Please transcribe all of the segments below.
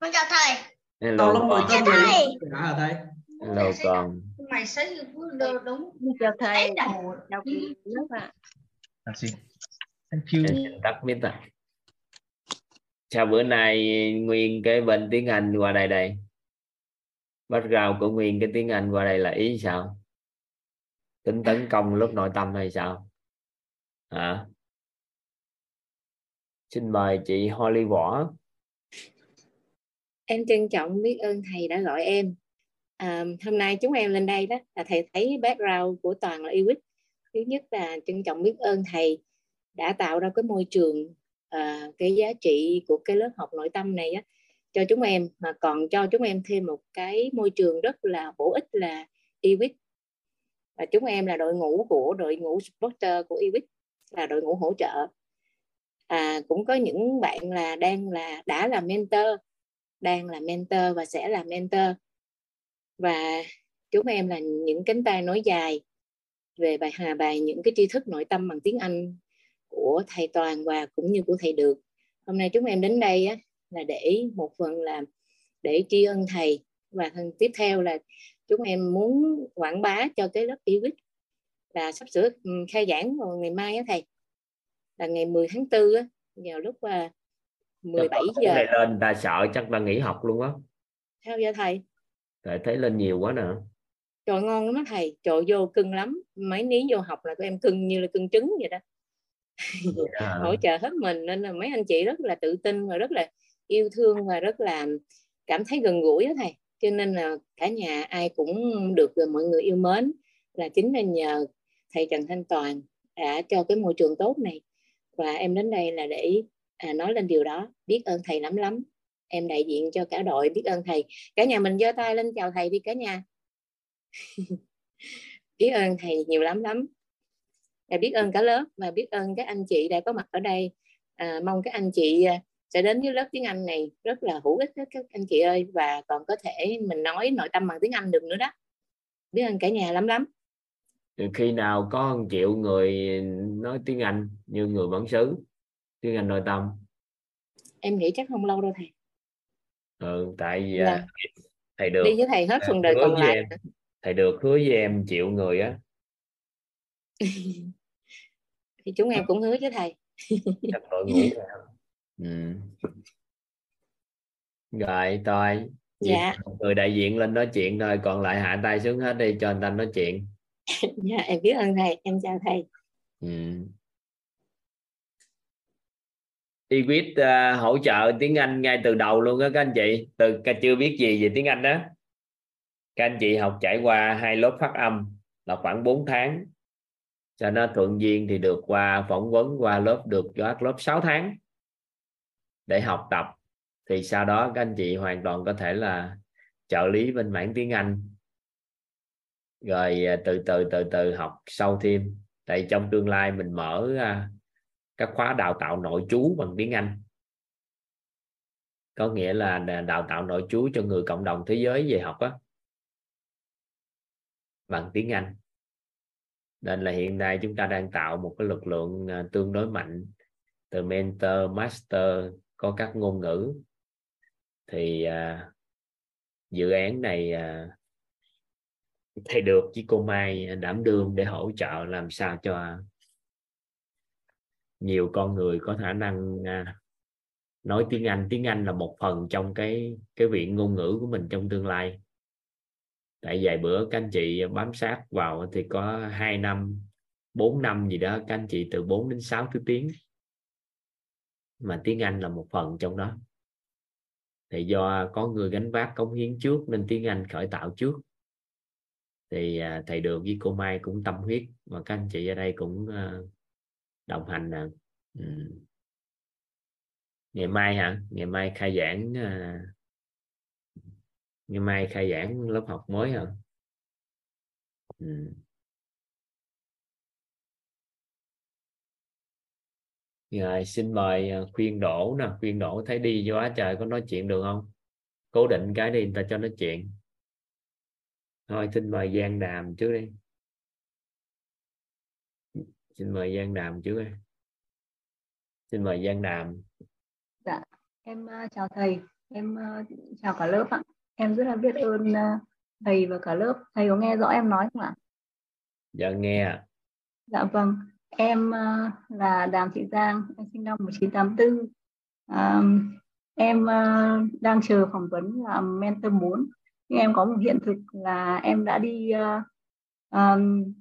con chào thầy. Hello Tao lớp con. 10 có Thầy. 10 hả thầy? hello con. mày được đúng chào thầy. chào quý lớp ạ À, xin. Thank you. Tắt mic à sao bữa nay nguyên cái bên tiếng Anh qua đây đây? Background của nguyên cái tiếng Anh qua đây là ý sao? Tính tấn công lớp nội tâm hay sao? Hả? Xin mời chị Holly Võ em trân trọng biết ơn thầy đã gọi em. À, hôm nay chúng em lên đây đó là thầy thấy background của toàn là yêu thứ nhất là trân trọng biết ơn thầy đã tạo ra cái môi trường à, cái giá trị của cái lớp học nội tâm này á, cho chúng em mà còn cho chúng em thêm một cái môi trường rất là bổ ích là EWIT và chúng em là đội ngũ của đội ngũ supporter của EWIT là đội ngũ hỗ trợ. À, cũng có những bạn là đang là đã là mentor đang là mentor và sẽ là mentor. Và chúng em là những cánh tay nối dài về bài hà bài những cái tri thức nội tâm bằng tiếng Anh của thầy Toàn và cũng như của thầy Được. Hôm nay chúng em đến đây á, là để một phần là để tri ân thầy. Và phần tiếp theo là chúng em muốn quảng bá cho cái lớp EWIT là sắp sửa khai giảng vào ngày mai á thầy. Là ngày 10 tháng 4 á, vào lúc à, 17 Cái giờ. này lên ta sợ chắc ta nghỉ học luôn á. Sao vậy thầy? Tại thấy lên nhiều quá nè. Trời ngon lắm á thầy. Trời vô cưng lắm. Mấy ní vô học là tụi em cưng như là cưng trứng vậy đó. À, hỗ trợ hết mình nên là mấy anh chị rất là tự tin và rất là yêu thương và rất là cảm thấy gần gũi đó thầy. Cho nên là cả nhà ai cũng được mọi người yêu mến. Là chính là nhờ thầy Trần Thanh Toàn đã cho cái môi trường tốt này. Và em đến đây là để à, nói lên điều đó biết ơn thầy lắm lắm. Em đại diện cho cả đội biết ơn thầy. Cả nhà mình giơ tay lên chào thầy đi cả nhà. Biết ơn thầy nhiều lắm lắm. Và biết ơn cả lớp và biết ơn các anh chị đã có mặt ở đây. À, mong các anh chị à, sẽ đến với lớp tiếng Anh này rất là hữu ích đó các anh chị ơi. Và còn có thể mình nói nội tâm bằng tiếng Anh được nữa đó. Biết ơn cả nhà lắm lắm. Khi nào có một triệu người nói tiếng Anh như người bản xứ tiếng Anh nội tâm. Em nghĩ chắc không lâu đâu thầy. Ừ, tại vì Là- à, thầy được đi với thầy hết à, phần đời còn lại. em. thầy được hứa với em triệu người á. Thì chúng em cũng hứa với thầy. Chắc đội này không? ừ. rồi tôi dạ. người đại diện lên nói chuyện thôi còn lại hạ tay xuống hết đi cho anh ta nói chuyện. Dạ em biết ơn thầy em chào thầy. Ừ. Ewit uh, à, hỗ trợ tiếng Anh ngay từ đầu luôn đó các anh chị. Từ chưa biết gì về tiếng Anh đó các anh chị học trải qua hai lớp phát âm là khoảng 4 tháng. Cho nó thuận duyên thì được qua phỏng vấn qua lớp được các lớp 6 tháng để học tập. Thì sau đó các anh chị hoàn toàn có thể là trợ lý bên mảng tiếng Anh. Rồi à, từ từ từ từ học sâu thêm. Tại trong tương lai mình mở các khóa đào tạo nội trú bằng tiếng Anh. Có nghĩa là đào tạo nội trú cho người cộng đồng thế giới về học á. Bằng tiếng Anh. Nên là hiện nay chúng ta đang tạo một cái lực lượng à, tương đối mạnh. Từ mentor master có các ngôn ngữ. Thì à, dự án này à, thầy được với cô Mai đảm đương để hỗ trợ làm sao cho nhiều con người có khả năng à, nói tiếng Anh. Tiếng Anh là một phần trong cái cái viện ngôn ngữ của mình trong tương lai. Tại vài bữa các anh chị bám sát vào thì có 2 năm 4 năm gì đó, các anh chị từ 4 đến 6 thứ tiếng. Mà tiếng Anh là một phần trong đó. Thì do có người gánh vác cống hiến trước nên tiếng Anh khởi tạo trước. Thì à, thầy được với cô Mai cũng tâm huyết và các anh chị ở đây cũng à, đồng hành nè. Ừ. ngày mai hả? Ngày mai khai giảng à, ngày mai khai giảng lớp học mới hả? Ừ. rồi xin mời à, khuyên đổ nè. Khuyên đổ thấy đi quá trời có nói chuyện được không? Cố định cái đi người ta cho nói chuyện. Thôi xin mời Giang Đàm trước đi xin mời Giang Đàm trước đi xin mời Giang Đàm Dạ, em uh, chào thầy. Em uh, chào cả lớp ạ. Em rất là biết ơn uh, thầy và cả lớp. Thầy có nghe rõ em nói không ạ? Dạ nghe. Dạ vâng. Em là Đàm Thị Giang, em sinh năm 1984. Um, em đang chờ phỏng vấn làm mentor 4. Nhưng em có một hiện thực là em đã đi uh, um,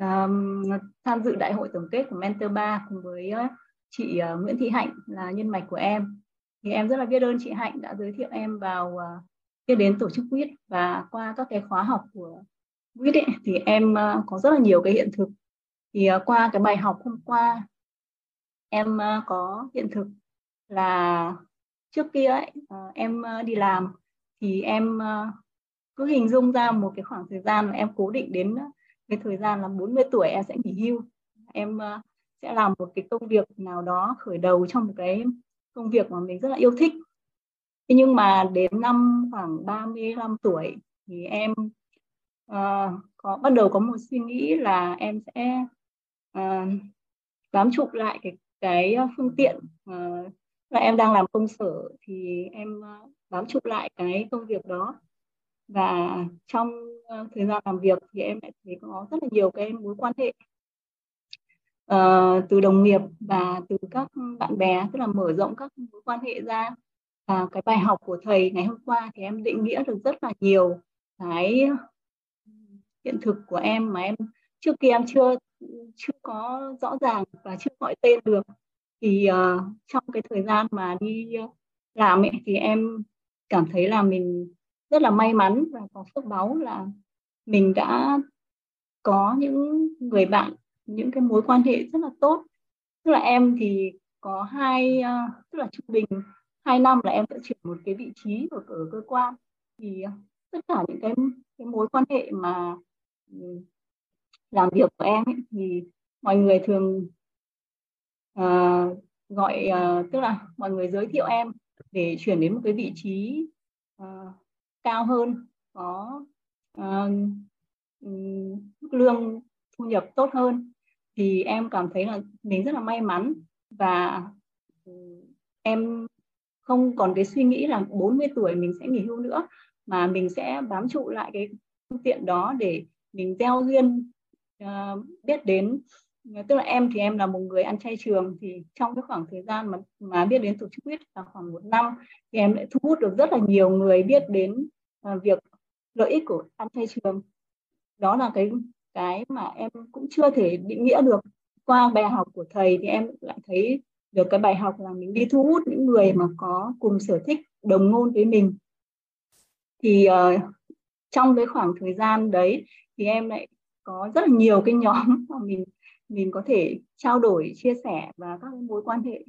um, tham dự đại hội tổng kết của mentor 3 cùng với uh, chị uh, Nguyễn Thị Hạnh là nhân mạch của em. Thì em rất là biết ơn chị Hạnh đã giới thiệu em vào ờ, uh, biết đến tổ chức quýt và qua các cái khóa học của quýt ấy, thì em uh, có rất là nhiều cái hiện thực. Thì uh, qua cái bài học hôm qua em uh, có hiện thực là trước kia ấy, uh, em uh, đi làm thì em uh, cứ hình dung ra một cái khoảng thời gian là em cố định đến cái thời gian là 40 tuổi em sẽ nghỉ hưu. Em uh, sẽ làm một cái công việc nào đó khởi đầu trong một cái công việc mà mình rất là yêu thích. Thế nhưng mà đến năm khoảng 35 tuổi thì em uh, có bắt đầu có một suy nghĩ là em sẽ uh, bám trụ lại cái cái phương tiện uh, là em đang làm công sở thì em uh, bám trụ lại cái công việc đó và trong ờ, thời gian làm việc thì em lại thấy có rất là nhiều cái mối quan hệ uh, từ đồng nghiệp và từ các bạn bè tức là mở rộng các mối quan hệ ra. Và cái bài học của thầy ngày hôm qua thì em định nghĩa được rất là nhiều cái hiện thực của em mà em trước kia em chưa chưa có rõ ràng và chưa gọi tên được. Thì uh, trong cái thời gian mà đi làm ấy, thì em cảm thấy là mình rất là may mắn và có phước báu là mình đã có những người bạn những cái mối quan hệ rất là tốt. Tức là em thì có hai ờ, tức là trung bình hai năm là em sẽ chuyển một cái vị trí ở, ở cơ quan. Thì ờ, tất cả những cái cái mối quan hệ mà ừ, làm việc của em ấy, thì mọi người thường uh, gọi uh, tức là mọi người giới thiệu em để chuyển đến một cái vị trí uh, cao hơn. Có ờ, uh, mức lương thu nhập tốt hơn. Thì em cảm thấy là mình rất là may mắn và ừ, em không còn cái suy nghĩ là 40 tuổi mình sẽ nghỉ hưu nữa mà mình sẽ bám trụ lại cái phương tiện đó để mình gieo duyên uh, biết đến tức là em thì em là một người ăn chay trường thì trong cái khoảng thời gian mà mà biết đến tổ chức quyết là khoảng một năm thì em lại thu hút được rất là nhiều người biết đến uh, việc lợi ích của ăn chay trường. Đó là cái cái mà em cũng chưa thể định nghĩa được. Qua bài học của thầy thì em lại thấy được cái bài học là mình đi thu hút những người mà có cùng sở thích đồng ngôn với mình. Thì uh, trong cái khoảng thời gian đấy thì em lại có rất là nhiều cái nhóm mà mình mình có thể trao đổi chia sẻ và các mối quan hệ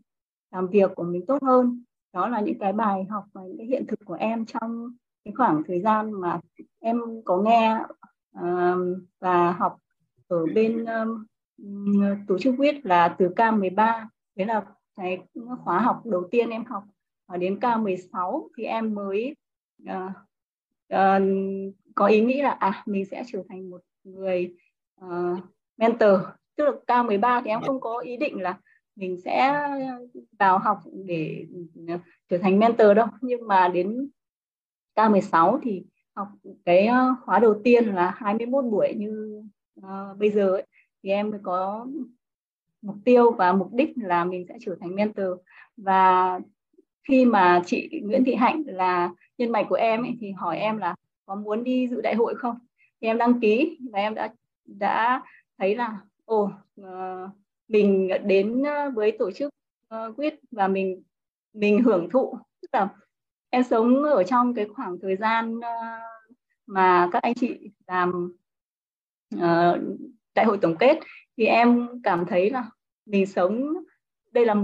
làm việc của mình tốt hơn. Đó là những cái bài học và những cái hiện thực của em trong cái khoảng thời gian mà em có nghe à, và học ở bên um, tổ chức viết là từ K13 đấy là cái khóa học đầu tiên em học. Và đến K16 thì em mới uh, uh, có ý nghĩ là à mình sẽ trở thành một người uh, mentor tức là K13 thì em không có ý định là mình sẽ vào học để trở thành mentor đâu. Nhưng mà đến K16 thì học cái ờ, khóa đầu tiên là 21 buổi như uh, bây giờ ấy, thì em mới có mục tiêu và mục đích là mình sẽ trở thành mentor. Và khi mà chị Nguyễn Thị Hạnh là nhân mạch của em ấy, thì hỏi em là có muốn đi dự đại hội không? Thì em đăng ký và em đã đã thấy là ồ uh, mình đến ờ, với tổ chức ờ, uh, quyết và mình mình hưởng thụ. Tức là em sống ở trong cái khoảng thời gian uh, mà các anh chị làm uh, đại hội tổng kết thì em cảm thấy là mình sống đây là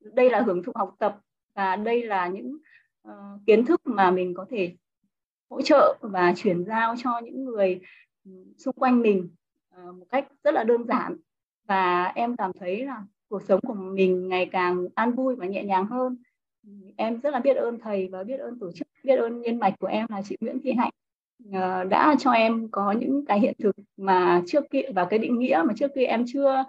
đây là hưởng thụ học tập và đây là những uh, kiến thức mà mình có thể hỗ trợ và chuyển giao cho những người xung quanh mình. Ờ, một cách rất là đơn giản. Và em cảm thấy là cuộc sống của mình ngày càng an vui và nhẹ nhàng hơn. Em rất là biết ơn thầy và biết ơn tổ chức biết ơn nhân mạch của em là chị Nguyễn Thị Hạnh. Ờ, đã cho em có những cái hiện thực mà trước kia và cái định nghĩa mà trước kia em chưa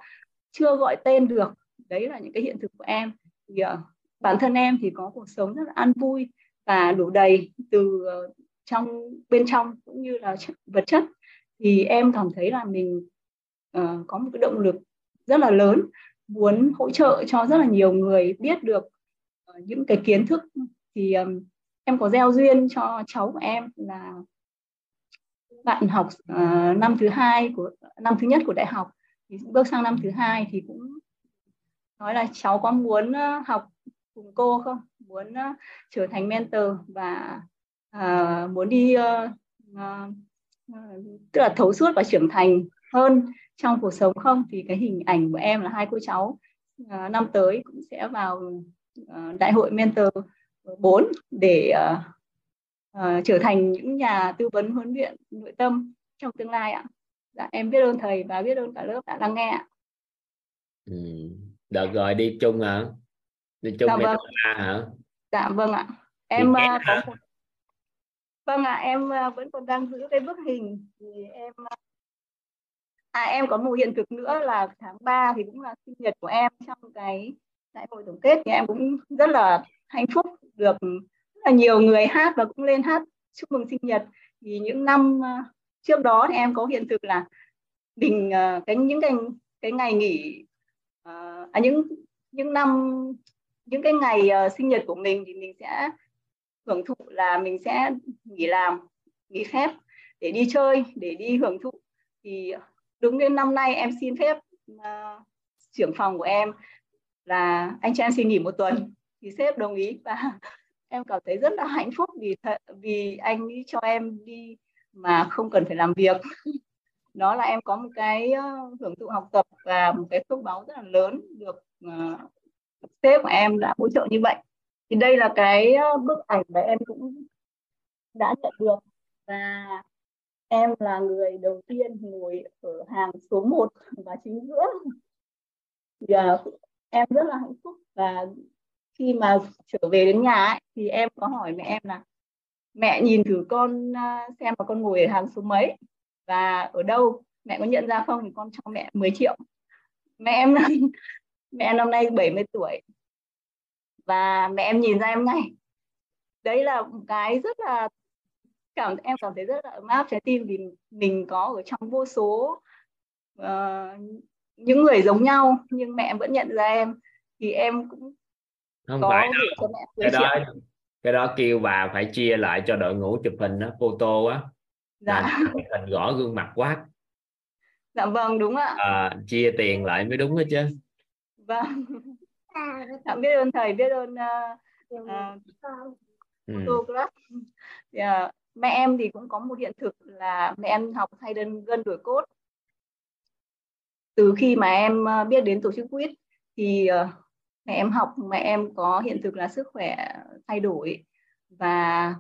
chưa gọi tên được. Đấy là những cái hiện thực của em. Thì uh, bản thân em thì có cuộc sống rất là an vui và đủ đầy từ trong bên trong cũng như là vật chất thì em cảm thấy là mình uh, có một cái động lực rất là lớn muốn hỗ trợ cho rất là nhiều người biết được uh, những cái kiến thức. Thì um, em có gieo duyên cho cháu của em là bạn học uh, năm thứ hai của năm thứ nhất của đại học. Thì bước sang năm thứ hai thì cũng nói là cháu có muốn uh, học cùng cô không? Muốn uh, trở thành mentor và uh, muốn đi uh, uh, tức là thấu suốt và trưởng thành hơn trong cuộc sống không thì cái hình ảnh của em là hai cô cháu uh, năm tới cũng sẽ vào uh, đại hội mentor 4 để uh, uh, trở thành những nhà tư vấn huấn luyện nội tâm trong tương lai ạ. Dạ, em biết ơn thầy và biết ơn cả lớp đã lắng nghe ạ. Ừ. Được rồi đi chung hả? Đi chung dạ, vâng. hả? Dạ vâng ạ. Em uh, có một vâng ạ em à, vẫn còn đang giữ cái bức hình. Thì em à, à em có một hiện thực nữa là tháng 3 thì cũng là sinh nhật của em trong cái đại hội tổng kết. Thì em cũng rất là hạnh phúc được rất là nhiều người hát và cũng lên hát chúc mừng sinh nhật. Thì những năm à, trước đó thì em có hiện thực là mình cái những cái cái ngày nghỉ à, những những năm những cái ngày uh, sinh nhật của mình thì mình sẽ hưởng thụ là mình sẽ nghỉ làm nghỉ phép để đi chơi để đi hưởng thụ. Thì đúng đến năm nay em xin phép uh, trưởng phòng của em là anh cho em xin nghỉ một tuần. Thì sếp đồng ý và em cảm thấy rất là hạnh phúc vì th- vì anh ấy cho em đi mà không cần phải làm việc. Đó là em có một cái uh, hưởng thụ học tập và một cái phước báo rất là lớn được uh, sếp của em đã hỗ trợ như vậy thì đây là cái ờ, bức ảnh mà em cũng đã nhận được. Và em là người đầu tiên ngồi ở hàng số 1 và chính giữa. Thì uh, em rất là hạnh phúc. Và khi mà trở về đến nhà ấy, thì em có hỏi mẹ em là mẹ nhìn thử con ờ, xem mà con ngồi ở hàng số mấy và ở đâu? Mẹ có nhận ra không thì con cho mẹ 10 triệu. Mẹ em mẹ năm nay 70 tuổi và mẹ em nhìn ra em ngay. Đấy là một cái rất là cảm em cảm thấy rất là ấm áp trái tim vì mình có ở trong vô số uh, những người giống nhau nhưng mẹ vẫn nhận ra em. Thì em cũng không phải đâu. cái đó cái đó kêu bà phải chia lại cho đội ngũ chụp hình đó photo á. Dạ. hình gõ gương mặt quá. Dạ vâng đúng ạ. À, chia tiền lại mới đúng hết chứ. Vâng dạ, biết ơn thầy biết ơn uh, uh, ừ. yeah. mẹ em thì cũng có một hiện thực là mẹ em học thay đơn gân đổi cốt từ khi mà em uh, biết đến tổ chức quýt thì uh, mẹ em học mẹ em có hiện thực là sức khỏe thay đổi và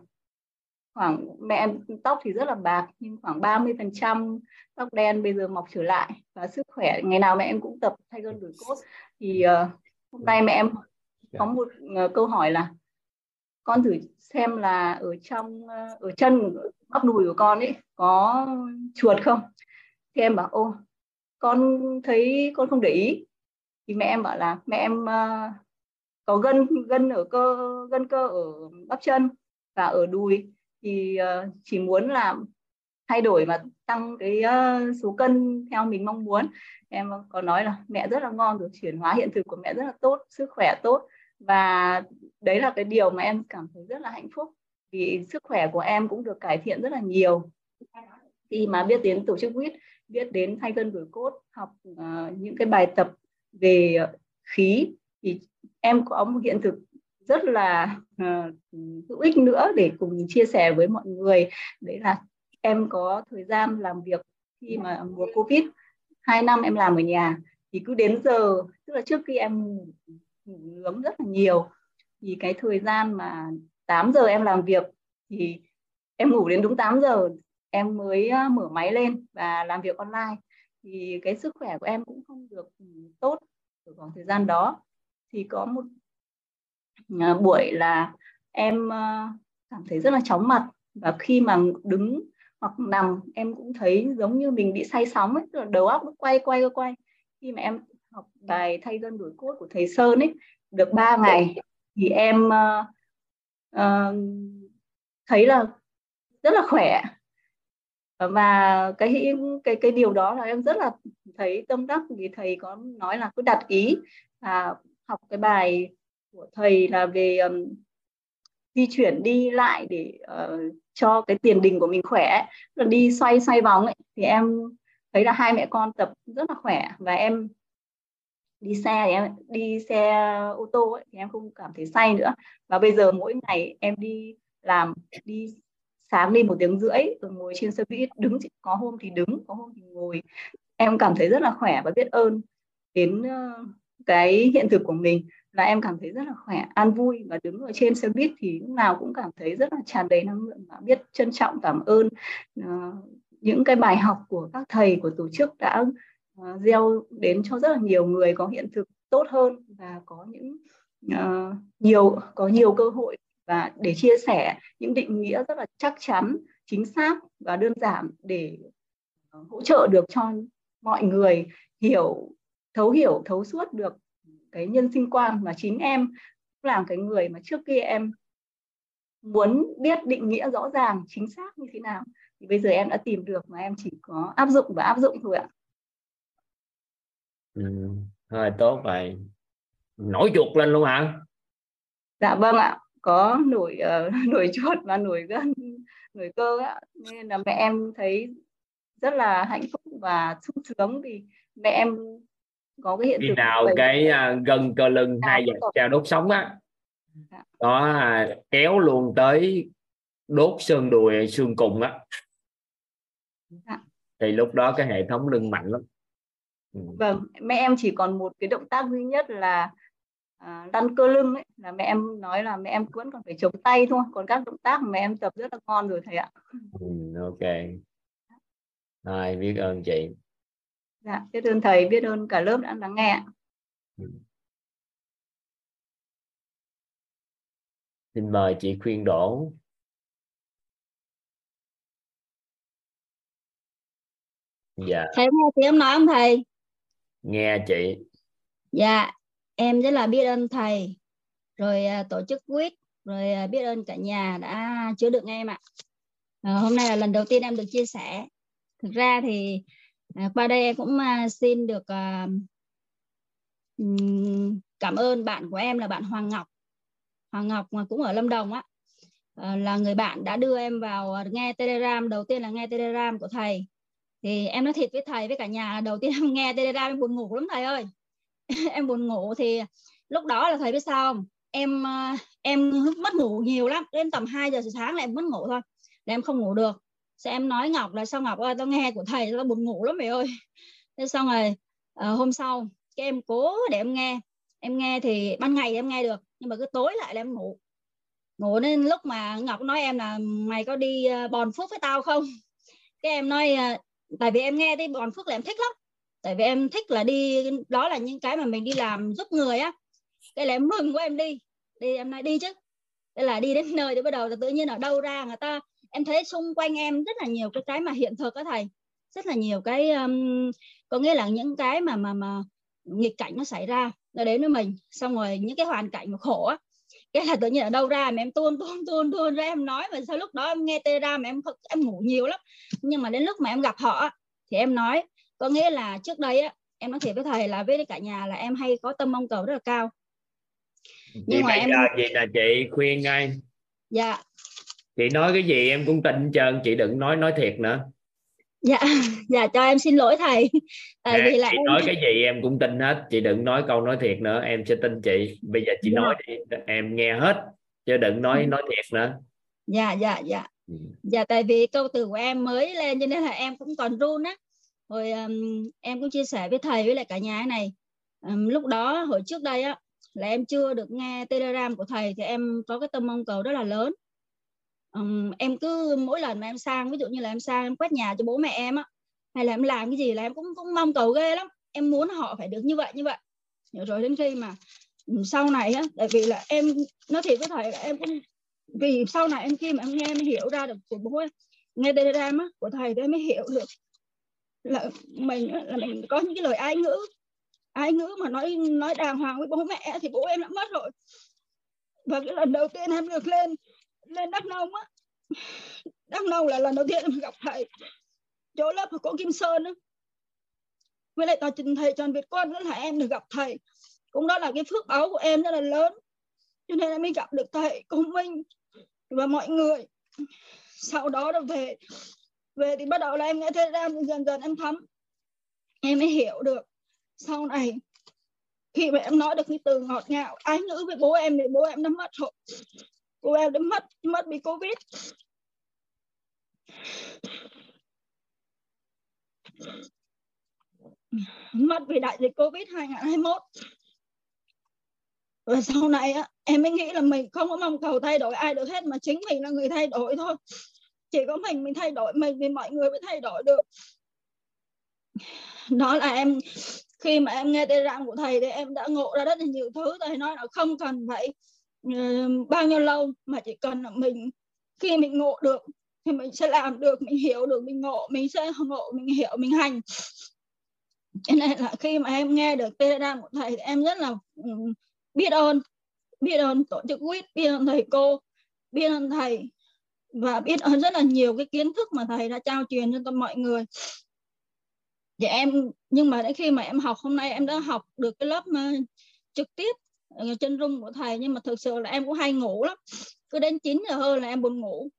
khoảng mẹ em tóc thì rất là bạc nhưng khoảng 30 phần trăm tóc đen bây giờ mọc trở lại và sức khỏe ngày nào mẹ em cũng tập thay gân đổi cốt thì uh, hôm nay mẹ em dạ. có một uh, câu hỏi là con thử xem là ở trong uh, ở chân bắp đùi của con ấy có chuột không? Thì em bảo ô con thấy con không để ý. Thì mẹ em bảo là mẹ em uh, có gân gân ở cơ gân cơ ở bắp chân và ở đùi. Thì uh, chỉ muốn làm thay đổi và tăng cái uh, số cân theo mình mong muốn. Em có nói là mẹ rất là ngon rồi chuyển hóa hiện thực của mẹ rất là tốt sức khỏe tốt. Và đấy là cái điều mà em cảm thấy rất là hạnh phúc. Vì sức khỏe của em cũng được cải thiện rất là nhiều. Khi mà biết đến tổ chức quýt biết đến thay cân đổi cốt học uh, những cái bài tập về khí thì em có một hiện thực rất là uh, hữu ích nữa để cùng chia sẻ với mọi người. Đấy là em có thời gian làm việc khi mà mùa covid. Hai năm em làm ở nhà thì cứ đến giờ tức là trước khi em ngủ, ngủ nướng rất là nhiều thì cái thời gian mà 8 giờ em làm việc thì em ngủ đến đúng 8 giờ em mới ờ, mở máy lên và làm việc online. Thì cái sức khỏe của em cũng không được ừ, tốt ở khoảng thời gian đó. Thì có một ờ, buổi là em ờ, cảm thấy rất là chóng mặt và khi mà đứng hoặc nằm em cũng thấy giống như mình bị say sóng ấy đầu óc nó quay quay quay khi mà em học bài thay gân đổi cốt của thầy Sơn ấy được 3 ngày thì em uh, uh, thấy là rất là khỏe. Và cái cái cái điều đó là em rất là thấy tâm đắc vì thầy có nói là cứ đặt ý là học cái bài của thầy là về um, di chuyển đi lại để uh, cho cái tiền đình của mình khỏe rồi đi xoay xoay vòng ấy thì em thấy là hai mẹ con tập rất là khỏe. Và em đi xe thì em đi xe ô tô ấy, thì em không cảm thấy say nữa. Và bây giờ mỗi ngày em đi làm đi sáng đi một tiếng rưỡi rồi ngồi trên xe buýt đứng có hôm thì đứng có hôm thì ngồi. Em cảm thấy rất là khỏe và biết ơn đến ờ, cái hiện thực của mình là em cảm thấy rất là khỏe an vui. Và đứng ở trên xe buýt thì lúc nào cũng cảm thấy rất là tràn đầy năng lượng và biết trân trọng cảm ơn uh, những cái bài học của các thầy của tổ chức đã uh, gieo đến cho rất là nhiều người có hiện thực tốt hơn và có những uh, nhiều có nhiều cơ hội và để chia sẻ những định nghĩa rất là chắc chắn chính xác và đơn giản để hỗ trợ được cho mọi người hiểu thấu hiểu thấu suốt được cái nhân sinh quan mà chính em làm cái người mà trước kia em muốn biết định nghĩa rõ ràng chính xác như thế nào thì bây giờ em đã tìm được mà em chỉ có áp dụng và áp dụng thôi ạ. Ừ, thôi tốt vậy nổi chuột lên luôn hả? Dạ vâng ạ có nổi uh, nổi chuột và nổi gân nổi cơ á. Nên là mẹ em thấy rất là hạnh phúc và sung sướng vì mẹ em có cái hiện khi nào cái uh, gân cơ lưng à, hai dọc trao đốt sống á dạ. đó uh, kéo luôn tới đốt xương đùi xương cùng á dạ. thì lúc đó cái hệ thống lưng mạnh lắm ừ. vâng mẹ em chỉ còn một cái động tác duy nhất là à, lăn cơ lưng ấy là mẹ em nói là mẹ em vẫn còn phải chống tay thôi còn các động tác mẹ em tập rất là ngon rồi thầy ạ ừ, ok Rồi, biết ơn chị dạ biết ơn thầy biết ơn cả lớp đã lắng nghe ừ. xin mời chị khuyên đổ dạ. Thầy nghe em nói không thầy? Nghe chị. Dạ em rất là biết ơn thầy. Rồi à, tổ chức quýt rồi à, biết ơn cả nhà đã chứa đựng em ạ. À, hôm nay là lần đầu tiên em được chia sẻ. Thực ra thì à, qua đây em cũng à, xin được à, cảm ơn bạn của em là bạn Hoàng Ngọc. Hoàng Ngọc mà cũng ở Lâm Đồng á. Ờ, là người bạn đã đưa em vào à, nghe Telegram đầu tiên là nghe Telegram của thầy. Thì em nói thiệt với thầy với cả nhà đầu tiên em nghe Telegram em buồn ngủ lắm thầy ơi. Em buồn ngủ thì lúc đó là thầy biết sao không? Em à, em mất ngủ nhiều lắm đến tầm 2 giờ sáng là em mất ngủ thôi là em không ngủ được sẽ em nói ngọc là sao ngọc ơi? Tao nghe của thầy tao buồn ngủ lắm mày ơi. Thế xong rồi à, hôm sau cái em cố để em nghe. Em nghe thì ban ngày em nghe được nhưng mà cứ tối lại là em ngủ. Ngủ nên lúc mà ngọc nói em là mày có đi ờ, bòn phước với tao không? Cái em nói ờ, tại vì em nghe đi bòn phước là em thích lắm. Tại vì em thích là đi đó là những cái mà mình đi làm giúp người á. Cái là em mừng của em đi. Đi em nói đi chứ. Đây là đi đến nơi thì bắt đầu là tự nhiên ở đâu ra người ta em thấy xung quanh em rất là nhiều cái cái mà hiện thực á thầy. Rất là nhiều cái um, có nghĩa là những cái mà mà mà nghịch cảnh nó xảy ra nó đến với mình. Xong rồi những cái hoàn cảnh mà khổ á cái là tự nhiên ở đâu ra mà em tuôn tuôn tuôn tuôn ra em nói mà sau lúc đó em nghe tê ra mà em em ngủ nhiều lắm. Nhưng mà đến lúc mà em gặp họ thì em nói có nghĩa là trước đây á em nói thiệt với thầy là với cả nhà là em hay có tâm mong cầu rất là cao. Nhưng chị mà em giờ gì là chị khuyên ngay dạ chị nói cái gì em cũng tin trơn chị đừng nói nói thiệt nữa. Dạ dạ cho em xin lỗi thầy. Tại à, vì là chị em... nói cái gì em cũng tin hết chị đừng nói câu nói thiệt nữa em sẽ tin chị. Bây giờ chị dạ. nói đi em nghe hết chứ đừng nói ừ. nói thiệt nữa. Dạ dạ dạ. Ừ. dạ tại vì câu từ của em mới lên cho nên là em cũng còn run á. Rồi um, em cũng chia sẻ với thầy với lại cả nhà này. Um, lúc đó hồi trước đây á là em chưa được nghe telegram của thầy thì em có cái tâm mong cầu rất là lớn um, em cứ mỗi lần mà em sang ví dụ như là em sang em quét nhà cho bố mẹ em á hay là em làm cái gì là em cũng cũng mong cầu ghê lắm. Em muốn họ phải được như vậy như vậy. Rồi đến khi mà sau này á tại vì là em nói thiệt với thầy là em cũng vì sau này em khi mà em nghe em hiểu ra được của bố em nghe telegram á của thầy thì em mới hiểu được là mình là mình có những cái lời ái ngữ ái ngữ mà nói nói đàng hoàng với bố mẹ thì bố em đã mất rồi. Và cái lần đầu tiên em được lên lên đắk nông á. Đắk nông là lần đầu tiên em gặp thầy. Chỗ lớp của cô kim sơn á. Với lại tòa trình thầy trần việt quân nữa là em được gặp thầy. Cũng đó là cái phước báo của em rất là lớn. Cho nên em mới gặp được thầy công minh và mọi người. Sau đó là về. Về thì bắt đầu là em nghe thế ra dần dần em thấm. Em mới hiểu được. Sau này, khi mà em nói được cái từ ngọt ngào, ái ngữ với bố em thì bố em đã mất rồi cô em đã mất mất bị covid. Mất vì đại dịch covid 2021 và sau này á, em mới nghĩ là mình không có mong cầu thay đổi ai được hết, mà chính mình là người thay đổi thôi. Chỉ có mình mình thay đổi, mình thì mọi người mới thay đổi được. Đó là em, khi mà em nghe tên rạng của thầy thì em đã ngộ ra rất là nhiều thứ, thầy nói là không cần phải bao nhiêu lâu mà chỉ cần là mình, khi mình ngộ được thì mình sẽ làm được, mình hiểu được, mình ngộ, mình sẽ ngộ, mình hiểu, mình hành. Cho nên là khi mà em nghe được telegram của thầy thì em rất là biết ơn biết ơn tổ chức quýt, biết ơn thầy cô, biết ơn thầy và biết ơn rất là nhiều cái kiến thức mà thầy đã trao truyền cho tất mọi người. Thì em, nhưng mà đến khi mà em học hôm nay em đã học được cái lớp trực tiếp Ờ, trên rung của thầy nhưng mà thực sự là em cũng hay ngủ lắm. Cứ đến 9 giờ hơn là em buồn ngủ.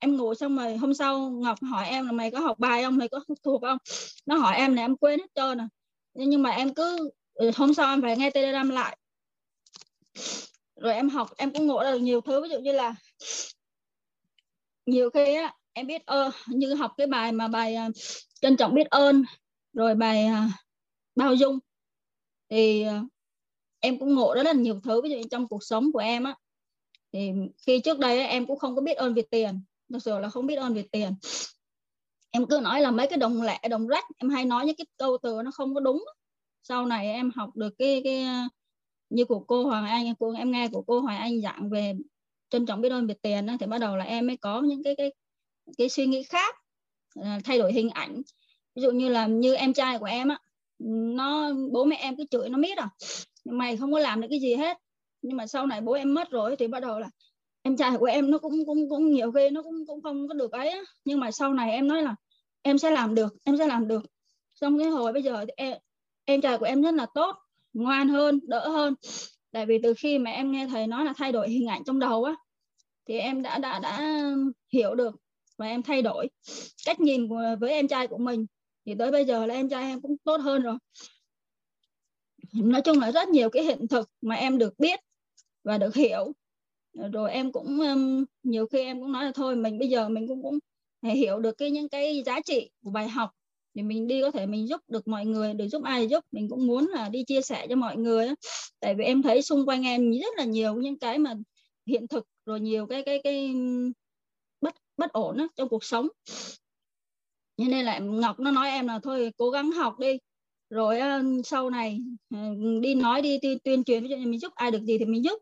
Em ngủ xong rồi hôm sau Ngọc hỏi em là mày có học bài không mày có thuộc không? Nó hỏi em là em quên hết trơn à. Nhưng mà em cứ ừ, hôm sau em phải nghe telegram lại. Rồi em học em cũng ngộ ra được nhiều thứ. Ví dụ như là nhiều khi á em biết ơ như học cái bài mà bài uh, trân trọng biết ơn rồi bài uh, bao dung. Thì uh, em cũng ngộ rất là nhiều thứ ví dụ như trong cuộc sống của em á thì khi trước đây ấy, em cũng không có biết ơn về tiền thật sự là không biết ơn về tiền. Em cứ nói là mấy cái đồng lẻ đồng rách em hay nói những cái câu từ nó không có đúng sau này em học được cái cái như của cô Hoàng Anh cô em nghe của cô Hoàng Anh giảng về trân trọng biết ơn về tiền thì bắt đầu là em mới có những cái cái cái suy nghĩ khác à, thay đổi hình ảnh. Ví dụ như là như em trai của em á nó bố mẹ em cứ chửi nó biết à mày không có làm được cái gì hết. Nhưng mà sau này bố em mất rồi thì bắt đầu là em trai của em nó cũng cũng cũng nhiều khi nó cũng cũng không có được ấy á. nhưng mà sau này em nói là em sẽ làm được em sẽ làm được. Xong cái hồi bây giờ thì em em trai của em rất là tốt ngoan hơn đỡ hơn. Tại vì từ khi mà em nghe thầy nói là thay đổi hình ảnh trong đầu á thì em đã đã đã hiểu được và em thay đổi cách nhìn của, với em trai của mình. Thì tới bây giờ là em trai em cũng tốt hơn rồi nói chung là rất nhiều cái hiện thực mà em được biết và được hiểu. Rồi em cũng um, nhiều khi em cũng nói là thôi mình bây giờ mình cũng cũng hiểu được cái những cái giá trị của bài học thì mình đi có thể mình giúp được mọi người để giúp ai giúp. Mình cũng muốn là đi chia sẻ cho mọi người tại vì em thấy xung quanh em rất là nhiều những cái mà hiện thực rồi nhiều cái cái cái bất bất ổn đó, trong cuộc sống. Cho nên là Ngọc nó nói em là thôi cố gắng học đi rồi uh, sau này uh, đi nói đi tuyên, truyền ví dụ như mình giúp ai được gì thì mình giúp.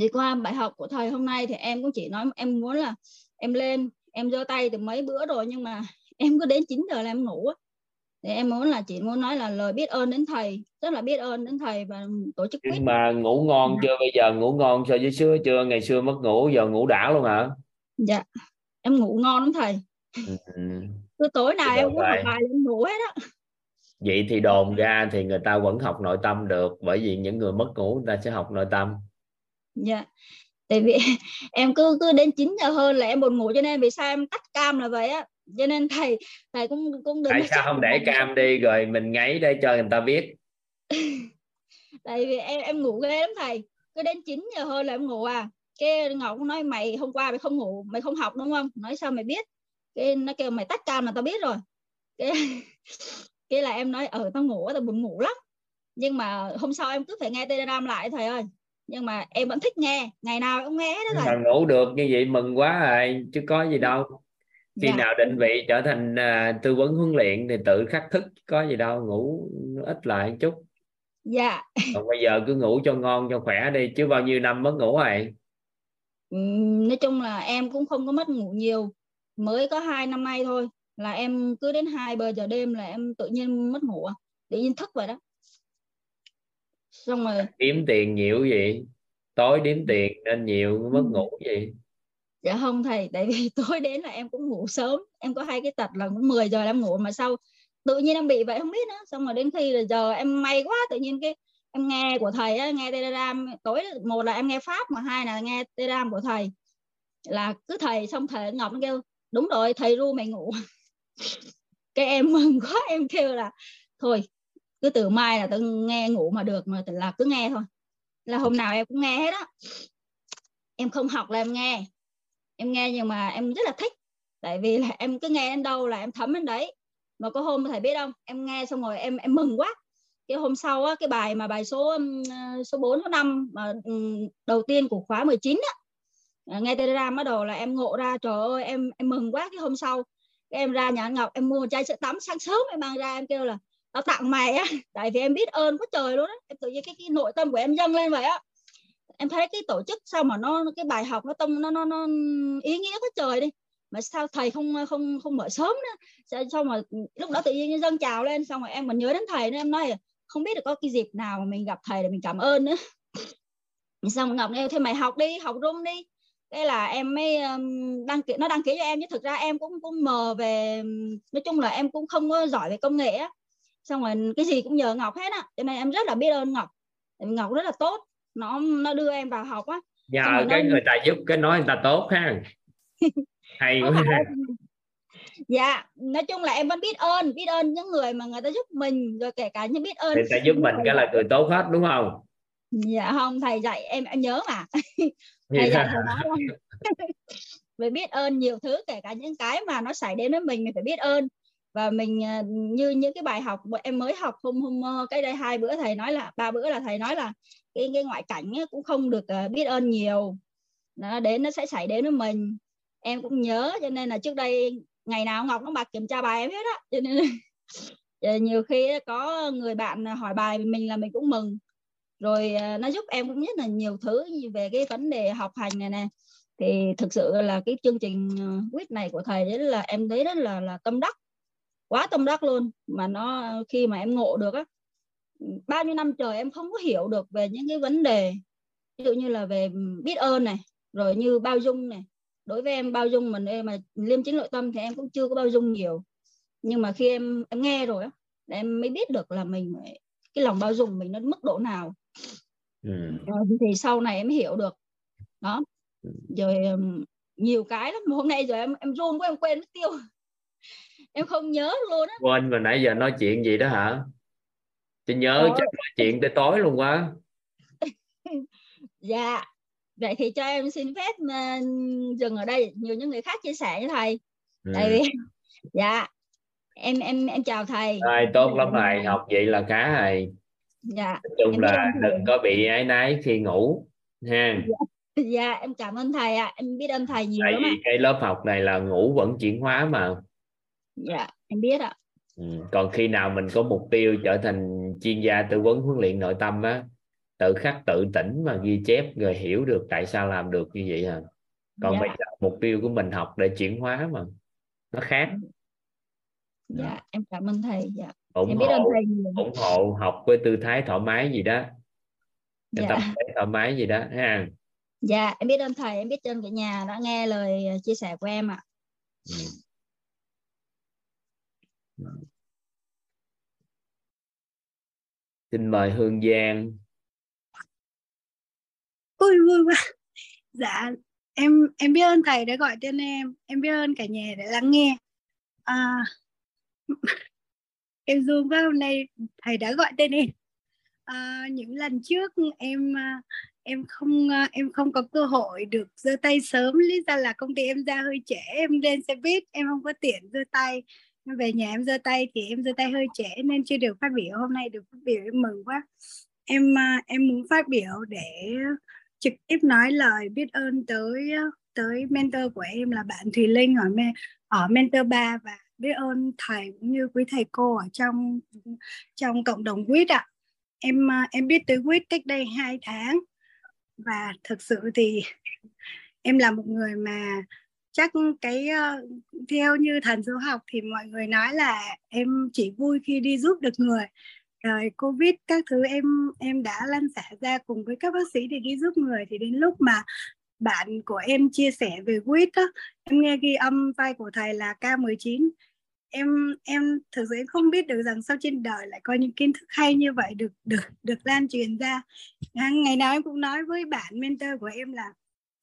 Thì qua bài học của thầy hôm nay thì em cũng chỉ nói em muốn là em lên em giơ tay từ mấy bữa rồi nhưng mà em cứ đến 9 giờ là em ngủ thì em muốn là chị muốn nói là lời biết ơn đến thầy rất là biết ơn đến thầy và tổ chức nhưng mà ngủ ngon dạ. chưa bây giờ? Ngủ ngon so với xưa chưa? Ngày xưa mất ngủ giờ ngủ đã luôn hả? Dạ em ngủ ngon lắm thầy. Ừ. cứ tối nào em cũng học bài em ngủ hết á vậy thì đồn ra thì người ta vẫn học nội tâm được bởi vì những người mất ngủ người ta sẽ học nội tâm. Dạ. Tại vì em cứ cứ đến 9 giờ hơn là em buồn ngủ cho nên vì sao em tắt cam là vậy á? Cho nên thầy thầy cũng cũng đừng tại sao không để cam đi rồi mình ngáy để cho người ta biết? Tại vì em em ngủ ghê lắm thầy. Cứ đến 9 giờ hơn là em ngủ à. Cái ngọc nói mày hôm qua mày không ngủ mày không học đúng không? Nói sao mày biết? Cái nó kêu mày tắt cam là tao biết rồi. Cái cái là em nói ờ tao ngủ tao buồn ngủ lắm. Nhưng mà hôm sau em cứ phải nghe telegram lại thầy ơi. Nhưng mà em vẫn thích nghe ngày nào cũng nghe đó thầy. ngủ được như vậy mừng quá rồi chứ có gì đâu. Khi dạ. nào định vị trở thành uh, tư vấn huấn luyện thì tự khắc thức có gì đâu ngủ ít lại một chút. Dạ. Còn bây giờ cứ ngủ cho ngon cho khỏe đi chứ bao nhiêu năm mất ngủ rồi? Nói chung là em cũng không có mất ngủ nhiều. Mới có hai năm nay thôi là em cứ đến hai giờ giờ đêm là em tự nhiên mất ngủ à? Tự nhiên thức vậy đó. Xong rồi kiếm tiền nhiều gì? Tối đếm tiền nên nhiều mất ngủ gì? Dạ không thầy tại vì tối đến là em cũng ngủ sớm. Em có hai cái tật là cũng 10 giờ em ngủ mà sau tự nhiên em bị vậy không biết nữa. Xong rồi đến khi là giờ em may quá tự nhiên cái em nghe của thầy á, nghe telegram. Tối một là em nghe pháp mà hai là nghe telegram của thầy. Là cứ thầy xong thầy ngọc nó kêu đúng rồi thầy ru mày ngủ cái em mừng quá em kêu là thôi cứ từ mai là tôi nghe ngủ mà được mà là cứ nghe thôi. Là hôm nào em cũng nghe hết á. Em không học là em nghe. Em nghe nhưng mà em rất là thích. Tại vì là em cứ nghe đến đâu là em thấm đến đấy. Mà có hôm thầy biết không em nghe xong rồi em em mừng quá. Cái hôm sau á, cái bài mà bài số um, ờ, số 4 số 5 mà ừ, đầu tiên của khóa 19 á nghe telegram bắt đầu là em ngộ ra trời ơi em em mừng quá cái hôm sau cái em ra nhà anh Ngọc em mua một chai sữa tắm sáng sớm em mang ra em kêu là tao tặng mày á. Tại vì em biết ơn quá trời luôn á. Em tự nhiên cái, cái nội tâm của em dâng lên vậy á. Em thấy cái tổ chức sao mà nó cái bài học nó tâm nó nó nó ý nghĩa quá trời đi. Mà sao thầy không không không mở sớm nữa? Sao, sao mà lúc đó tự nhiên dâng chào lên xong rồi em còn nhớ đến thầy nên em nói không biết được có cái dịp nào mà mình gặp thầy để mình cảm ơn nữa. Xong ngọc nghe thêm mày học đi học rung đi cái là em mới đăng ký nó đăng ký cho em chứ thực ra em cũng cũng mờ về nói chung là em cũng không có giỏi về công nghệ á. Xong rồi cái gì cũng nhờ ngọc hết á cho nên em rất là biết ơn ngọc. Ngọc rất là tốt nó nó đưa em vào học á. Nhờ cái nó... người ta giúp cái nói người ta tốt ha. Hay quá ha. dạ nói chung là em vẫn biết ơn biết ơn những người mà người ta giúp mình rồi kể cả những biết ơn người ta giúp mình. cái là người tốt hết đúng không dạ không thầy dạy em em nhớ mà. Thầy dạy thầy nói về biết ơn nhiều thứ kể cả những cái mà nó xảy đến với mình mình phải biết ơn. Và mình à, như những cái bài học em mới học hôm hôm ờ, cái đây hai bữa thầy nói là ba bữa là thầy nói là cái cái ngoại cảnh cũng không được ờ, biết ơn nhiều. Nó đến nó sẽ xảy đến với mình. Em cũng nhớ cho nên là trước đây ngày nào ngọc nó bạc kiểm tra bài em hết á. Cho nên nhiều khi có người bạn hỏi bài mình là mình cũng mừng rồi à, nó giúp em cũng rất là nhiều thứ về cái vấn đề học hành này nè. Thì thực sự là cái chương trình ờ, quýt này của thầy đấy là, em thấy rất là là tâm đắc. Quá tâm đắc luôn. Mà nó, khi mà em ngộ được á, bao nhiêu năm trời em không có hiểu được về những cái vấn đề, ví dụ như là về biết ơn này, rồi như bao dung này. Đối với em, bao dung mình em mà liêm chính nội tâm thì em cũng chưa có bao dung nhiều. Nhưng mà khi em em nghe rồi á em mới biết được là mình cái lòng bao dung mình nó mức độ nào ừ. thì sau này em hiểu được. Đó. Ừ. rồi nhiều cái lắm. Hôm nay giờ em em run quá em quên mất tiêu. Em không nhớ luôn á. Quên mà nãy giờ nói chuyện gì đó hả? Tôi nhớ chắc nói chuyện tới tối luôn quá. Dạ. Vậy thì cho em xin phép dừng ở đây. Nhiều những người khác chia sẻ với thầy. Ừ. tại vì dạ. Em em em chào thầy. Rồi tốt lắm thầy. Học vậy là khá rồi dạ. Nói chung là đừng có bị ái náy khi ngủ ha. Dạ, dạ em cảm ơn thầy ạ. À. em biết ơn thầy nhiều tại lắm vì cái lớp học này là ngủ vẫn chuyển hóa mà. Dạ em biết ạ. Ừ. còn khi nào mình có mục tiêu trở thành chuyên gia tư vấn huấn luyện nội tâm á tự khắc tự tỉnh mà ghi chép rồi hiểu được tại sao làm được như vậy à. Còn dạ. bây giờ mục tiêu của mình học để chuyển hóa mà nó khác. Dạ em cảm ơn thầy. Dạ ủng em biết ơn thầy nhiều. ủng hộ học với tư thái thoải mái gì đó cái dạ. tâm thế thoải mái gì đó ha dạ em biết ơn thầy em biết ơn cả nhà đã nghe lời chia sẻ của em ạ ừ. xin mời hương giang vui vui quá dạ em em biết ơn thầy đã gọi tên em em biết ơn cả nhà đã lắng nghe à, em run quá hôm nay thầy đã gọi tên em. À, những lần trước em à, em không à, em không có cơ hội được giơ tay sớm. Lý do là công ty em ra hơi trễ em lên xe buýt em không có tiện giơ tay. Về nhà em giơ tay thì em giơ tay hơi trễ nên chưa được phát biểu. Hôm nay được phát biểu em mừng quá. Em à, em muốn phát biểu để trực tiếp nói lời biết ơn tới tới mentor của em là bạn Thùy Linh ở ở mentor 3 và biết ơn thầy cũng như quý thầy cô ở trong trong cộng đồng quýt ạ. Em à, em biết tới quýt cách đây 2 tháng. Và thực sự thì em là một người mà chắc cái ờ, theo như thần số học thì mọi người nói là em chỉ vui khi đi giúp được người. Rồi covid các thứ em em đã lăn xả ra cùng với các bác sĩ để đi giúp người. Thì đến lúc mà bạn của em chia sẻ về quýt á, em nghe ghi âm vai của thầy là K19 em em thực sự em không biết được rằng sau trên đời lại có những kiến thức hay như vậy được được được lan truyền ra. À, ngày nào em cũng nói với bạn mentor của em là,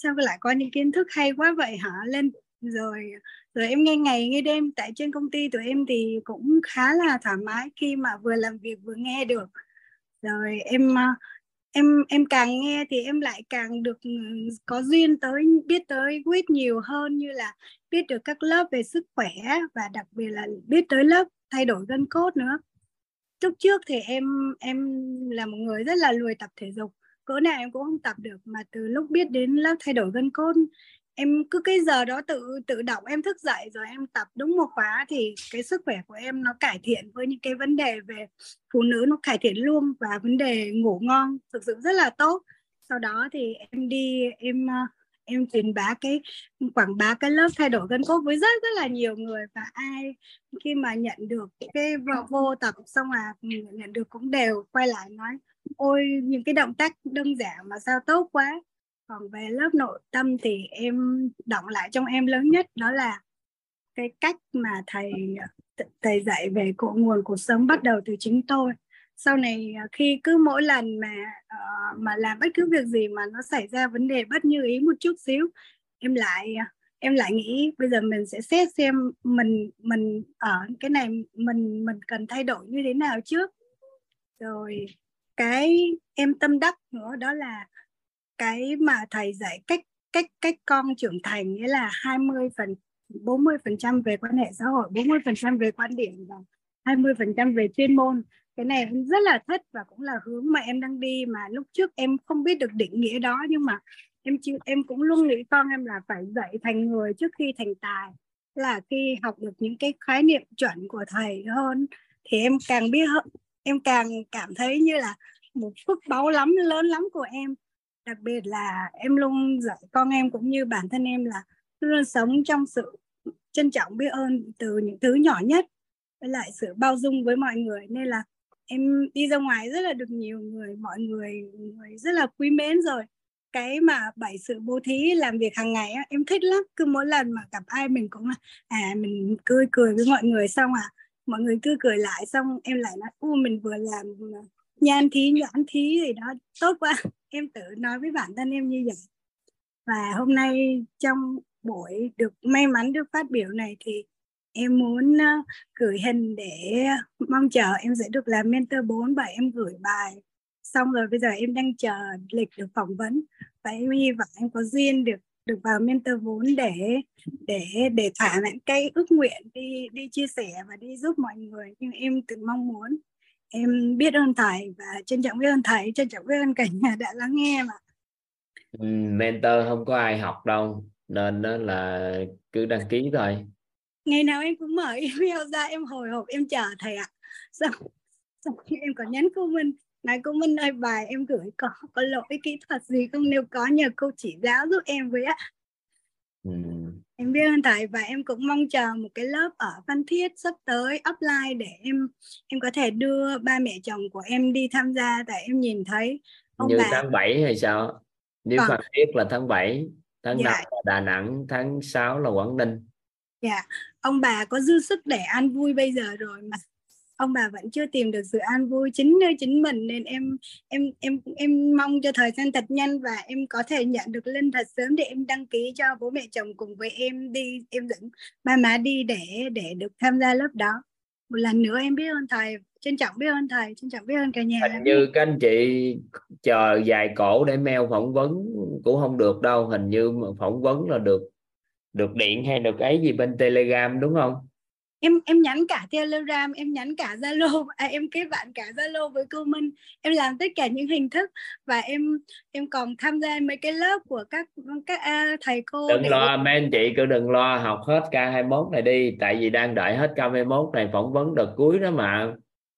sao lại có những kiến thức hay quá vậy hả? Lên, rồi rồi em nghe ngày, nghe đêm, tại trên công ty tụi em thì cũng khá là thoải mái khi mà vừa làm việc vừa nghe được. Rồi em à, em em càng nghe thì em lại càng được ừ, có duyên tới, biết tới quýt nhiều hơn như là biết được các lớp về sức khỏe và đặc biệt là biết tới lớp thay đổi gân cốt nữa. Lúc trước thì em em là một người rất là lười tập thể dục. Cỡ nào em cũng không tập được, mà từ lúc biết đến lớp thay đổi gân cốt em cứ cái giờ đó tự tự động em thức dậy rồi em tập đúng một khóa thì cái sức khỏe của em nó cải thiện với những cái vấn đề về phụ nữ nó cải thiện luôn và vấn đề ngủ ngon thực sự rất là tốt. Sau đó thì em đi em ờ, em truyền bá cái quảng bá cái lớp thay đổi gân cốt với rất rất là nhiều người và ai khi mà nhận được cái vô, vô tập xong là ừ, nhận được cũng đều quay lại nói ôi những cái động tác đơn giản mà sao tốt quá còn về lớp nội tâm thì em động lại trong em lớn nhất đó là cái cách mà thầy thầy dạy về cội nguồn cuộc sống bắt đầu từ chính tôi. Sau này à, khi cứ mỗi lần mà uh, mà làm bất cứ việc gì mà nó xảy ra vấn đề bất như ý một chút xíu em lại à, em lại nghĩ bây giờ mình sẽ xét xem mình mình ở cái này mình mình cần thay đổi như thế nào trước. Rồi cái em tâm đắc nữa đó là cái mà thầy dạy cách cách cách con trưởng thành nghĩa là 20 phần 40 phần trăm về quan hệ xã hội 40 phần trăm về quan điểm và 20 phần trăm về chuyên môn. Cái này em rất là thích và cũng là hướng mà em đang đi mà lúc trước em không biết được định nghĩa đó nhưng mà em chưa em cũng luôn nghĩ con em là phải dạy thành người trước khi thành tài, là khi học được những cái khái niệm chuẩn của thầy hơn. Thì em càng biết em càng cảm thấy như là một phước báu lắm, lớn lắm của em đặc biệt là em luôn dạy con em cũng như bản thân em là luôn sống trong sự trân trọng biết ơn từ những thứ nhỏ nhất với lại sự bao dung với mọi người. Nên là em đi ra ngoài rất là được nhiều người mọi người người rất là quý mến rồi. Cái mà bảy sự bố thí làm việc hàng ngày á, em thích lắm. Cứ mỗi lần mà gặp ai mình cũng là à mình cười cười với mọi người xong à mọi người cứ cười lại xong em lại nói u mình vừa làm nhan thí nhãn thí gì đó tốt quá. Em tự nói với bản thân em như vậy. Và hôm nay trong buổi được may mắn được phát biểu này thì em muốn uh, gửi hình để mong chờ em sẽ được làm mentor 4 và em gửi bài. Xong rồi bây giờ em đang chờ lịch được phỏng vấn và em hy vọng em có duyên được được vào mentor 4 để để để thỏa mãn cái ước nguyện đi đi chia sẻ và đi giúp mọi người nhưng em từng mong muốn em biết ơn thầy và trân trọng biết ơn thầy trân trọng biết ơn cả nhà đã lắng nghe mà ừ, mentor không có ai học đâu nên đó là cứ đăng ký thôi. Ngày nào em cũng mở email ra em hồi hộp em chờ thầy ạ. Xong, xong em có nhắn cô Minh nói cô Minh ơi bài em gửi có có lỗi kỹ thuật gì không? Nếu có nhờ cô chỉ giáo giúp em với ạ. Ừ. em biết ơn thầy và em cũng mong chờ một cái lớp ở Phan Thiết sắp tới upline để em em có thể đưa ba mẹ chồng của em đi tham gia. Tại em nhìn thấy ông như bà... tháng 7 hay sao? Nếu vâng. Phan Thiết là tháng 7 tháng dạ. 5 là Đà Nẵng tháng 6 là Quảng Ninh. Dạ. Ông bà có dư sức để an vui bây giờ rồi mà ông bà vẫn chưa tìm được sự an vui chính nơi chính mình nên em em em em mong cho thời gian thật nhanh và em có thể nhận được linh thật sớm để em đăng ký cho bố mẹ chồng cùng với em đi, em dẫn ba má đi để để được tham gia lớp đó. Một lần nữa em biết ơn thầy, trân trọng biết ơn thầy, trân trọng biết ơn cả nhà. Hình như các anh chị chờ dài cổ để mail phỏng vấn cũng không được đâu, hình như phỏng vấn là được được điện hay được ấy gì bên telegram đúng không? Em em nhắn cả telegram em nhắn cả zalo à, em kết bạn cả zalo với cô minh. Em làm tất cả những hình thức và em em còn tham gia mấy cái lớp của các các à, thầy cô đừng để... lo mấy anh chị cứ đừng lo học hết k 21 này đi. Tại vì đang đợi hết k 21 này phỏng vấn đợt cuối đó mà.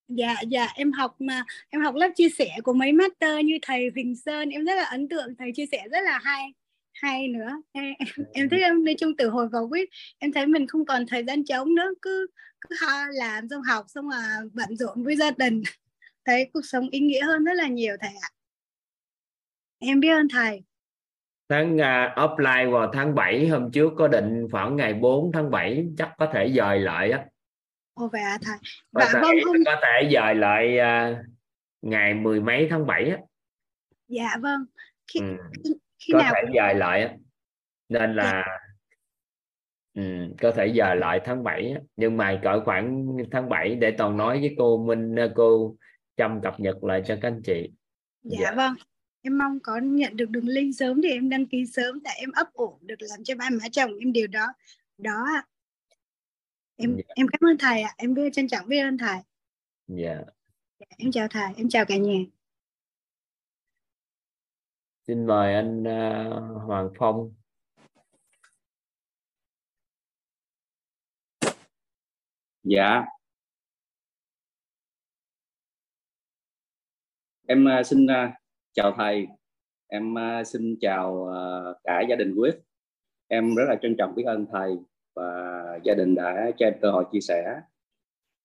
Dạ dạ em học mà em học lớp chia sẻ của mấy master như thầy Huỳnh Sơn. Em rất là ấn tượng thầy chia sẻ rất là hay hay nữa. Em, em thấy em nói chung từ hồi vào quýt em thấy mình không còn thời gian trống nữa cứ cứ làm xong học xong là bận rộn với gia đình. Thấy cuộc sống ý nghĩa hơn rất là nhiều thầy ạ. Em biết ơn thầy. Tháng uh, offline vào tháng 7 hôm trước có định khoảng ngày 4 tháng 7 chắc có thể dời lại á. Ồ vậy à thầy. Có dạ thể, vâng hôm có thể dời lại uh, ngày mười mấy tháng 7 á. Dạ vâng. Khi ừ. Khi có nào thể dời lại nên Dạ. là ừ, có thể dời lại tháng 7 á. nhưng mà cỡ khoảng tháng 7 để toàn nói với cô Minh cô Trâm cập nhật lại cho các anh chị. Dạ, Dạ. vâng. Em mong có nhận được đường link sớm thì em đăng ký sớm tại em ấp ủ được làm cho ba má chồng em điều đó. Đó ạ. Em Dạ. em cảm ơn thầy ạ. Em biết trân trọng biết ơn thầy. Dạ. Dạ, em chào thầy. Em chào cả nhà xin mời anh uh, Hoàng Phong Dạ. Em uh, xin uh, chào thầy. Em uh, xin chào cả gia đình Quyết. Em rất là trân trọng biết ơn thầy và gia đình đã cho em cơ hội chia sẻ.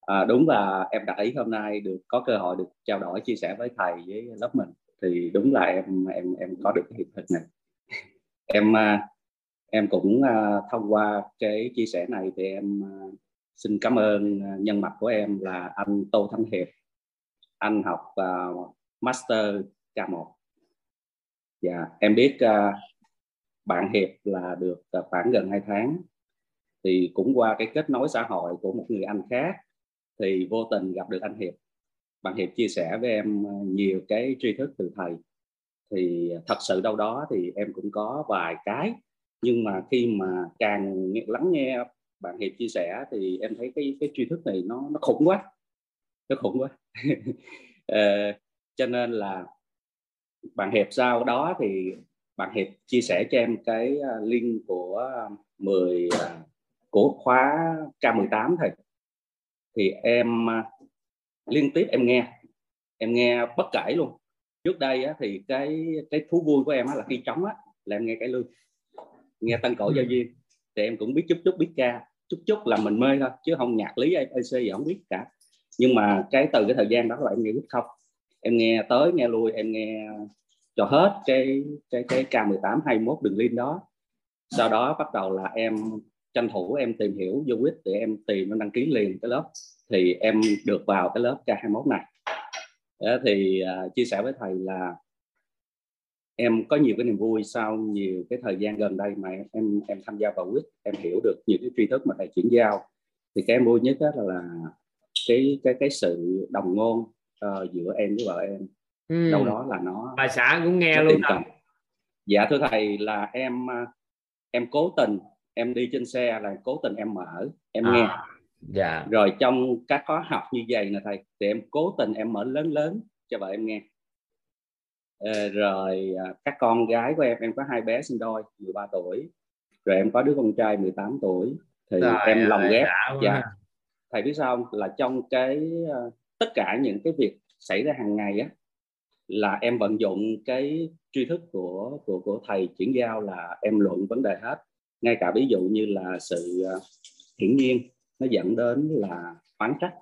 À, đúng là em đã ý hôm nay được có cơ hội được trao đổi chia sẻ với thầy với lớp mình thì đúng là em em em có được cái hiện thực này. Em à, em cũng à, thông qua cái chia sẻ này thì em à, xin cảm ơn nhân mặt của em là anh Tô Thanh Hiệp. Anh học uh, master K1 và dạ, em biết uh, bạn Hiệp là được uh, khoảng gần 2 tháng. Thì cũng qua cái kết nối xã hội của một người anh khác thì vô tình gặp được anh Hiệp bạn Hiệp chia sẻ với em ờ, nhiều cái tri thức từ thầy. Thì ờ, thật sự đâu đó thì em cũng có vài cái. Nhưng mà khi mà càng nghe- lắng nghe bạn hiệp chia sẻ thì em thấy cái cái tri thức này nó nó khủng quá. Nó khủng quá. À, cho nên là bạn hiệp sau đó thì bạn hiệp chia sẻ cho em cái link của 10 của khóa K18 thầy. Thì em liên tiếp em nghe em nghe bất kể luôn. Trước đây á, thì cái cái thú vui của em á, là khi trống á là em nghe cái lương nghe tăng cổ giao duyên. Thì em cũng biết chút chút biết ca chút chút là mình mê thôi chứ không nhạc lý EC gì không biết cả. Nhưng mà cái từ cái thời gian đó là em nghe biết không. Em nghe tới nghe lui em nghe cho hết cái cái cái K18 21 đường link đó. Sau đó bắt đầu là em tranh thủ em tìm hiểu vô quýt để em tìm em đăng ký liền cái lớp thì em được vào cái lớp K21 này. Đó, thì uh, chia sẻ với thầy là em có nhiều cái niềm vui sau nhiều cái thời gian gần đây mà em em tham gia vào quýt em hiểu được những cái tri thức mà thầy chuyển giao. Thì cái em vui nhất đó là, cái cái cái sự đồng ngôn uh, giữa em với vợ em. Ừ. đâu đó là nó bà xã cũng nghe luôn tàng. dạ thưa thầy là em uh, em cố tình em đi trên xe là cố tình em mở em nghe. à, dạ. Rồi trong các khóa học như vậy nè thầy thì em cố tình em mở lớn lớn cho vợ em nghe. Ờ, rồi à, các con gái của em em có hai bé sinh đôi 13 tuổi. Rồi em có đứa con trai 18 tuổi thì Trời em lòng ghép. dạ. Thầy biết sao không? là trong cái ờ, tất cả những cái việc xảy ra hàng ngày á là em vận dụng cái tri thức của của của thầy chuyển giao là em luận vấn đề hết. Ngay cả ví dụ như là sự ờ, hiển nhiên nó dẫn đến là oán trách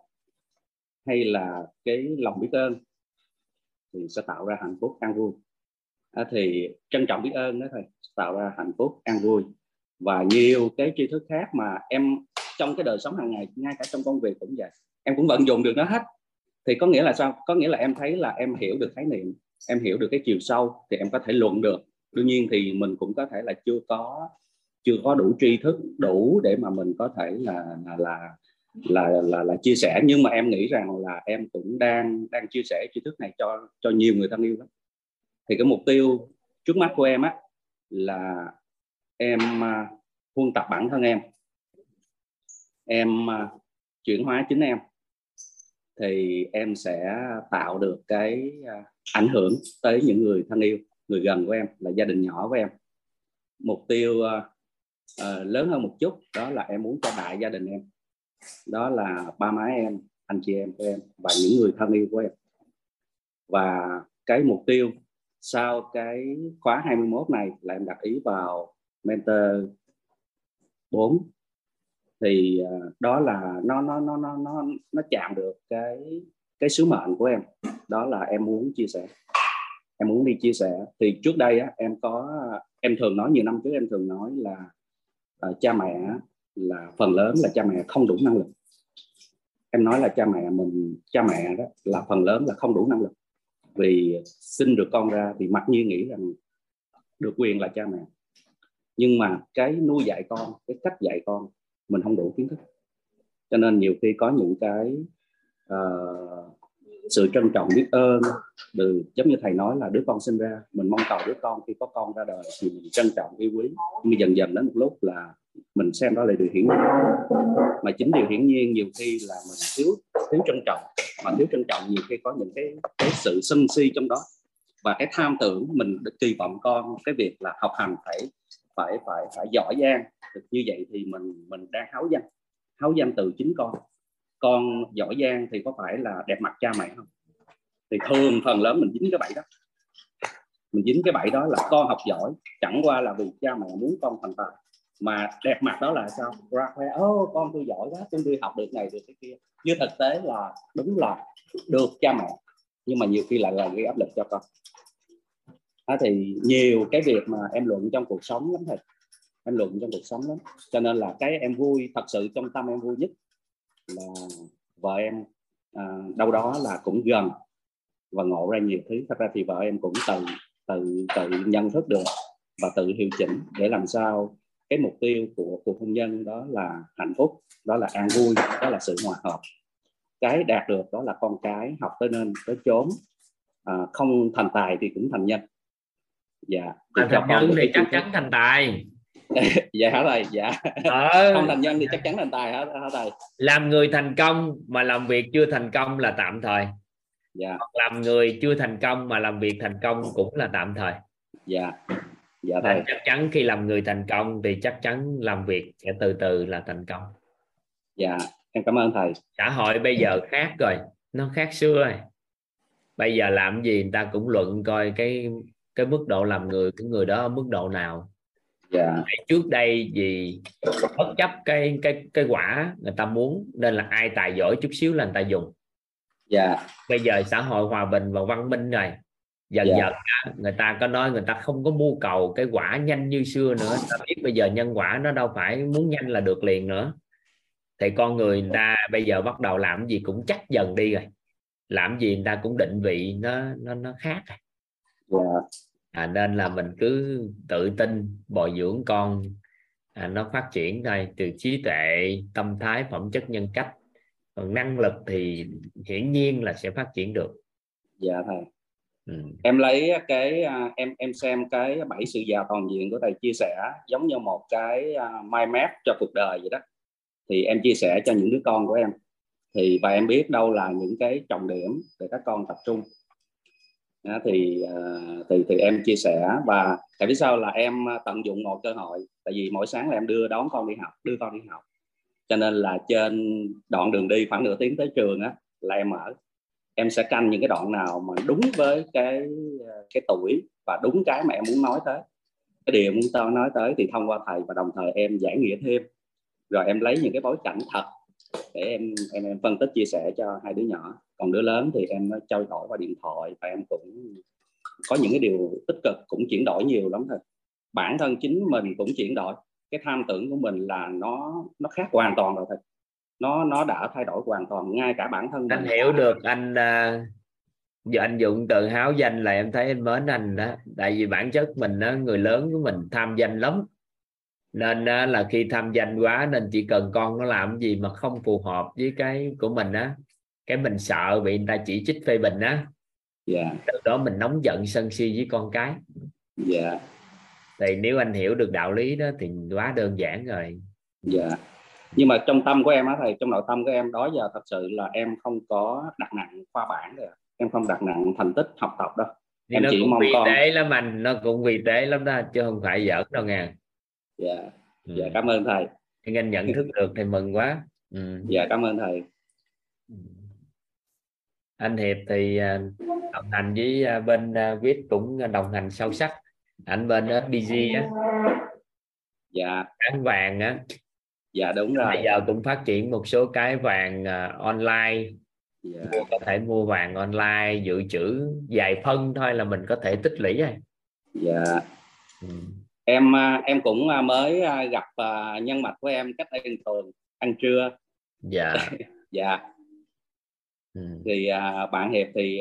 hay là cái lòng biết ơn thì sẽ tạo ra hạnh phúc an vui. À, thì trân trọng biết ơn đó thôi tạo ra hạnh phúc an vui. Và nhiều cái tri thức khác mà em trong cái đời sống hàng ngày ngay cả trong công việc cũng vậy. Em cũng vận dụng được nó hết. Thì có nghĩa là sao? Có nghĩa là em thấy là em hiểu được khái niệm em hiểu được cái chiều sâu thì em có thể luận được. Đương nhiên thì mình cũng có thể là chưa có chưa có đủ tri thức đủ để mà mình có thể là là là là là, là chia sẻ. Nhưng mà em nghĩ rằng là em cũng đang đang chia sẻ tri thức này cho cho nhiều người thân yêu lắm. Thì cái mục tiêu trước mắt của em á là em à, huân tập bản thân em. Em à, chuyển hóa chính em. Thì em sẽ tạo được cái à, ảnh hưởng tới những người thân yêu người gần của em là gia đình nhỏ của em. Mục tiêu uh, lớn hơn một chút. Đó là em muốn cho đại gia đình em. Đó là ba má em anh chị em của em và những người thân yêu của em. Và cái mục tiêu sau cái khóa 21 này là em đặt ý vào mentor 4 thì uh, đó là nó nó nó nó nó nó chạm được cái cái sứ mệnh của em. Đó là em muốn chia sẻ. Em muốn đi chia sẻ. Thì trước đây á, em có em thường nói nhiều năm trước em thường nói là uh, cha mẹ là phần lớn là cha mẹ không đủ năng lực. Em nói là cha mẹ mình cha mẹ đó là phần lớn là không đủ năng lực. Vì sinh được con ra thì mặc nhiên nghĩ rằng được quyền là cha mẹ. Nhưng mà cái nuôi dạy con cái cách dạy con mình không đủ kiến thức. Cho nên nhiều khi có những cái uh, sự trân trọng biết ơn từ, giống như thầy nói là đứa con sinh ra, mình mong cầu đứa con khi có con ra đời thì mình trân trọng yêu quý. Nhưng dần dần đến một lúc là mình xem đó là điều hiển nhiên. Mà chính điều hiển nhiên nhiều khi là mình thiếu thiếu trân trọng, mà thiếu trân trọng nhiều khi có những cái cái sự sân si trong đó. Và cái tham tưởng mình kỳ vọng con cái việc là học hành phải phải phải phải giỏi giang như vậy thì mình mình đang háo danh háo danh từ chính con con giỏi giang thì có phải là đẹp mặt cha mẹ không? Thì thường phần lớn mình dính cái bẫy đó. Mình dính cái bẫy đó là con học giỏi chẳng qua là vì cha mẹ muốn con thành tài. Mà đẹp mặt đó là sao? Ra khoe ô con tôi giỏi quá tôi đi học được này được cái kia. Như thực tế là đúng là được cha mẹ nhưng mà nhiều khi lại là gây áp lực cho con. À, thì nhiều cái việc mà em luận trong cuộc sống lắm thầy. Em luận trong cuộc sống lắm. Cho nên là cái em vui thật sự trong tâm em vui nhất là vợ em à, đâu đó là cũng gần và ngộ ra nhiều thứ. Thật ra thì vợ em cũng tự tự tự nhận thức được và tự điều chỉnh để làm sao cái mục tiêu của cuộc hôn nhân đó là hạnh phúc đó là an vui đó là sự hòa hợp. Cái đạt được đó là con cái học tới nên tới chốn. À, không thành tài thì cũng thành nhân. Dạ. À, thành nhân thì chắc chắn thành tài dạ hả thầy? Dạ. Ờ. không thành nhân thì chắc chắn thành tài hả, hả thầy? Làm người thành công mà làm việc chưa thành công là tạm thời. Dạ. Làm người chưa thành công mà làm việc thành công cũng là tạm thời. Dạ. Dạ thầy. chắc chắn khi làm người thành công thì chắc chắn làm việc sẽ từ từ là thành công. Dạ. Em cảm ơn thầy. Xã hội bây giờ khác rồi. Nó khác xưa rồi. Bây giờ làm gì người ta cũng luận coi cái cái mức độ làm người của người đó ở mức độ nào yeah. trước đây vì bất chấp cái cái cái quả người ta muốn nên là ai tài giỏi chút xíu là người ta dùng. Yeah. bây giờ xã hội hòa bình và văn minh rồi. Dần yeah. dần người ta có nói người ta không có mưu cầu cái quả nhanh như xưa nữa. Ta biết bây giờ nhân quả nó đâu phải muốn nhanh là được liền nữa. Thì con người người ta bây giờ bắt đầu làm gì cũng chắc dần đi rồi. Làm gì người ta cũng định vị nó nó nó khác rồi. Yeah à, nên là mình cứ tự tin bồi dưỡng con. À, nó phát triển thôi từ trí tuệ tâm thái phẩm chất nhân cách. Còn năng lực thì hiển nhiên là sẽ phát triển được. Dạ thầy. Ừ. em lấy cái à, em em xem cái bảy sự già toàn diện của thầy chia sẻ giống như một cái uh, mind map cho cuộc đời vậy đó. Thì em chia sẻ cho những đứa con của em. Thì và em biết đâu là những cái trọng điểm để các con tập trung thì à, ờ, thì thì em chia sẻ và tại vì sao là em tận dụng một cơ hội? Tại vì mỗi sáng là em đưa đón con đi học đưa con đi học. Cho nên là trên đoạn đường đi khoảng nửa tiếng tới trường á là em mở em sẽ canh những cái đoạn nào mà đúng với cái à, cái tuổi và đúng cái mà em muốn nói tới. Cái điều muốn tao nói tới thì thông qua thầy và đồng thời em giải nghĩa thêm. Rồi em lấy những cái bối cảnh thật để em em em phân tích chia sẻ cho hai đứa nhỏ. Còn đứa lớn thì em trao đổi qua điện thoại và em cũng có những cái điều tích cực cũng chuyển đổi nhiều lắm thôi. Bản thân chính mình cũng chuyển đổi. Cái tham tưởng của mình là nó nó khác hoàn toàn rồi thôi. Nó nó đã thay đổi hoàn toàn ngay cả bản thân anh hiểu được anh à, giờ anh dụng từ háo danh là em thấy anh mến anh đó. Tại vì bản chất mình đó, người lớn của mình tham danh lắm nên là khi tham danh quá nên chỉ cần con nó làm gì mà không phù hợp với cái của mình á cái mình sợ bị người ta chỉ trích phê bình á yeah. từ đó mình nóng giận sân si với con cái. Yeah. thì nếu anh hiểu được đạo lý đó thì quá đơn giản rồi. Dạ. Nhưng mà trong tâm của em á thầy trong nội tâm của em đó giờ thật sự là em không có đặt nặng khoa bản rồi em không đặt nặng thành tích học tập đâu. Thì em nó chỉ cũng mong vì con tế lắm anh nó cũng vì tế lắm đó chứ không phải giỡn đâu nha dạ. Ừ. dạ cảm ơn thầy. Anh nhận thức được thì mừng quá. Ừ. dạ cảm ơn thầy. Ừ. Anh hiệp thì à, đồng hành với à, bên à, viết cũng đồng hành sâu sắc. Anh bên SBG á. Dạ. Bán vàng á. Dạ đúng rồi. Bây giờ cũng phát triển một số cái vàng online. Dạ. Có thể mua vàng online dự trữ vài phân thôi là mình có thể tích lũy rồi dạ. Ừ. em à, em cũng à, mới à, gặp nhân mạch của em cách đây thường ăn trưa. Dạ. Dạ. Ừ. thì bạn hiệp thì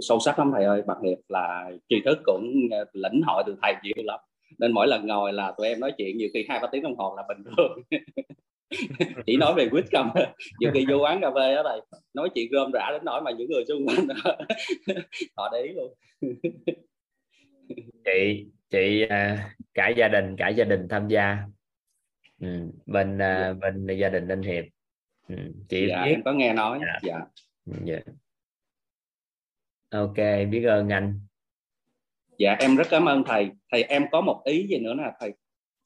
sâu sắc lắm thầy ơi. Bạn hiệp là tri thức cũng lĩnh hội từ thầy nhiều lắm. Nên mỗi lần ngồi là tụi em nói chuyện nhiều khi hai ba tiếng đồng hồ là bình thường. Chỉ nói về quýt không nhiều khi vô quán cà phê đó thầy nói chuyện rôm rã đến nỗi mà những người xung quanh đó, họ để ý luôn. Chị chị à, cả gia đình cả gia đình tham gia ừ. bên à, bên gia đình anh hiệp ừ. chị dạ biết em có nghe nói Dạ. dạ dạ. ok biết ơn anh dạ em rất cảm ơn thầy thầy em có một ý gì nữa nè thầy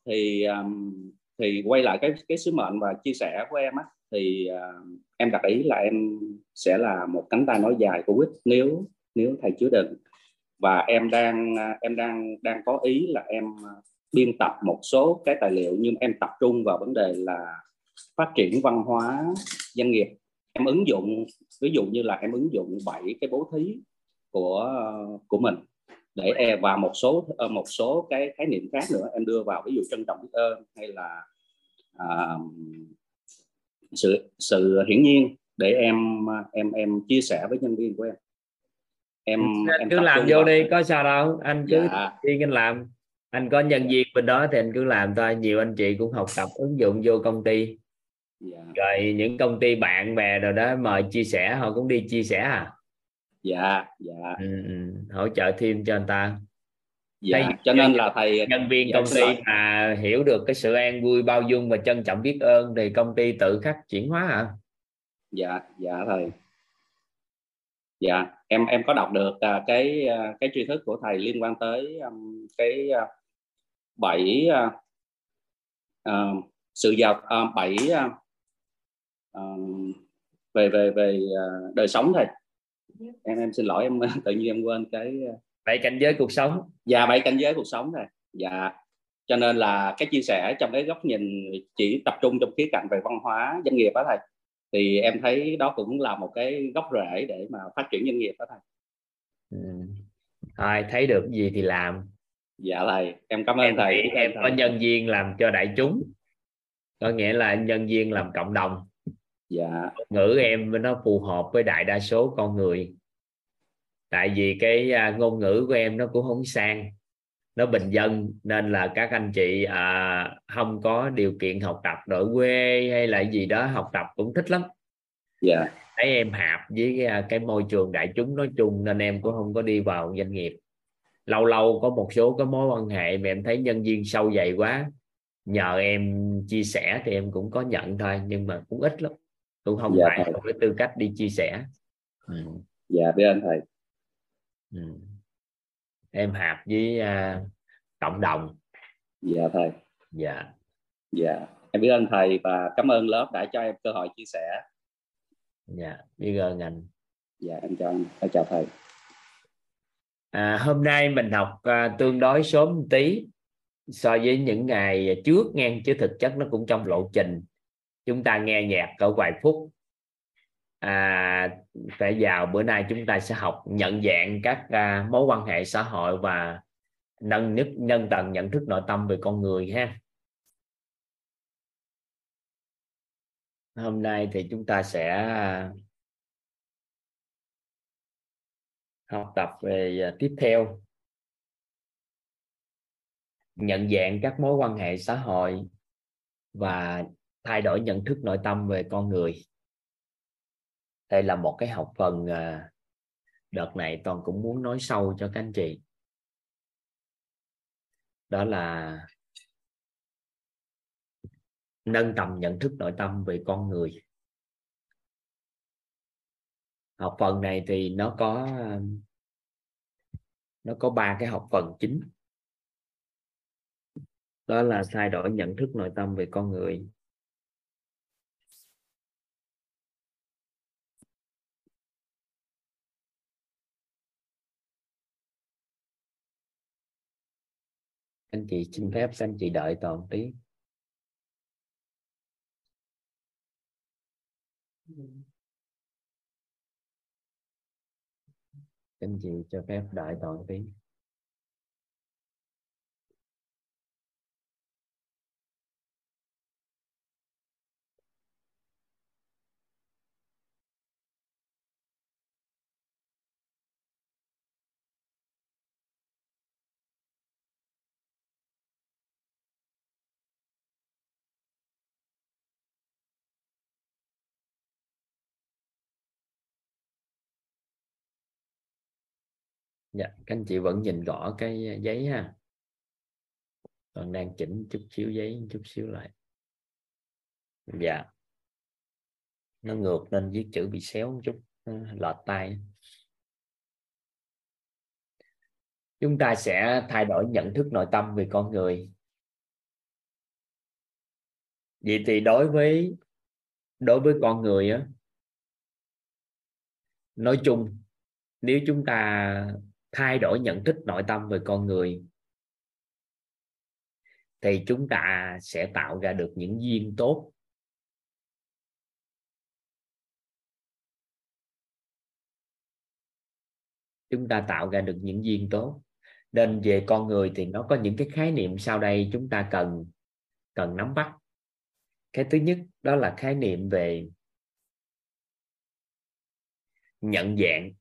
thì um, thì quay lại cái cái sứ mệnh và chia sẻ của em á thì uh, em đặt ý là em sẽ là một cánh tay nói dài của quýt nếu nếu thầy chứa đựng và em đang à, em đang đang có ý là em à, biên tập một số cái tài liệu nhưng em tập trung vào vấn đề là phát triển văn hóa doanh nghiệp. Em ứng dụng ví dụ như là em ứng dụng bảy cái bố thí của của mình để em và một số ờ, một số cái khái niệm khác nữa em đưa vào ví dụ trân trọng biết ơn hay là à, sự sự hiển nhiên để em à, em em chia sẻ với nhân viên của em em anh em cứ làm vô đi có sao đâu. Anh cứ dạ. đi anh làm. Anh có nhân viên bên đó thì anh cứ làm thôi. Nhiều anh chị cũng học tập ứng dụng vô công ty. Dạ. Rồi những công ty bạn bè rồi đó mời chia sẻ họ cũng đi chia sẻ à? Dạ dạ. Ừ, ừ. hỗ trợ thêm cho anh ta. Dạ Thấy- cho nên là thầy nhân viên Dạ, công ty mà hiểu được cái sự an vui bao dung và trân trọng biết ơn thì công ty tự khắc chuyển hóa à? Dạ dạ thầy. Dạ em em có đọc được à, cái à, cái tri thức của thầy liên quan tới um, cái à, bảy à, sự giàu à, bảy à, về về về đời sống thầy. Em em xin lỗi em tự nhiên em quên cái bảy cảnh giới cuộc sống. Dạ bảy cảnh giới cuộc sống thầy. Dạ. Cho nên là cái chia sẻ trong cái góc nhìn chỉ tập trung trong khía cạnh về văn hóa doanh nghiệp đó thầy thì em thấy đó cũng là một cái gốc rễ để mà phát triển doanh nghiệp đó thầy. Ừ. thôi thấy được gì thì làm. Dạ thầy em cảm ơn em thầy em thầy. có nhân viên làm cho đại chúng. Có nghĩa là nhân viên làm cộng đồng. Dạ. Ngữ em nó phù hợp với đại đa số con người. Tại vì cái à, ngôn ngữ của em nó cũng không sang nó bình dân nên là các anh chị à, không có điều kiện học tập ở quê hay là gì đó học tập cũng thích lắm dạ thấy em hạp với cái, à, cái môi trường đại chúng nói chung nên em cũng không có đi vào doanh nghiệp lâu lâu có một số cái mối quan hệ mà em thấy nhân viên sâu dày quá nhờ em chia sẻ thì em cũng có nhận thôi nhưng mà cũng ít lắm cũng không Dạ, phải thầy. có cái tư cách đi chia sẻ ừ. dạ biết ơn thầy Ừ. em hạp với à, cộng đồng. Dạ thầy. Dạ. Dạ. Em biết ơn thầy và cảm ơn lớp đã cho em cơ hội chia sẻ. Dạ biết ơn anh. Dạ em chào anh. Em chào thầy. À, hôm nay mình học à, tương đối sớm một tí. So với những ngày trước nghe chứ thực chất nó cũng trong lộ trình. Chúng ta nghe nhạc cỡ vài phút à, phải vào bữa nay chúng ta sẽ học nhận dạng các à, mối quan hệ xã hội và nâng nhất nâng tầng nhận thức nội tâm về con người ha. Hôm nay thì chúng ta sẽ à, học tập về à, tiếp theo. Nhận dạng các mối quan hệ xã hội và thay đổi nhận thức nội tâm về con người đây là một cái học phần à, đợt này toàn cũng muốn nói sâu cho các anh chị. Đó là nâng tầm nhận thức nội tâm về con người. Học phần này thì nó có nó có ba cái học phần chính. Đó là thay đổi nhận thức nội tâm về con người. anh chị xin phép, anh chị đợi toàn tí. Anh chị cho phép đợi toàn tí. Dạ các anh chị vẫn nhìn rõ cái giấy ha. Còn đang chỉnh chút xíu giấy, chút xíu lại. Dạ. Nó ngược nên viết chữ bị xéo một chút lọt tay chúng ta sẽ thay đổi nhận thức nội tâm về con người. Vậy thì đối với đối với con người á, nói chung, nếu chúng ta thay đổi nhận thức nội tâm về con người, thì chúng ta sẽ tạo ra được những duyên tốt. Chúng ta tạo ra được những duyên tốt. Nên về con người thì nó có những cái khái niệm sau đây chúng ta cần cần nắm bắt. Cái thứ nhất, đó là khái niệm về nhận dạng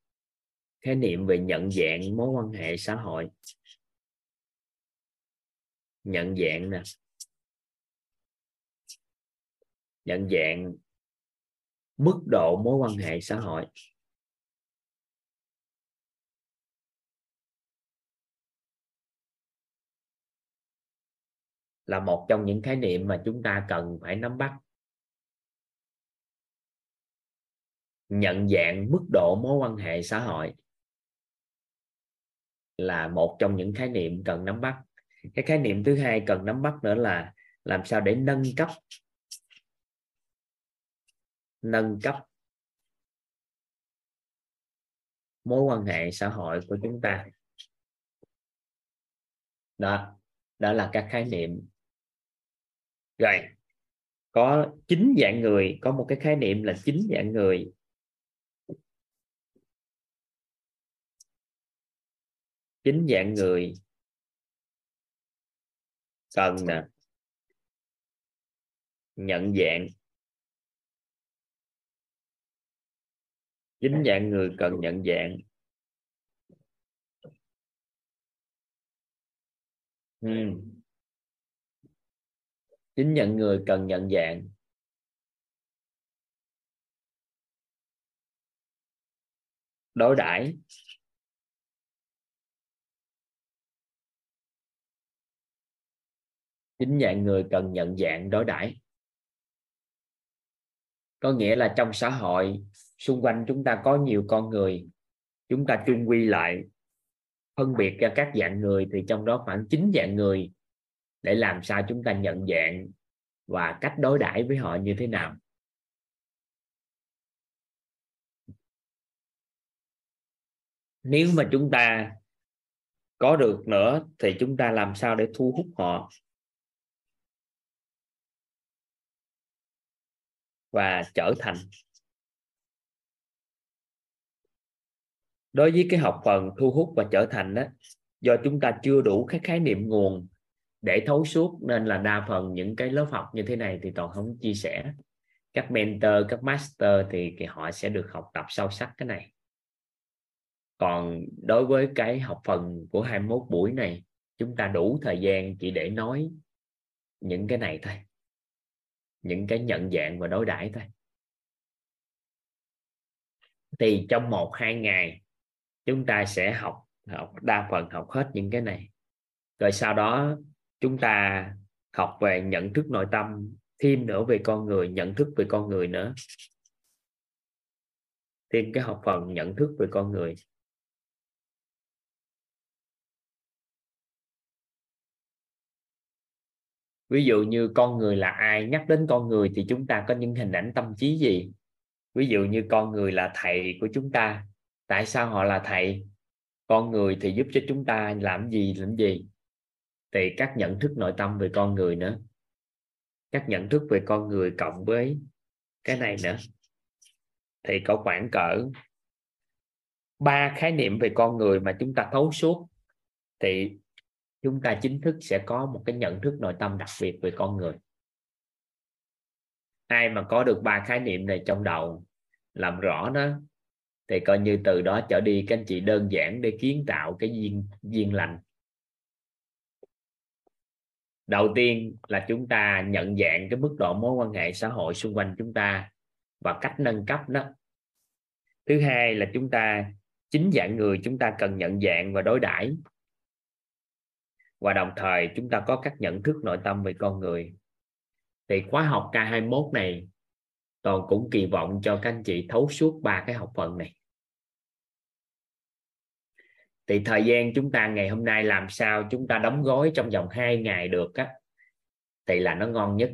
khái niệm về nhận dạng mối quan hệ xã hội. Nhận dạng nè. Nhận dạng mức độ mối quan hệ xã hội. Là một trong những khái niệm mà chúng ta cần phải nắm bắt. Nhận dạng mức độ mối quan hệ xã hội là một trong những khái niệm cần nắm bắt. Cái khái niệm thứ hai cần nắm bắt nữa là làm sao để nâng cấp. Nâng cấp mối quan hệ xã hội của chúng ta. Đó đó là các khái niệm. Rồi, có chín dạng người, có một cái khái niệm là chín dạng người. Chín dạng người. Cần nè. Nhận dạng. Chín dạng người cần nhận dạng. Ừ. chính nhận người cần nhận dạng. Đối đãi. Chính dạng người cần nhận dạng đối đãi. Có nghĩa là trong xã hội, xung quanh chúng ta có nhiều con người, chúng ta chung quy lại, phân biệt ra các dạng người thì trong đó khoảng chín dạng người để làm sao chúng ta nhận dạng và cách đối đãi với họ như thế nào. Nếu mà chúng ta có được nữa thì chúng ta làm sao để thu hút họ? Và trở thành. Đối với cái học phần thu hút và trở thành đó do chúng ta chưa đủ các khái niệm nguồn để thấu suốt nên là đa phần những cái lớp học như thế này thì toàn không chia sẻ. Các mentor các master thì, thì họ sẽ được học tập sâu sắc cái này. Còn đối với cái học phần của 21 buổi này chúng ta đủ thời gian chỉ để nói những cái này thôi những cái nhận dạng và đối đãi thôi. Thì trong một, hai ngày, chúng ta sẽ học học đa phần học hết những cái này. Rồi sau đó chúng ta học về nhận thức nội tâm, thêm nữa về con người, nhận thức về con người nữa. Thêm cái học phần nhận thức về con người. Ví dụ như con người là ai, nhắc đến con người thì chúng ta có những hình ảnh tâm trí gì? Ví dụ như con người là thầy của chúng ta, tại sao họ là thầy? Con người thì giúp cho chúng ta làm gì làm gì? Thì các nhận thức nội tâm về con người nữa. Các nhận thức về con người cộng với cái này nữa. Thì có khoảng cỡ ba khái niệm về con người mà chúng ta thấu suốt. Thì chúng ta chính thức sẽ có một cái nhận thức nội tâm đặc biệt về con người. Ai mà có được ba khái niệm này trong đầu, làm rõ nó, thì coi như từ đó trở đi các anh chị đơn giản để kiến tạo cái duyên duyên lành. Đầu tiên là chúng ta nhận dạng cái mức độ mối quan hệ xã hội xung quanh chúng ta và cách nâng cấp đó thứ hai là chúng ta, chính dạng người chúng ta cần nhận dạng và đối đãi và đồng thời chúng ta có các nhận thức nội tâm về con người. Thì khóa học K21 này toàn cũng kỳ vọng cho các anh chị thấu suốt ba cái học phần này. Thì thời gian chúng ta ngày hôm nay làm sao chúng ta đóng gói trong vòng 2 ngày được á, thì là nó ngon nhất.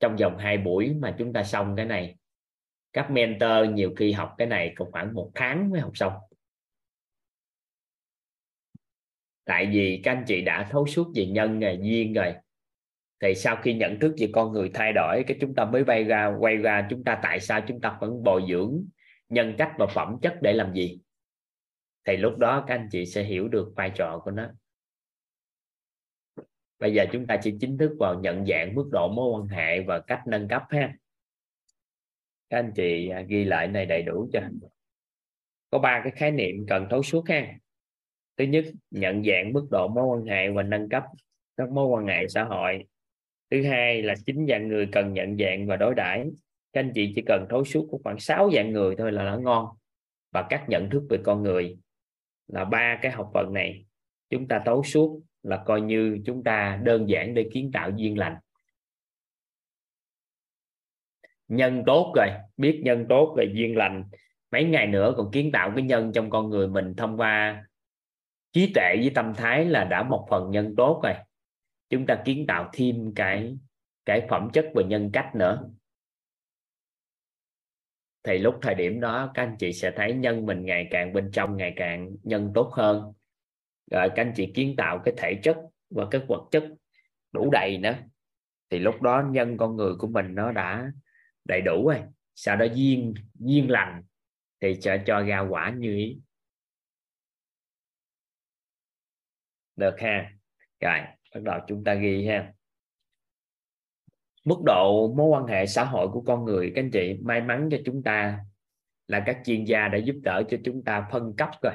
Trong vòng hai buổi mà chúng ta xong cái này, các mentor nhiều khi học cái này còn khoảng một tháng mới học xong. Tại vì các anh chị đã thấu suốt về nhân, nghề duyên rồi. Thì sau khi nhận thức về con người thay đổi, cái chúng ta mới bay ra, quay ra chúng ta tại sao chúng ta vẫn bồi dưỡng nhân cách và phẩm chất để làm gì? Thì lúc đó các anh chị sẽ hiểu được vai trò của nó. Bây giờ chúng ta chỉ chính thức vào nhận dạng mức độ mối quan hệ và cách nâng cấp ha. Các anh chị à, ghi lại này đầy đủ cho có ba cái khái niệm cần thấu suốt ha thứ nhất, nhận dạng mức độ mối quan hệ và nâng cấp các mối quan hệ xã hội. Thứ hai là chính dạng người cần nhận dạng và đối đãi. Các anh chị chỉ cần thấu suốt của khoảng 6 dạng người thôi là nó ngon và các nhận thức về con người là ba cái học phần này. Chúng ta thấu suốt là coi như chúng ta đơn giản để kiến tạo duyên lành. Nhân tốt rồi, biết nhân tốt rồi, duyên lành. Mấy ngày nữa còn kiến tạo cái nhân trong con người mình thông qua trí tuệ với tâm thái là đã một phần nhân tốt rồi. Chúng ta kiến tạo thêm cái cái phẩm chất và nhân cách nữa. Thì lúc thời điểm đó, các anh chị sẽ thấy nhân mình ngày càng bên trong, ngày càng nhân tốt hơn. Rồi các anh chị kiến tạo cái thể chất và cái vật chất đủ đầy nữa. Thì lúc đó nhân con người của mình nó đã đầy đủ rồi. Sau đó duyên duyên lành thì sẽ cho ra quả như ý. Được ha. Rồi, bắt đầu chúng ta ghi ha. Mức độ mối quan hệ xã hội của con người, các anh chị, may mắn cho chúng ta là các chuyên gia đã giúp đỡ cho chúng ta phân cấp rồi.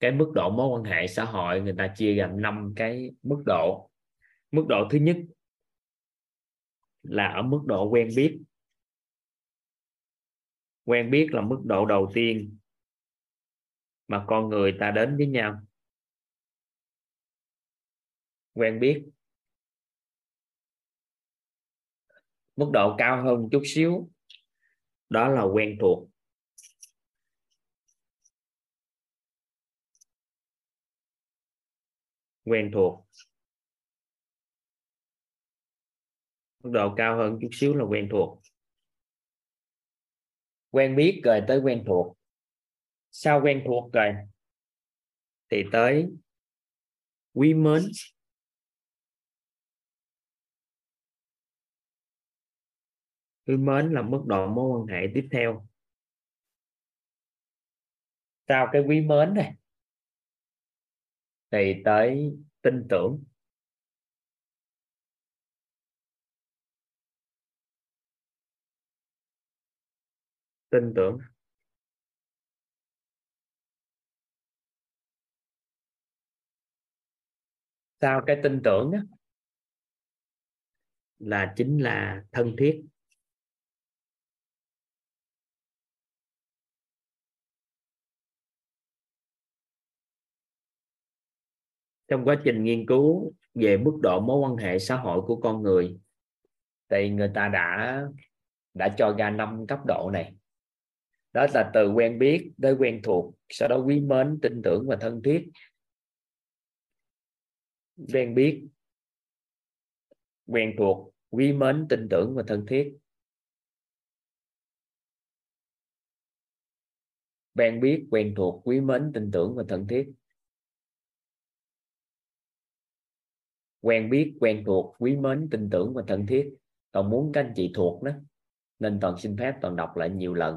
Cái mức độ mối quan hệ xã hội, người ta chia làm năm cái mức độ. Mức độ thứ nhất là ở mức độ quen biết. Quen biết là mức độ đầu tiên mà con người ta đến với nhau quen biết. Mức độ cao hơn chút xíu, đó là quen thuộc. Quen thuộc. Mức độ cao hơn chút xíu là quen thuộc. Quen biết rồi tới quen thuộc. Sau quen thuộc rồi, thì tới quý mến. Yêu mến là mức độ mối quan hệ tiếp theo. Sau cái quý mến này thì tới tin tưởng. Tin tưởng. Sau cái tin tưởng đó, là chính là thân thiết. Trong quá trình nghiên cứu về mức độ mối quan hệ xã hội của con người, thì người ta đã đã cho ra năm cấp độ này. Đó là từ quen biết tới quen thuộc, sau đó quý mến, tin tưởng và thân thiết. Quen biết, quen thuộc, quý mến, tin tưởng và thân thiết. Quen biết, quen thuộc, quý mến, tin tưởng và thân thiết. Quen biết, quen thuộc, quý mến, tin tưởng và thân thiết. Toàn muốn các anh chị thuộc đó, nên toàn xin phép toàn đọc lại nhiều lần.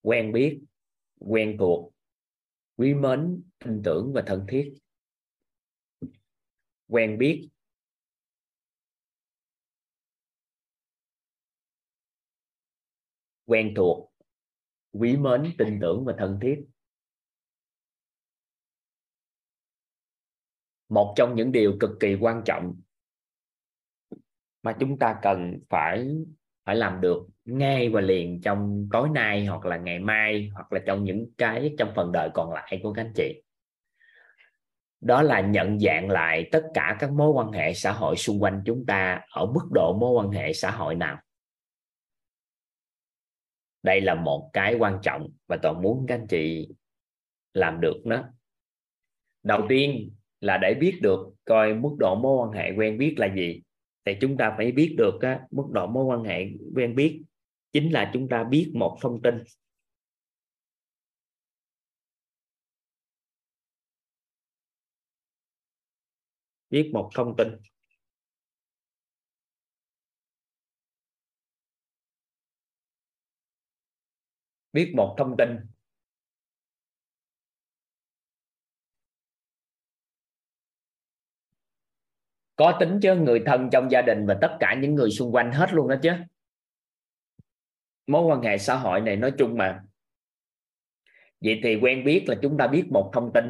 Quen biết, quen thuộc, quý mến, tin tưởng và thân thiết. Quen biết, quen thuộc, quý mến, tin tưởng và thân thiết. Một trong những điều cực kỳ quan trọng mà chúng ta cần phải phải làm được ngay và liền trong tối nay hoặc là ngày mai hoặc là trong những cái, trong phần đời còn lại của các anh chị. Đó là nhận dạng lại tất cả các mối quan hệ xã hội xung quanh chúng ta ở mức độ mối quan hệ xã hội nào. Đây là một cái quan trọng và toàn muốn các anh chị làm được đó đầu tiên là để biết được coi mức độ mối quan hệ quen biết là gì. Thì chúng ta phải biết được á, mức độ mối quan hệ quen biết chính là chúng ta biết một thông tin. Biết một thông tin. Biết một thông tin. Có tính chứ, người thân trong gia đình và tất cả những người xung quanh hết luôn đó chứ. Mối quan hệ xã hội này nói chung mà. Vậy thì quen biết là chúng ta biết một thông tin.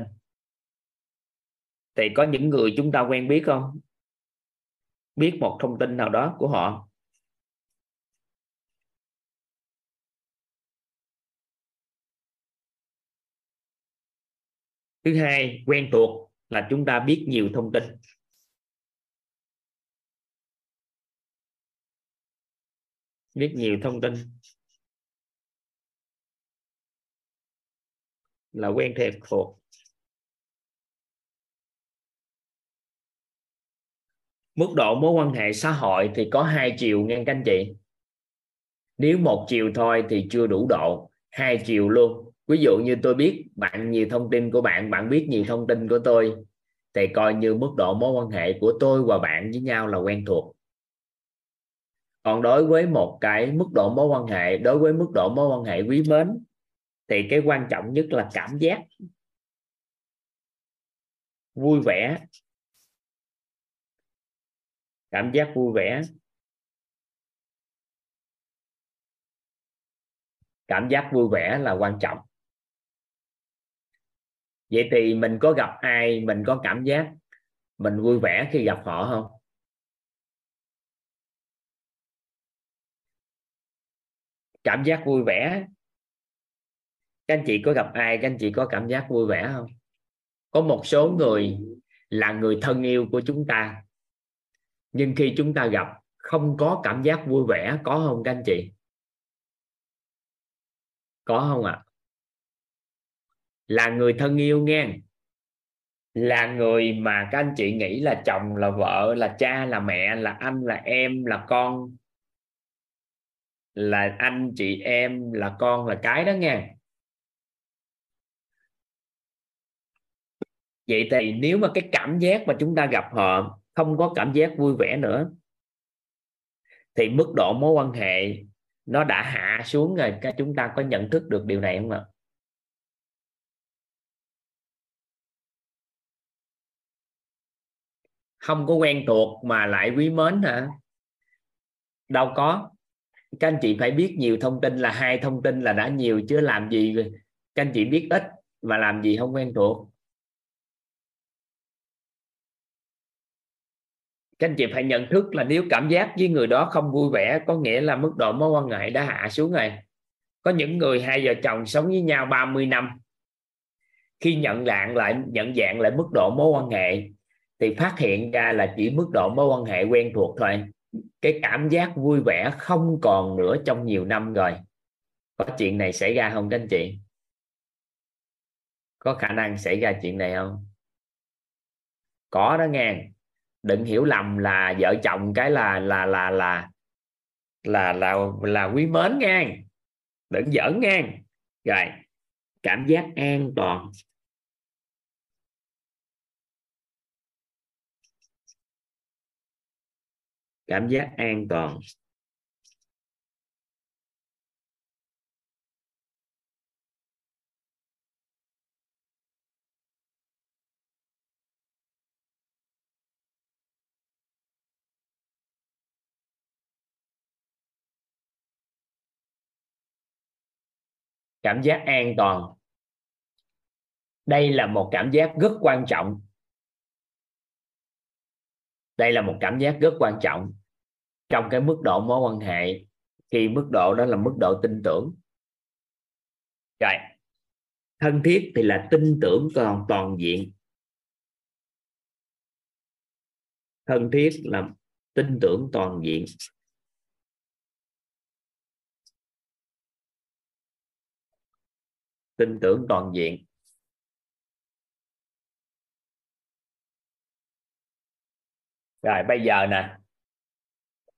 Thì có những người chúng ta quen biết không? Biết một thông tin nào đó của họ. Thứ hai, quen thuộc là chúng ta biết nhiều thông tin. Biết nhiều thông tin. Là quen thiệt thuộc. Mức độ mối quan hệ xã hội thì có hai chiều nghe các anh chị. Nếu một chiều thôi thì chưa đủ độ, hai chiều luôn. Ví dụ như tôi biết bạn nhiều thông tin của bạn bạn biết nhiều thông tin của tôi, thì coi như mức độ mối quan hệ của tôi và bạn với nhau là quen thuộc còn đối với một cái mức độ mối quan hệ, đối với mức độ mối quan hệ quý mến, thì cái quan trọng nhất là cảm giác vui vẻ. Cảm giác vui vẻ. Cảm giác vui vẻ là quan trọng. Vậy thì mình có gặp ai, mình có cảm giác mình vui vẻ khi gặp họ không? Cảm giác vui vẻ. Các anh chị có gặp ai, các anh chị có cảm giác vui vẻ không? Có một số người là người thân yêu của chúng ta, nhưng khi chúng ta gặp, không có cảm giác vui vẻ, có không các anh chị? Có không ạ? À? là người thân yêu nghe, là người mà các anh chị nghĩ là chồng, là vợ, là cha, là mẹ, là anh, là em, là con là anh, chị em, là con, là cái đó nghe vậy thì nếu mà cái cảm giác mà chúng ta gặp họ không có cảm giác vui vẻ nữa, thì mức độ mối quan hệ nó đã hạ xuống rồi các chúng ta có nhận thức được điều này không ạ? Không có quen thuộc mà lại quý mến hả? Đâu có các anh chị phải biết nhiều thông tin là hai thông tin là đã nhiều chứ làm gì? Các anh chị biết ít mà làm gì không quen thuộc. Các anh chị phải nhận thức là nếu cảm giác với người đó không vui vẻ, có nghĩa là mức độ mối quan hệ đã hạ xuống rồi. Có những người hai vợ chồng sống với nhau 30 năm. Khi nhận dạng lại, nhận dạng lại mức độ mối quan hệ, thì phát hiện ra là chỉ mức độ mối quan hệ quen thuộc thôi cái cảm giác vui vẻ không còn nữa trong nhiều năm rồi. Có chuyện này xảy ra không các anh chị? Có khả năng xảy ra chuyện này không? Có đó nghe. Đừng hiểu lầm là vợ chồng cái là là là là là là là quý mến nghe. Đừng giỡn nghe. Rồi, cảm giác an toàn. cảm giác an toàn. Cảm giác an toàn. Đây là một cảm giác rất quan trọng đây là một cảm giác rất quan trọng trong cái mức độ mối quan hệ, khi mức độ đó là mức độ tin tưởng. Rồi, thân thiết thì là tin tưởng còn toàn diện. Thân thiết là tin tưởng toàn diện. Tin tưởng toàn diện. Rồi, bây giờ nè,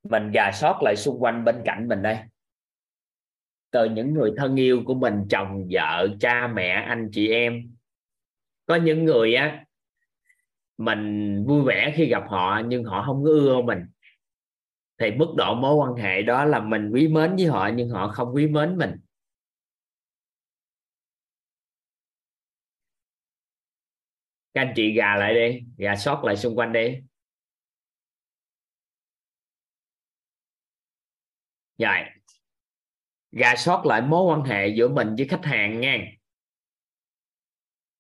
mình gà sót lại xung quanh bên cạnh mình đây. Từ những người thân yêu của mình, chồng, vợ, cha, mẹ, anh, chị em. Có những người á, mình vui vẻ khi gặp họ, nhưng họ không có ưa mình. Thì mức độ mối quan hệ đó là mình quý mến với họ, nhưng họ không quý mến mình. Các anh chị gà lại đi, gà sót lại xung quanh đi. Rồi. Gà sót lại mối quan hệ giữa mình với khách hàng nha.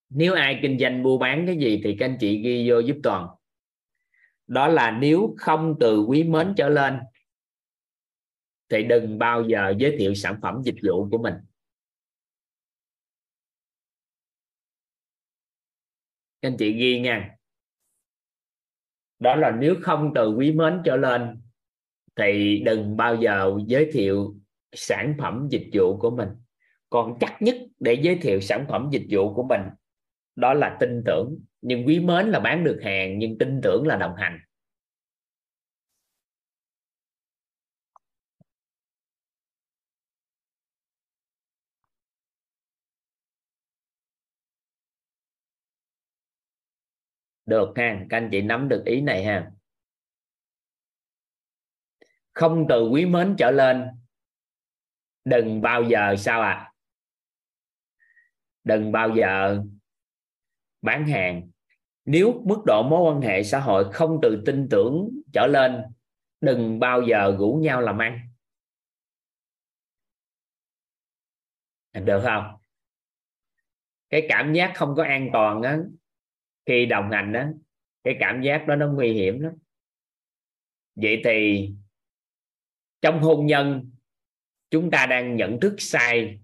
Nếu ai kinh doanh mua bán cái gì thì các anh chị ghi vô giúp toàn. Đó là nếu không từ quý mến trở lên, thì đừng bao giờ giới thiệu sản phẩm dịch vụ của mình. Các anh chị ghi nha. Đó là nếu không từ quý mến trở lên thì đừng bao giờ giới thiệu sản phẩm dịch vụ của mình. Còn chắc nhất để giới thiệu sản phẩm dịch vụ của mình, đó là tin tưởng. Nhưng quý mến là bán được hàng, nhưng tin tưởng là đồng hành. Được ha, các anh chị nắm được ý này ha không từ quý mến trở lên. Đừng bao giờ, sao à đừng bao giờ bán hàng. Nếu mức độ mối quan hệ xã hội không từ tin tưởng trở lên, đừng bao giờ rủ nhau làm ăn. Được không? Cái cảm giác không có an toàn á, khi đồng hành đó cái cảm giác đó nó nguy hiểm lắm. Vậy thì trong hôn nhân, chúng ta đang nhận thức sai,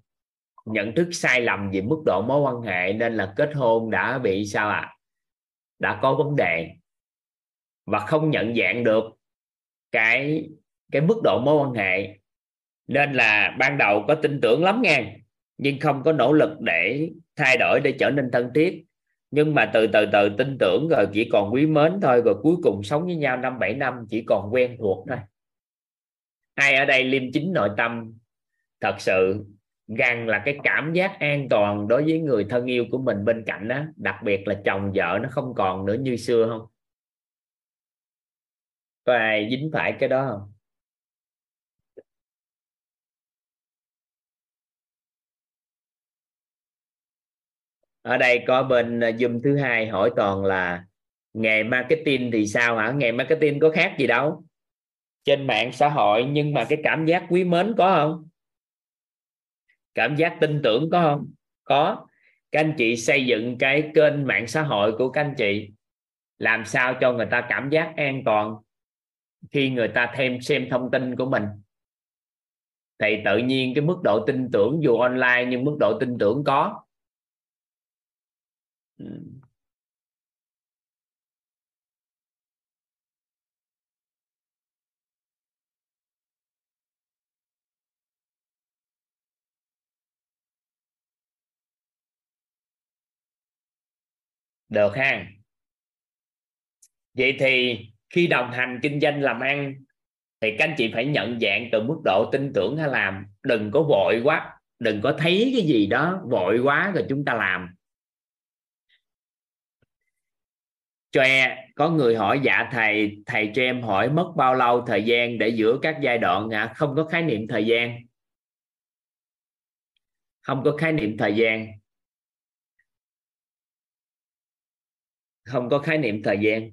nhận thức sai lầm về mức độ mối quan hệ nên là kết hôn đã bị sao ạ? À? đã có vấn đề. Và không nhận dạng được cái cái mức độ mối quan hệ. Nên là ban đầu có tin tưởng lắm nha nhưng không có nỗ lực để thay đổi để trở nên thân thiết. Nhưng mà từ từ từ tin tưởng rồi chỉ còn quý mến thôi, rồi cuối cùng sống với nhau năm bảy năm chỉ còn quen thuộc thôi ai ở đây liêm chính nội tâm? Thật sự rằng là cái cảm giác an toàn đối với người thân yêu của mình bên cạnh đó, đặc biệt là chồng vợ nó không còn nữa như xưa không? Có ai dính phải cái đó không? Ở đây có bên ờ, zoom thứ hai hỏi toàn là, nghề marketing thì sao hả? Nghề marketing có khác gì đâu trên mạng xã hội, nhưng mà cái cảm giác quý mến có không? Cảm giác tin tưởng có không? Có. Các anh chị xây dựng cái kênh mạng xã hội của các anh chị, làm sao cho người ta cảm giác an toàn khi người ta thêm xem thông tin của mình? Thì tự nhiên cái mức độ tin tưởng dù online nhưng mức độ tin tưởng có. Ừ. được ha vậy thì khi đồng hành kinh doanh làm ăn, thì các anh chị phải nhận dạng từ mức độ tin tưởng hay làm. Đừng có vội quá, đừng có thấy cái gì đó vội quá rồi chúng ta làm. Cho em có người hỏi dạ thầy thầy cho em hỏi mất bao lâu thời gian để giữa các giai đoạn à? không có khái niệm thời gian. Không có khái niệm thời gian. Không có khái niệm thời gian.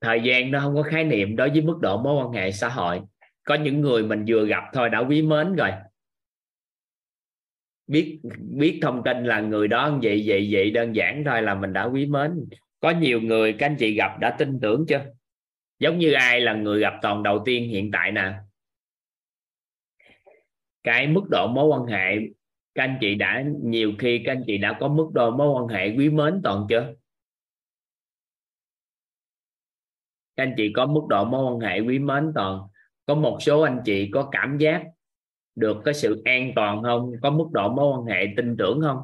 Thời gian nó không có khái niệm đối với mức độ mối quan hệ xã hội. Có những người mình vừa gặp thôi đã quý mến rồi. Biết biết thông tin là người đó vậy vậy vậy, đơn giản thôi là mình đã quý mến. Có nhiều người, các anh chị gặp đã tin tưởng chưa? Giống như ai là người gặp toàn đầu tiên hiện tại nè. Cái mức độ mối quan hệ các anh chị đã, nhiều khi các anh chị đã có mức độ mối quan hệ quý mến toàn chưa? Các anh chị có mức độ mối quan hệ quý mến toàn? Có một số anh chị có cảm giác được cái sự an toàn không? Có mức độ mối quan hệ tin tưởng không?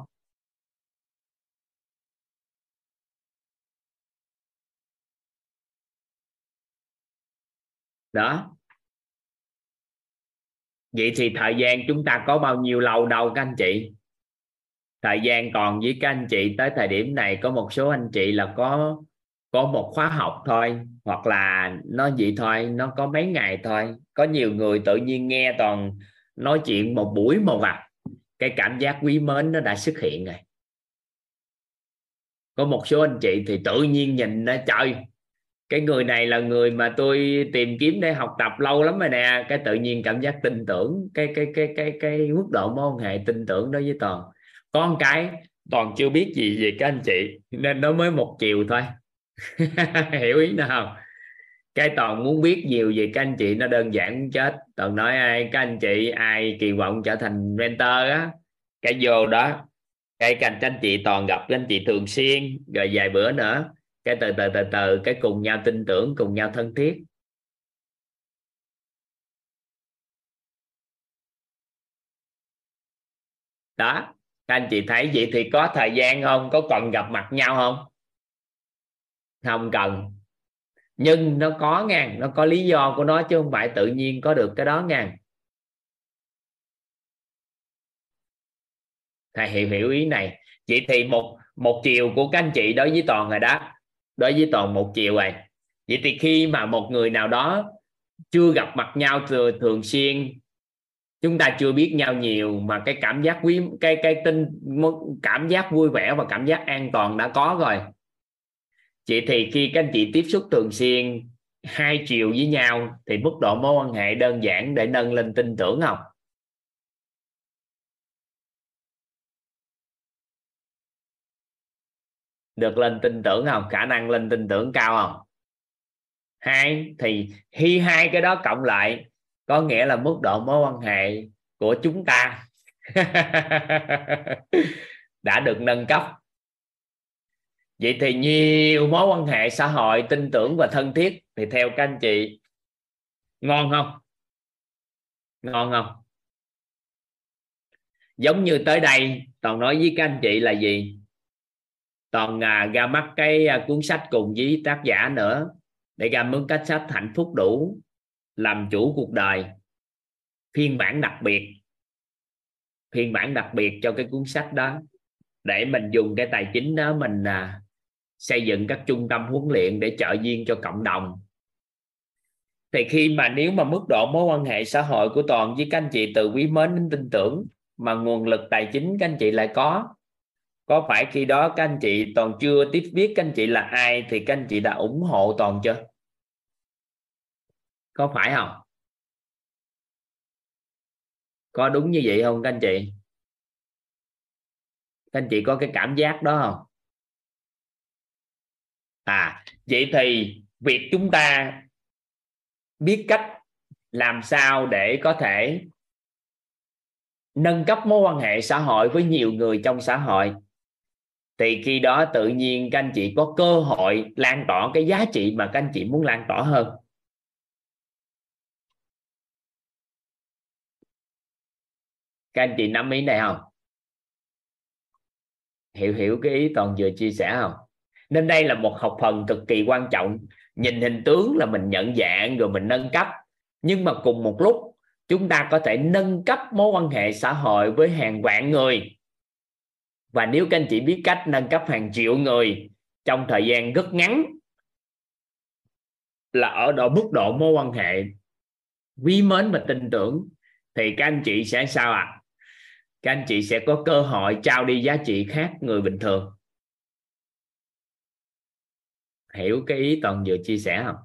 Đó vậy thì thời gian chúng ta có bao nhiêu lâu đâu các anh chị? Thời gian còn với các anh chị tới thời điểm này có một số anh chị là có có một khóa học thôi, hoặc là nó vậy thôi, nó có mấy ngày thôi. Có nhiều người tự nhiên nghe toàn nói chuyện một buổi một vặt. Cái cảm giác quý mến nó đã xuất hiện rồi. Có một số anh chị thì tự nhiên nhìn nó, trời cái người này là người mà tôi tìm kiếm để học tập lâu lắm rồi nè. Cái tự nhiên cảm giác tin tưởng, cái cái cái cái cái mức độ mối quan hệ tin tưởng đối với toàn. Con cái, toàn chưa biết gì về các anh chị, nên nó mới một chiều thôi. Hiểu ý nào không? Cái toàn muốn biết nhiều về các anh chị, nó đơn giản chết. Toàn nói, ai, các anh chị, ai kỳ vọng trở thành mentor á? Cái vô đó, cái các anh chị toàn gặp các anh chị thường xuyên, rồi vài bữa nữa cái từ từ từ từ, cái cùng nhau tin tưởng, cùng nhau thân thiết. Đó, các anh chị thấy vậy thì có thời gian không? Có cần gặp mặt nhau không? Không cần. Nhưng nó có ngang nó có lý do của nó chứ không phải tự nhiên có được cái đó ngang thầy hiểu hiểu ý này. Vậy thì một một chiều của các anh chị đối với toàn rồi đó đối với toàn một chiều rồi à. vậy thì khi mà một người nào đó chưa gặp mặt nhau thường, thường xuyên chúng ta chưa biết nhau nhiều mà cái cảm giác quý cái cái tin cảm giác vui vẻ và cảm giác an toàn đã có rồi. Chị thì khi các anh chị tiếp xúc thường xuyên hai chiều với nhau thì mức độ mối quan hệ đơn giản để nâng lên tin tưởng không? Được lên tin tưởng không? Khả năng lên tin tưởng cao không? Hai, thì khi hai cái đó cộng lại, có nghĩa là mức độ mối quan hệ của chúng ta đã được nâng cấp. Vậy thì nhiều mối quan hệ xã hội tin tưởng và thân thiết, thì theo các anh chị, ngon không? Ngon không? Giống như tới đây, toàn nói với các anh chị là gì? Còn à, ra mắt cái à, cuốn sách cùng với tác giả nữa để ra mướn cách sách hạnh phúc đủ làm chủ cuộc đời. Phiên bản đặc biệt. Phiên bản đặc biệt cho cái cuốn sách đó để mình dùng cái tài chính đó mình à, xây dựng các trung tâm huấn luyện để trợ duyên cho cộng đồng. Thì khi mà nếu mà mức độ mối quan hệ xã hội của toàn với các anh chị từ quý mến đến tin tưởng mà nguồn lực tài chính các anh chị lại có có phải khi đó các anh chị toàn chưa tiếp biết các anh chị là ai thì các anh chị đã ủng hộ toàn chưa? Có phải không? Có đúng như vậy không các anh chị? Các anh chị có cái cảm giác đó không? À vậy thì việc chúng ta biết cách làm sao để có thể nâng cấp mối quan hệ xã hội với nhiều người trong xã hội thì khi đó tự nhiên các anh chị có cơ hội lan tỏa cái giá trị mà các anh chị muốn lan tỏa hơn. Các anh chị nắm ý này không? Hiểu hiểu cái ý toàn vừa chia sẻ không? Nên đây là một học phần cực kỳ quan trọng. Nhìn hình tướng là mình nhận dạng rồi mình nâng cấp. Nhưng mà cùng một lúc, chúng ta có thể nâng cấp mối quan hệ xã hội với hàng vạn người và nếu các anh chị biết cách nâng cấp hàng triệu người trong thời gian rất ngắn là ở độ mức độ mối quan hệ quý mến và tin tưởng, thì các anh chị sẽ sao ạ à? các anh chị sẽ có cơ hội trao đi giá trị khác người bình thường hiểu cái ý toàn vừa chia sẻ không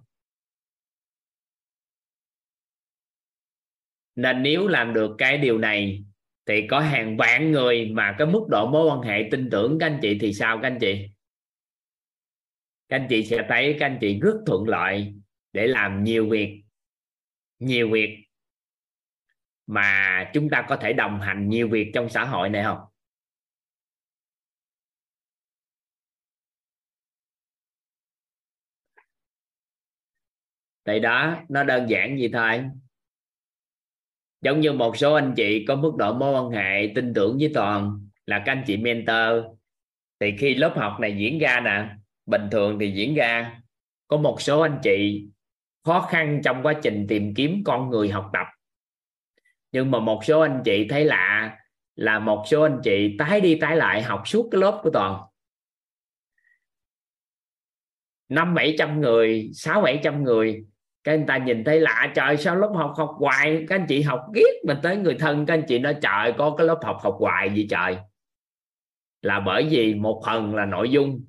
nên nếu làm được cái điều này thì có hàng vạn người mà cái mức độ mối quan hệ tin tưởng các anh chị thì sao các anh chị? Các anh chị sẽ thấy các anh chị rất thuận lợi để làm nhiều việc nhiều việc mà chúng ta có thể đồng hành nhiều việc trong xã hội này không? Tại đó, nó đơn giản gì thôi giống như một số anh chị có mức độ mối quan hệ tin tưởng với toàn, là các anh chị mentor. Thì khi lớp học này diễn ra nè, bình thường thì diễn ra. Có một số anh chị khó khăn trong quá trình tìm kiếm con người học tập. Nhưng mà một số anh chị thấy lạ là một số anh chị tái đi tái lại học suốt cái lớp của toàn. Năm bảy trăm người, sáu bảy trăm người các anh ta nhìn thấy lạ à, trời sao lớp học học hoài? Các anh chị học ghét mình tới người thân các anh chị nói trời có cái lớp học học hoài gì trời. Là bởi vì một phần là nội dung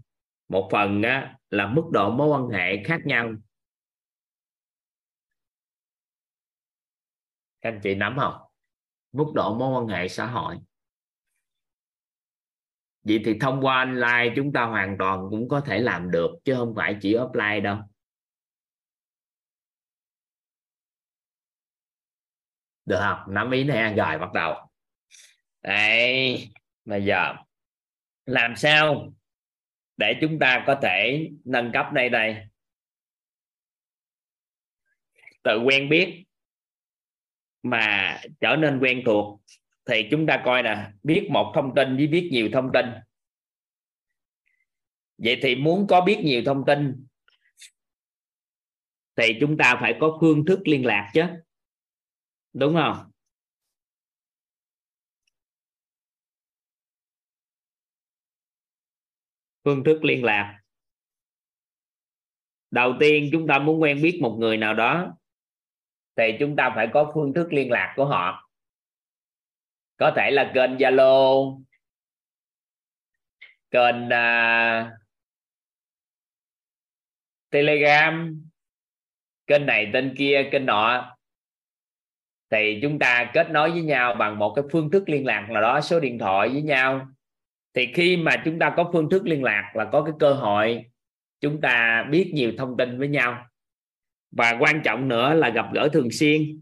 một phần á, là mức độ mối quan hệ khác nhau. Các anh chị nắm không? Mức độ mối quan hệ xã hội. Vậy thì thông qua online chúng ta hoàn toàn cũng có thể làm được chứ không phải chỉ offline đâu. Được không? Nắm ý này rồi, bắt đầu. Đấy, bây giờ, làm sao để chúng ta có thể nâng cấp đây đây? Tự quen biết mà trở nên quen thuộc thì chúng ta coi nè, biết một thông tin với biết nhiều thông tin. Vậy thì muốn có biết nhiều thông tin thì chúng ta phải có phương thức liên lạc chứ đúng không? Phương thức liên lạc. Đầu tiên chúng ta muốn quen biết một người nào đó thì chúng ta phải có phương thức liên lạc của họ. Có thể là kênh zalo kênh uh, telegram kênh này tên kia kênh nọ thì chúng ta kết nối với nhau bằng một cái phương thức liên lạc nào đó, số điện thoại với nhau. Thì khi mà chúng ta có phương thức liên lạc là có cái cơ hội chúng ta biết nhiều thông tin với nhau. Và quan trọng nữa là gặp gỡ thường xuyên.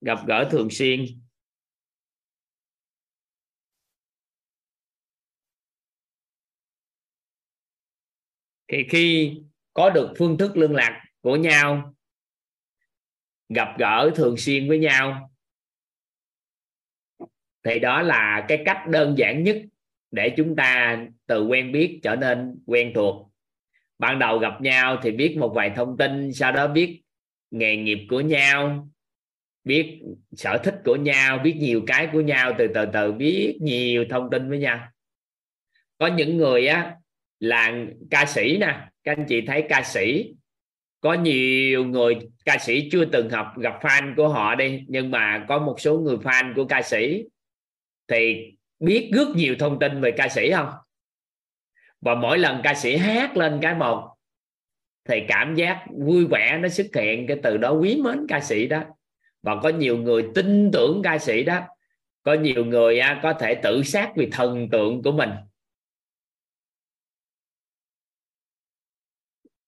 Gặp gỡ thường xuyên. Thì khi có được phương thức liên lạc của nhau, gặp gỡ thường xuyên với nhau. Thì đó là cái cách đơn giản nhất để chúng ta từ quen biết trở nên quen thuộc. Ban đầu gặp nhau thì biết một vài thông tin, sau đó biết nghề nghiệp của nhau, biết sở thích của nhau, biết nhiều cái của nhau, từ từ từ biết nhiều thông tin với nhau. Có những người á, là ca sĩ nè, các anh chị thấy ca sĩ có nhiều người ca sĩ chưa từng học gặp fan của họ đi nhưng mà có một số người fan của ca sĩ thì biết rất nhiều thông tin về ca sĩ không? Và mỗi lần ca sĩ hát lên cái một thì cảm giác vui vẻ nó xuất hiện cái từ đó quý mến ca sĩ đó. Và có nhiều người tin tưởng ca sĩ đó. Có nhiều người à, có thể tự sát vì thần tượng của mình.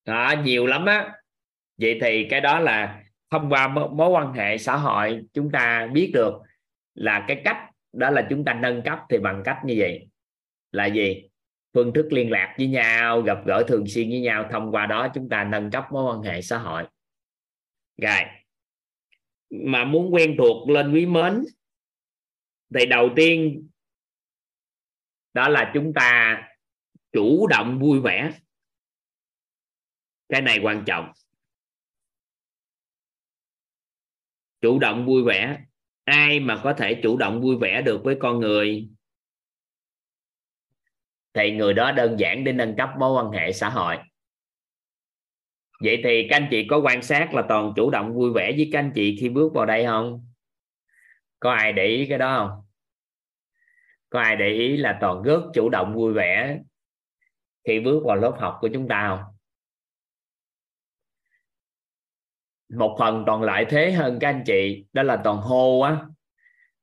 Đó, nhiều lắm á vậy thì cái đó là thông qua mối quan hệ xã hội chúng ta biết được là cái cách đó là chúng ta nâng cấp thì bằng cách như vậy. Là gì? Phương thức liên lạc với nhau, gặp gỡ thường xuyên với nhau, thông qua đó chúng ta nâng cấp mối quan hệ xã hội. Rồi. Mà muốn quen thuộc lên quý mến thì đầu tiên đó là chúng ta chủ động vui vẻ. Cái này quan trọng. Chủ động vui vẻ. Ai mà có thể chủ động vui vẻ được với con người? Thì người đó đơn giản để nâng cấp mối quan hệ xã hội. Vậy thì các anh chị có quan sát là toàn chủ động vui vẻ với các anh chị khi bước vào đây không? Có ai để ý cái đó không? Có ai để ý là toàn rất chủ động vui vẻ khi bước vào lớp học của chúng ta không? Một phần toàn lại thế hơn các anh chị đó là toàn hô á.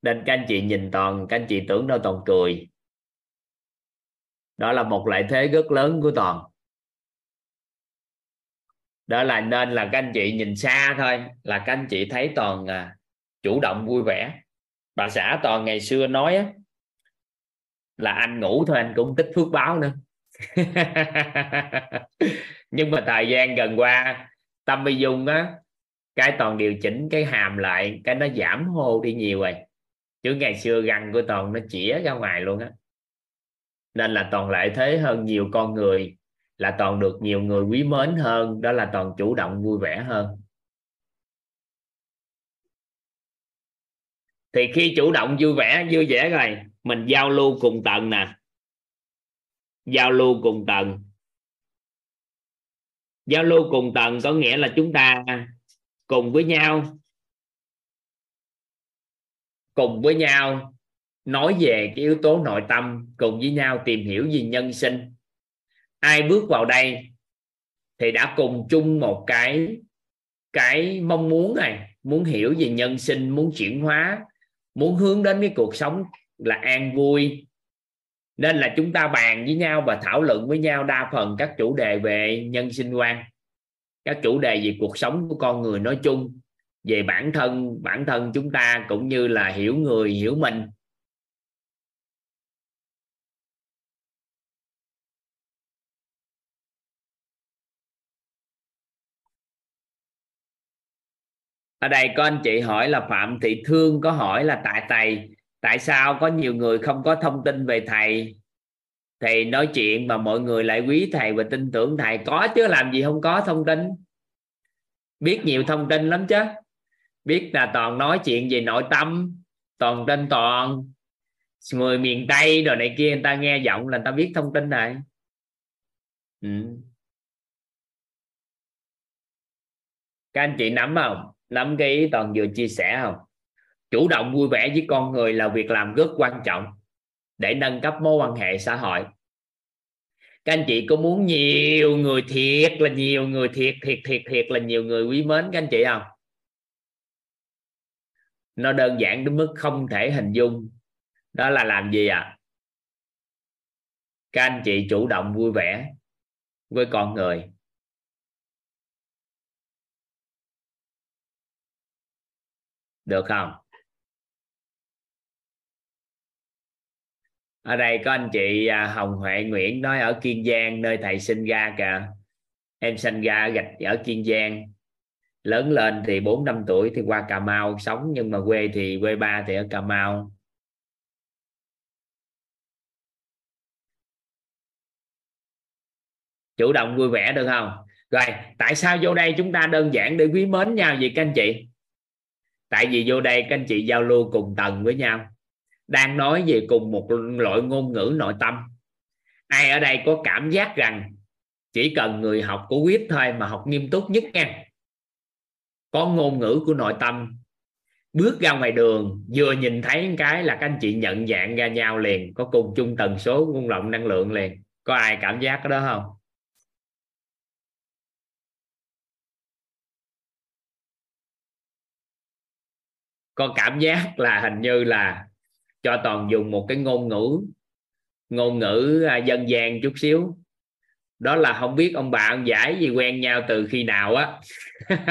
Nên các anh chị nhìn toàn các anh chị tưởng đâu toàn cười. Đó là một lợi thế rất lớn của toàn. Đó là nên là các anh chị nhìn xa thôi là các anh chị thấy toàn à, chủ động vui vẻ. Bà xã toàn ngày xưa nói á, là anh ngủ thôi anh cũng tích phước báo nữa. Nhưng mà thời gian gần qua tâm vi dung á cái toàn điều chỉnh cái hàm lại, cái nó giảm hô đi nhiều rồi. Chứ ngày xưa găng của toàn nó chĩa ra ngoài luôn á. Nên là toàn lợi thế hơn nhiều con người, là toàn được nhiều người quý mến hơn, đó là toàn chủ động vui vẻ hơn. Thì khi chủ động vui vẻ vui vẻ rồi, mình giao lưu cùng tầng nè. Giao lưu cùng tầng. Giao lưu cùng tầng có nghĩa là chúng ta cùng với nhau. Cùng với nhau. Nói về cái yếu tố nội tâm. Cùng với nhau tìm hiểu về nhân sinh. Ai bước vào đây thì đã cùng chung một cái cái mong muốn này. Muốn hiểu về nhân sinh, muốn chuyển hóa, muốn hướng đến cái cuộc sống là an vui. Nên là chúng ta bàn với nhau và thảo luận với nhau đa phần các chủ đề về nhân sinh quan các chủ đề về cuộc sống của con người nói chung, về bản thân bản thân chúng ta cũng như là hiểu người, hiểu mình. Ở đây có anh chị hỏi là phạm thị thương có hỏi là, tại thầy, tại sao có nhiều người không có thông tin về thầy? Thầy nói chuyện mà mọi người lại quý thầy và tin tưởng thầy. Có chứ, làm gì không có thông tin. Biết nhiều thông tin lắm chứ. Biết là toàn nói chuyện về nội tâm, toàn trên toàn. Người miền tây rồi này kia, người ta nghe giọng là người ta biết thông tin này. Ừ. các anh chị nắm không? Nắm cái ý toàn vừa chia sẻ không? Chủ động vui vẻ với con người là việc làm rất quan trọng để nâng cấp mối quan hệ xã hội. Các anh chị có muốn nhiều người thiệt là nhiều người thiệt thiệt thiệt thiệt là nhiều người quý mến các anh chị không? Nó đơn giản đến mức không thể hình dung. Đó là làm gì ạ? À? các anh chị chủ động vui vẻ với con người. Được không? Ở đây có anh chị à, Hồng Huệ Nguyễn nói ở Kiên Giang, nơi thầy sinh ra kìa. Em sinh ra gạch, ở Kiên Giang. Lớn lên thì 4 năm tuổi thì qua Cà Mau sống, nhưng mà quê thì quê ba thì ở Cà Mau. Chủ động vui vẻ được không? Rồi, tại sao vô đây chúng ta đơn giản để quý mến nhau vậy các anh chị? Tại vì vô đây các anh chị giao lưu cùng tầng với nhau đang nói về cùng một loại ngôn ngữ nội tâm. Ai ở đây có cảm giác rằng chỉ cần người học của quyết thôi mà học nghiêm túc nhất nha. Có ngôn ngữ của nội tâm. Bước ra ngoài đường, vừa nhìn thấy cái là các anh chị nhận dạng ra nhau liền, có cùng chung tần số ngôn động năng lượng liền. Có ai cảm giác cái đó không? Có cảm giác là hình như là cho toàn dùng một cái ngôn ngữ ngôn ngữ à, dân gian chút xíu. Đó là không biết ông bà, ông giải gì quen nhau từ khi nào á.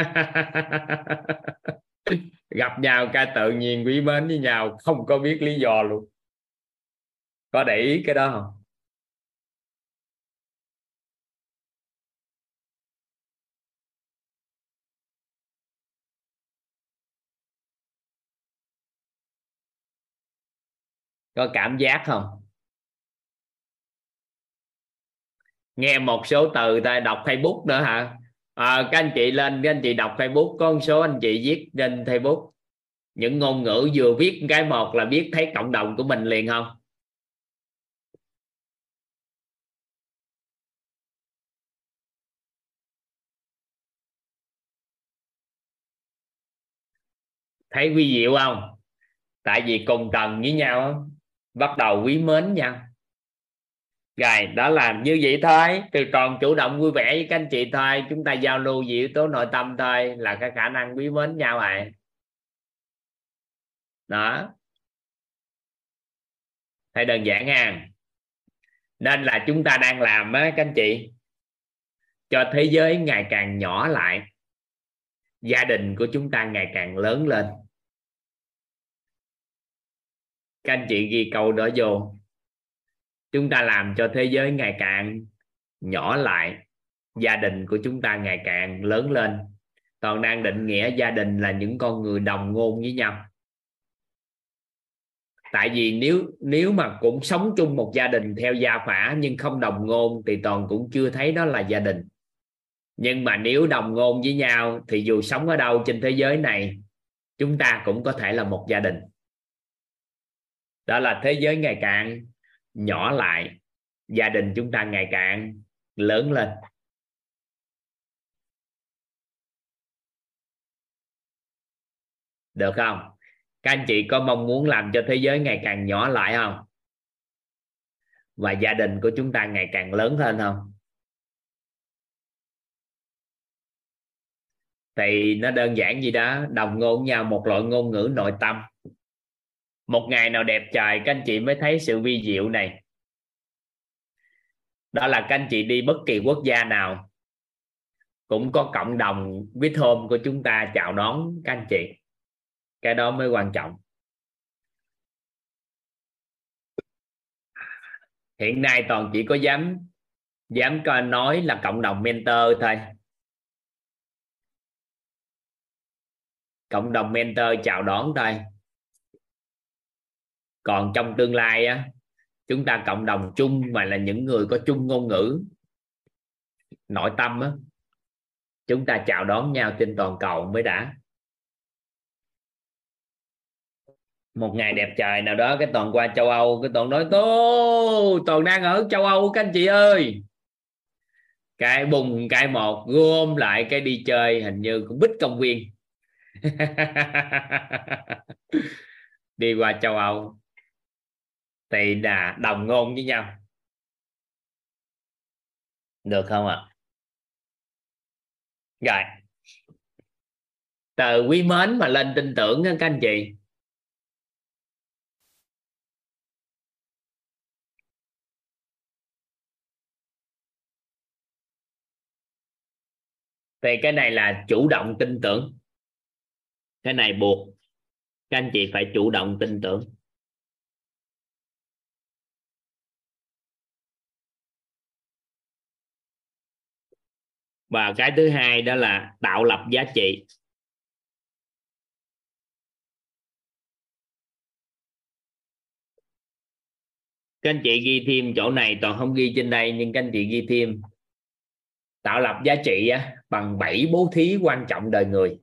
Gặp nhau ca tự nhiên quý mến với nhau, không có biết lý do luôn. Có để ý cái đó không? Có cảm giác không? Nghe một số từ ta đọc Facebook nữa hả? À, các anh chị lên các anh chị đọc Facebook có một số anh chị viết trên Facebook. Những ngôn ngữ vừa viết cái một là biết thấy cộng đồng của mình liền không? Thấy vi diệu không? Tại vì cùng tầng với nhau bắt đầu quý mến nhau. Rồi, đó là như vậy thôi. Từ còn chủ động vui vẻ với các anh chị thôi. Chúng ta giao lưu về yếu tố nội tâm thôi là cái khả năng quý mến nhau vậy đó. Hay đơn giản ha. Nên là chúng ta đang làm á, các anh chị. Cho thế giới ngày càng nhỏ lại. Gia đình của chúng ta ngày càng lớn lên các anh chị ghi câu đó vô. Chúng ta làm cho thế giới ngày càng nhỏ lại. Gia đình của chúng ta ngày càng lớn lên. Toàn đang định nghĩa gia đình là những con người đồng ngôn với nhau. Tại vì nếu nếu mà cũng sống chung một gia đình theo gia phả nhưng không đồng ngôn thì toàn cũng chưa thấy đó là gia đình. Nhưng mà nếu đồng ngôn với nhau thì dù sống ở đâu trên thế giới này, chúng ta cũng có thể là một gia đình đó là thế giới ngày càng nhỏ lại, gia đình chúng ta ngày càng lớn lên. Được không? Các anh chị có mong muốn làm cho thế giới ngày càng nhỏ lại không? Và gia đình của chúng ta ngày càng lớn hơn không? Thì nó đơn giản gì đó, đồng ngôn nhau, một loại ngôn ngữ nội tâm một ngày nào đẹp trời các anh chị mới thấy sự vi diệu này. Đó là các anh chị đi bất kỳ quốc gia nào, cũng có cộng đồng with home của chúng ta chào đón các anh chị. Cái đó mới quan trọng. Hiện nay toàn chỉ có dám dám coi nói là cộng đồng mentor thôi. Cộng đồng mentor chào đón thôi còn trong tương lai á, chúng ta cộng đồng chung mà là những người có chung ngôn ngữ, nội tâm á, chúng ta chào đón nhau trên toàn cầu mới đã. Một ngày đẹp trời nào đó, cái toàn qua châu Âu, cái toàn nói, tô toàn đang ở châu Âu các anh chị ơi. Cái bùng cái một, gom lại cái đi chơi, hình như cũng bích công viên. Đi qua châu Âu thì là đồng ngôn với nhau. Được không ạ? Rồi. Từ quý mến mà lên tin tưởng các anh chị. Thì cái này là chủ động tin tưởng. Cái này buộc. Các anh chị phải chủ động tin tưởng. Và cái thứ hai đó là tạo lập giá trị. Các anh chị ghi thêm chỗ này, toàn không ghi trên đây, nhưng các anh chị ghi thêm. Tạo lập giá trị bằng bảy bố thí quan trọng đời người.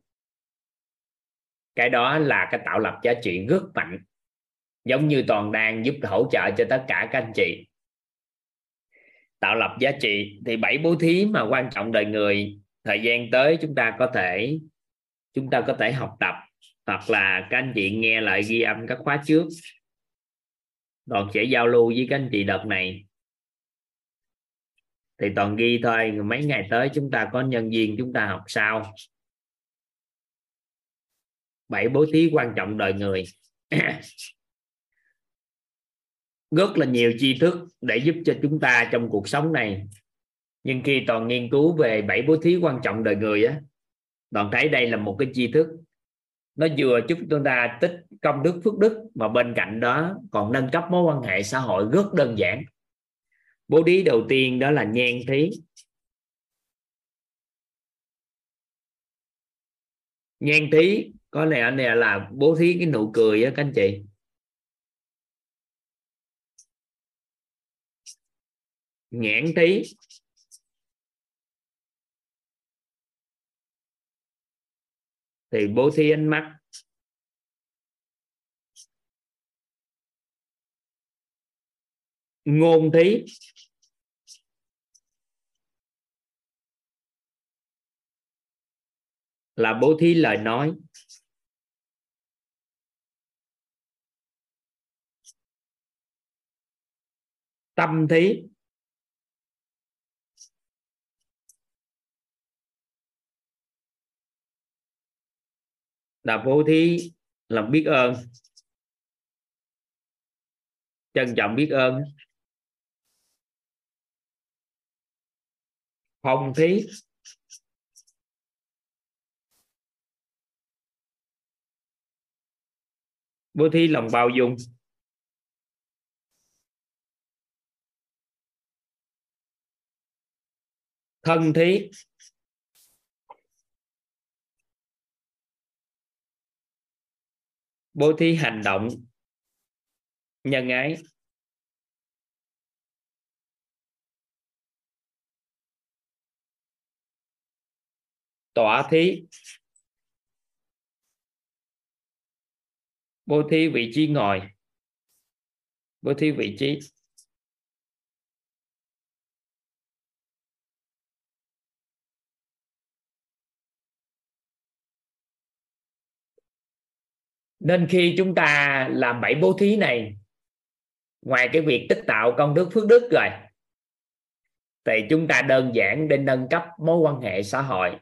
Cái đó là cái tạo lập giá trị rất mạnh, giống như toàn đang giúp hỗ trợ cho tất cả các anh chị tạo lập giá trị. Thì bảy bố thí mà quan trọng đời người, thời gian tới chúng ta có thể, chúng ta có thể học tập, hoặc là các anh chị nghe lại ghi âm các khóa trước. Toàn sẽ giao lưu với các anh chị đợt này. Thì toàn ghi thôi, mấy ngày tới chúng ta có nhân viên chúng ta học sau bảy bố thí quan trọng đời người. rất là nhiều tri thức để giúp cho chúng ta trong cuộc sống này. Nhưng khi toàn nghiên cứu về bảy bố thí quan trọng đời người á toàn thấy đây là một cái tri thức. Nó vừa giúp chúng ta tích công đức, phước đức, mà bên cạnh đó còn nâng cấp mối quan hệ xã hội rất đơn giản. Bố thí đầu tiên đó là nhan thí. Nhan thí có này anh này là bố thí cái nụ cười á, các anh chị. Nhãn thí thì bố thí ánh mắt. Ngôn thí. Là bố thí lời nói. Tâm thí. Là vô thí lòng biết ơn. Trân trọng biết ơn. Phong thí. Vô thí lòng bao dung. Thân thí. Bố thí hành động. Nhân ái. Tỏa thí. Bố thí vị trí ngồi. Bố thí vị trí. Nên khi chúng ta làm bảy bố thí này, ngoài cái việc tích tạo công đức phước đức rồi, thì chúng ta đơn giản để nâng cấp mối quan hệ xã hội.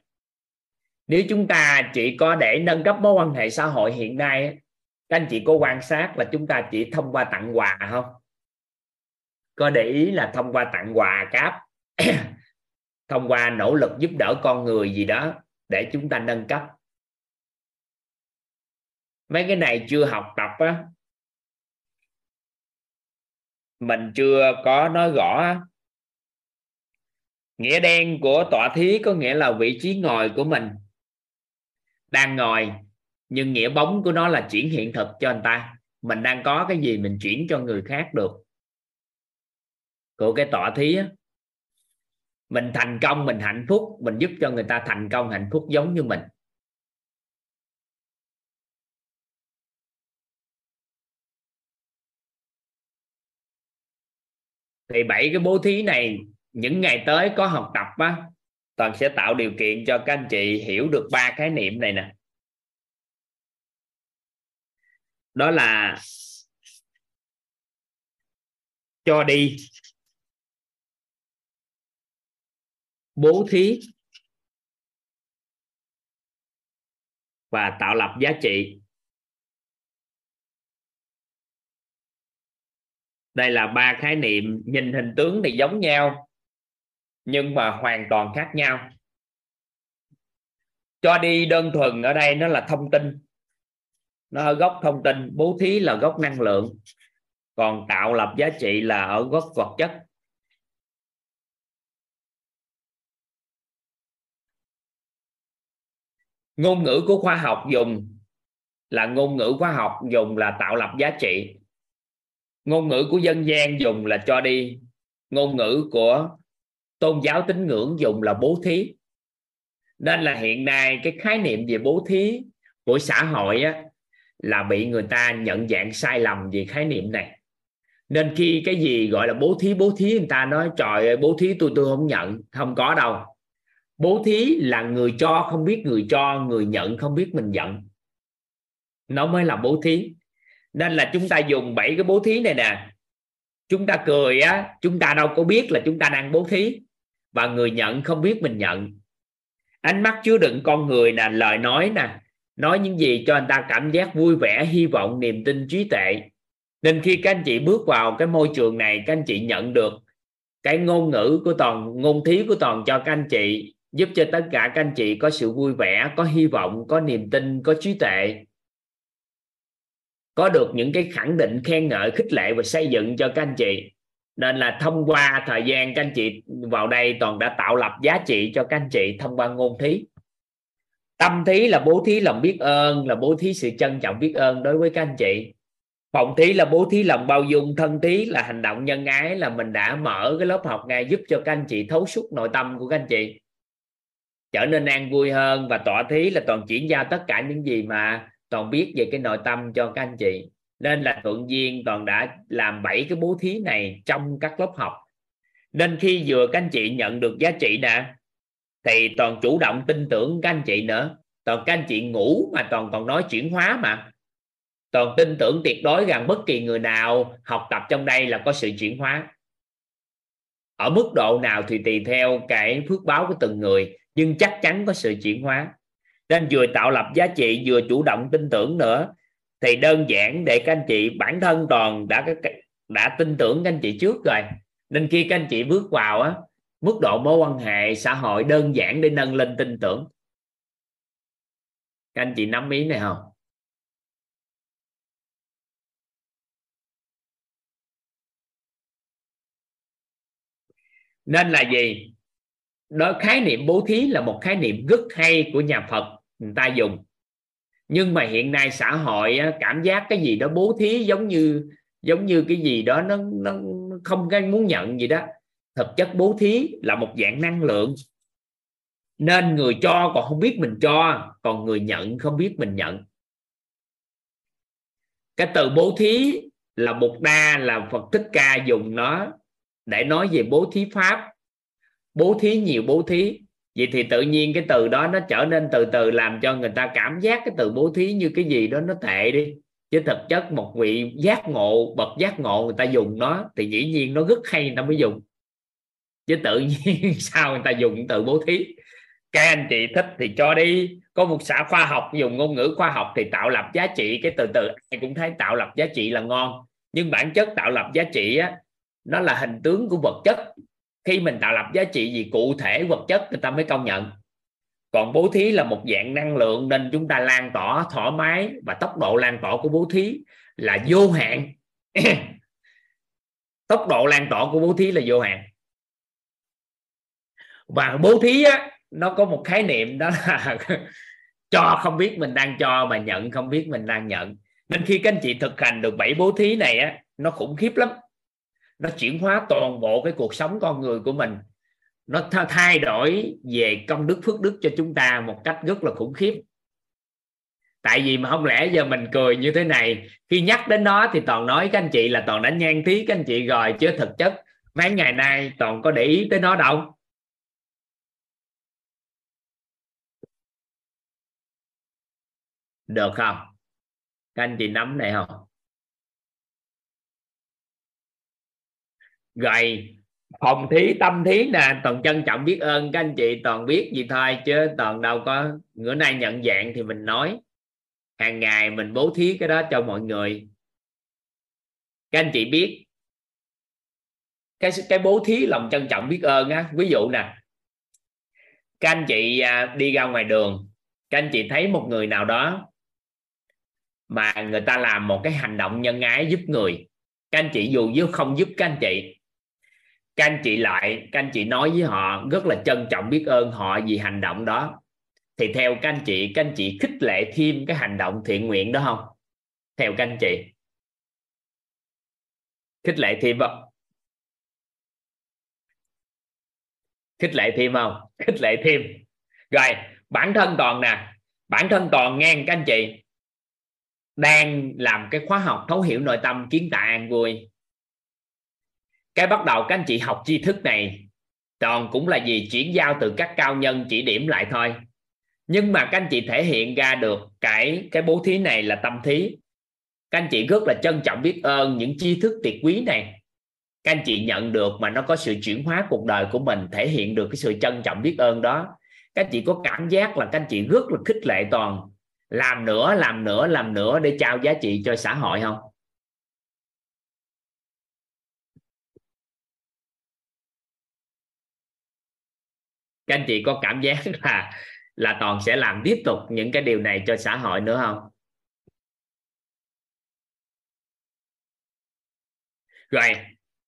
Nếu chúng ta chỉ có để nâng cấp mối quan hệ xã hội hiện nay, các anh chị có quan sát là chúng ta chỉ thông qua tặng quà không? Có để ý là thông qua tặng quà cáp, thông qua nỗ lực giúp đỡ con người gì đó để chúng ta nâng cấp mấy cái này chưa học tập á, mình chưa có nói rõ nghĩa đen của tọa thí có nghĩa là vị trí ngồi của mình đang ngồi, nhưng nghĩa bóng của nó là chuyển hiện thực cho anh ta. Mình đang có cái gì mình chuyển cho người khác được. Của cái tọa thí á. Mình thành công, mình hạnh phúc, mình giúp cho người ta thành công, hạnh phúc giống như mình. Thì bảy cái bố thí này, những ngày tới có học tập á, toàn sẽ tạo điều kiện cho các anh chị hiểu được ba khái niệm này nè. Đó là cho đi, bố thí, và tạo lập giá trị. Đây là ba khái niệm nhìn hình tướng thì giống nhau, nhưng mà hoàn toàn khác nhau. Cho đi đơn thuần ở đây nó là thông tin. Nó ở gốc thông tin, bố thí là gốc năng lượng, còn tạo lập giá trị là ở gốc vật chất. Ngôn ngữ của khoa học dùng là ngôn ngữ khoa học dùng là tạo lập giá trị ngôn ngữ của dân gian dùng là cho đi. Ngôn ngữ của tôn giáo tín ngưỡng dùng là bố thí. Nên là hiện nay cái khái niệm về bố thí của xã hội á, là bị người ta nhận dạng sai lầm về khái niệm này. Nên khi cái gì gọi là bố thí bố thí người ta nói trời ơi bố thí tôi tôi không nhận. Không có đâu. Bố thí là người cho không biết người cho người nhận không biết mình nhận. Nó mới là bố thí nên là chúng ta dùng bảy cái bố thí này nè. Chúng ta cười á, chúng ta đâu có biết là chúng ta đang bố thí. Và người nhận không biết mình nhận. Ánh mắt chứa đựng con người nè, lời nói nè. Nói những gì cho anh ta cảm giác vui vẻ, hy vọng, niềm tin, trí tệ nên khi các anh chị bước vào cái môi trường này, các anh chị nhận được cái ngôn ngữ của toàn, ngôn thí của toàn cho các anh chị, giúp cho tất cả các anh chị có sự vui vẻ, có hy vọng, có niềm tin, có trí tệ có được những cái khẳng định khen ngợi khích lệ và xây dựng cho các anh chị. Nên là thông qua thời gian các anh chị vào đây toàn đã tạo lập giá trị cho các anh chị thông qua ngôn thí. Tâm thí là bố thí lòng biết ơn, là bố thí sự trân trọng biết ơn đối với các anh chị. Phòng thí là bố thí lòng bao dung, thân thí là hành động nhân ái, là mình đã mở cái lớp học ngay giúp cho các anh chị thấu suốt nội tâm của các anh chị. Trở nên an vui hơn và tọa thí là toàn chuyển giao tất cả những gì mà toàn biết về cái nội tâm cho các anh chị. Nên là thuận duyên toàn đã làm bảy cái bố thí này trong các lớp học. Nên khi vừa các anh chị nhận được giá trị nè, thì toàn chủ động tin tưởng các anh chị nữa. Toàn các anh chị ngủ mà toàn còn nói chuyển hóa mà. Toàn tin tưởng tuyệt đối rằng bất kỳ người nào học tập trong đây là có sự chuyển hóa. Ở mức độ nào thì tùy theo cái phước báo của từng người, nhưng chắc chắn có sự chuyển hóa nên vừa tạo lập giá trị, vừa chủ động tin tưởng nữa. Thì đơn giản để các anh chị, bản thân toàn đã đã tin tưởng các anh chị trước rồi. Nên khi các anh chị bước vào á, mức độ mối quan hệ xã hội đơn giản để nâng lên tin tưởng. Các anh chị nắm ý này không? Nên là gì? Đó, khái niệm bố thí là một khái niệm rất hay của nhà Phật, người ta dùng. Nhưng mà hiện nay xã hội cảm giác cái gì đó bố thí giống như giống như cái gì đó nó nó không cái muốn nhận gì đó. Thực chất bố thí là một dạng năng lượng. Nên người cho còn không biết mình cho, còn người nhận không biết mình nhận. Cái từ bố thí là một đa, là phật thích ca dùng nó để nói về bố thí pháp bố thí nhiều bố thí. Vậy thì tự nhiên cái từ đó nó trở nên từ từ làm cho người ta cảm giác cái từ bố thí như cái gì đó nó tệ đi. Chứ thực chất một vị giác ngộ, bậc giác ngộ người ta dùng nó thì dĩ nhiên nó rất hay người ta mới dùng. Chứ tự nhiên sao người ta dùng từ bố thí? Các anh chị thích thì cho đi. Có một xã khoa học dùng ngôn ngữ khoa học thì tạo lập giá trị, cái từ từ ai cũng thấy tạo lập giá trị là ngon. Nhưng bản chất tạo lập giá trị á, nó là hình tướng của vật chất khi mình tạo lập giá trị gì cụ thể vật chất người ta mới công nhận. Còn bố thí là một dạng năng lượng nên chúng ta lan tỏa thoải mái và tốc độ lan tỏa của bố thí là vô hạn. Tốc độ lan tỏa của bố thí là vô hạn. Và bố thí á, nó có một khái niệm đó là cho không biết mình đang cho mà nhận không biết mình đang nhận. Nên khi các anh chị thực hành được bảy bố thí này á nó khủng khiếp lắm nó chuyển hóa toàn bộ cái cuộc sống con người của mình. Nó thay đổi về công đức, phước đức cho chúng ta một cách rất là khủng khiếp. Tại vì mà không lẽ giờ mình cười như thế này, khi nhắc đến nó thì toàn nói các anh chị là toàn đã nhan tí các anh chị rồi, chứ thực chất mấy ngày nay toàn có để ý tới nó đâu. Được không? Các anh chị nắm này không? Rồi phòng thí, tâm thí nè, toàn trân trọng biết ơn các anh chị, toàn biết gì thôi, chứ toàn đâu có, bữa nay nhận dạng thì mình nói. Hàng ngày mình bố thí cái đó cho mọi người. Các anh chị biết, cái cái bố thí lòng trân trọng biết ơn á. Ví dụ nè, các anh chị à, đi ra ngoài đường, các anh chị thấy một người nào đó mà người ta làm một cái hành động nhân ái giúp người, các anh chị dù nếu không giúp các anh chị các anh chị lại, các anh chị nói với họ rất là trân trọng biết ơn họ vì hành động đó. Thì theo các anh chị, các anh chị khích lệ thêm cái hành động thiện nguyện đó không? Theo các anh chị. Khích lệ thêm không? Khích lệ thêm không? Khích lệ thêm. Rồi, bản thân toàn nè. Bản thân toàn nghe các anh chị. Đang làm cái khóa học thấu hiểu nội tâm kiến tạo an vui cái bắt đầu các anh chị học tri thức này, toàn cũng là gì chuyển giao từ các cao nhân chỉ điểm lại thôi. Nhưng mà các anh chị thể hiện ra được cái cái bố thí này là tâm thí. Các anh chị rất là trân trọng biết ơn những tri thức tuyệt quý này. Các anh chị nhận được mà nó có sự chuyển hóa cuộc đời của mình, thể hiện được cái sự trân trọng biết ơn đó. Các anh chị có cảm giác là các anh chị rất là khích lệ toàn. Làm nữa làm nữa làm nữa để trao giá trị cho xã hội không? Các anh chị có cảm giác là là toàn sẽ làm tiếp tục những cái điều này cho xã hội nữa không? Rồi,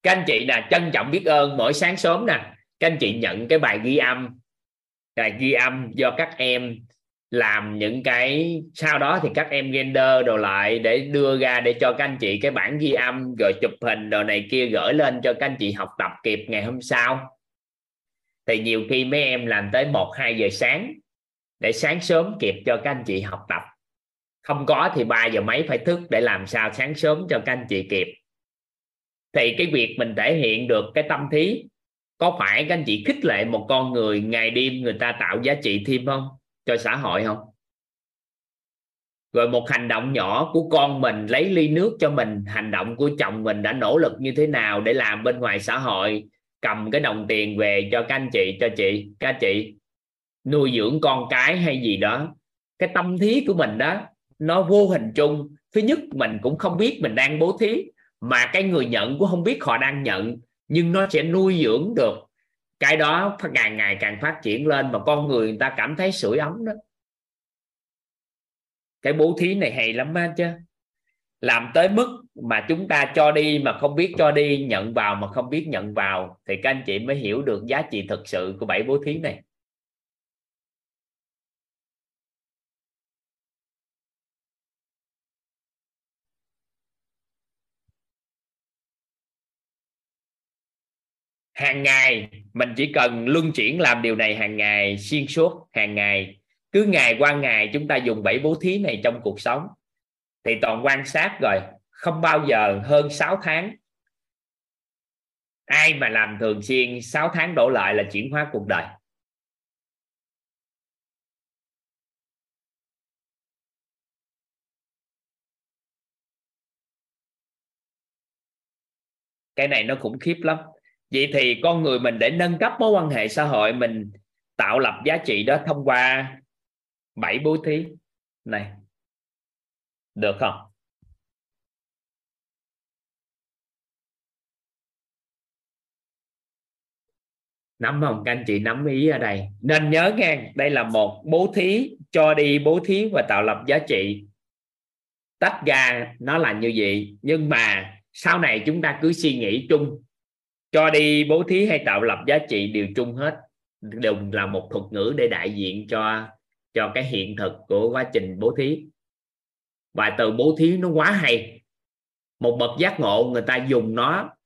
các anh chị là trân trọng biết ơn mỗi sáng sớm nè. Các anh chị nhận cái bài ghi âm. Bài ghi âm do các em làm những cái, sau đó thì các em render đồ lại để đưa ra để cho các anh chị cái bản ghi âm rồi chụp hình đồ này kia gửi lên cho các anh chị học tập kịp ngày hôm sau thì nhiều khi mấy em làm tới 1 2 giờ sáng để sáng sớm kịp cho các anh chị học tập. Không có thì 3 giờ mấy phải thức để làm sao sáng sớm cho các anh chị kịp. Thì cái việc mình thể hiện được cái tâm thí, có phải các anh chị khích lệ một con người ngày đêm người ta tạo giá trị thêm không? Cho xã hội không? Rồi một hành động nhỏ của con mình lấy ly nước cho mình, hành động của chồng mình đã nỗ lực như thế nào để làm bên ngoài xã hội cầm cái đồng tiền về cho các anh chị, cho chị, các chị nuôi dưỡng con cái hay gì đó. Cái tâm thí của mình đó, nó vô hình chung. Thứ nhất, mình cũng không biết mình đang bố thí, mà cái người nhận cũng không biết họ đang nhận, nhưng nó sẽ nuôi dưỡng được. Cái đó càng ngày càng phát triển lên mà con người người ta cảm thấy sưởi ấm đó. Cái bố thí này hay lắm á chứ. Làm tới mức mà chúng ta cho đi mà không biết cho đi, nhận vào mà không biết nhận vào, thì các anh chị mới hiểu được giá trị thực sự của bảy bố thí này. Hàng ngày, mình chỉ cần luân chuyển làm điều này hàng ngày, xuyên suốt hàng ngày. Cứ ngày qua ngày chúng ta dùng bảy bố thí này trong cuộc sống. Thì toàn quan sát rồi không bao giờ hơn 6 tháng. Ai mà làm thường xuyên 6 tháng đổ lại là chuyển hóa cuộc đời. Cái này nó khủng khiếp lắm. Vậy thì con người mình để nâng cấp mối quan hệ xã hội, mình tạo lập giá trị đó thông qua bảy bố thí. Này, được không? Nắm không? Các anh chị nắm ý ở đây. Nên nhớ nghe, đây là một bố thí, cho đi bố thí và tạo lập giá trị. Tách ra, nó là như vậy. Nhưng mà sau này chúng ta cứ suy nghĩ chung. Cho đi bố thí hay tạo lập giá trị đều chung hết. Đều là một thuật ngữ để đại diện cho cho cái hiện thực của quá trình bố thí. Và từ bố thí nó quá hay. Một bậc giác ngộ, người ta dùng nó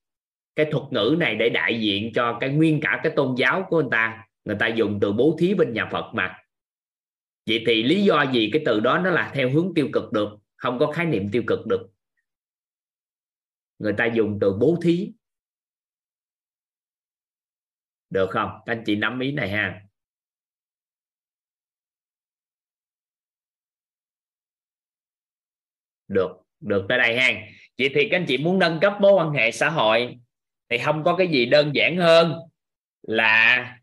cái thuật ngữ này để đại diện cho cái nguyên cả cái tôn giáo của người ta. Người ta dùng từ bố thí bên nhà Phật mà. Vậy thì lý do gì cái từ đó nó là theo hướng tiêu cực được? Không có khái niệm tiêu cực được. Người ta dùng từ bố thí. Được không? Các anh chị nắm ý này ha. Được được tới đây ha. Vậy thì các anh chị muốn nâng cấp mối quan hệ xã hội thì không có cái gì đơn giản hơn là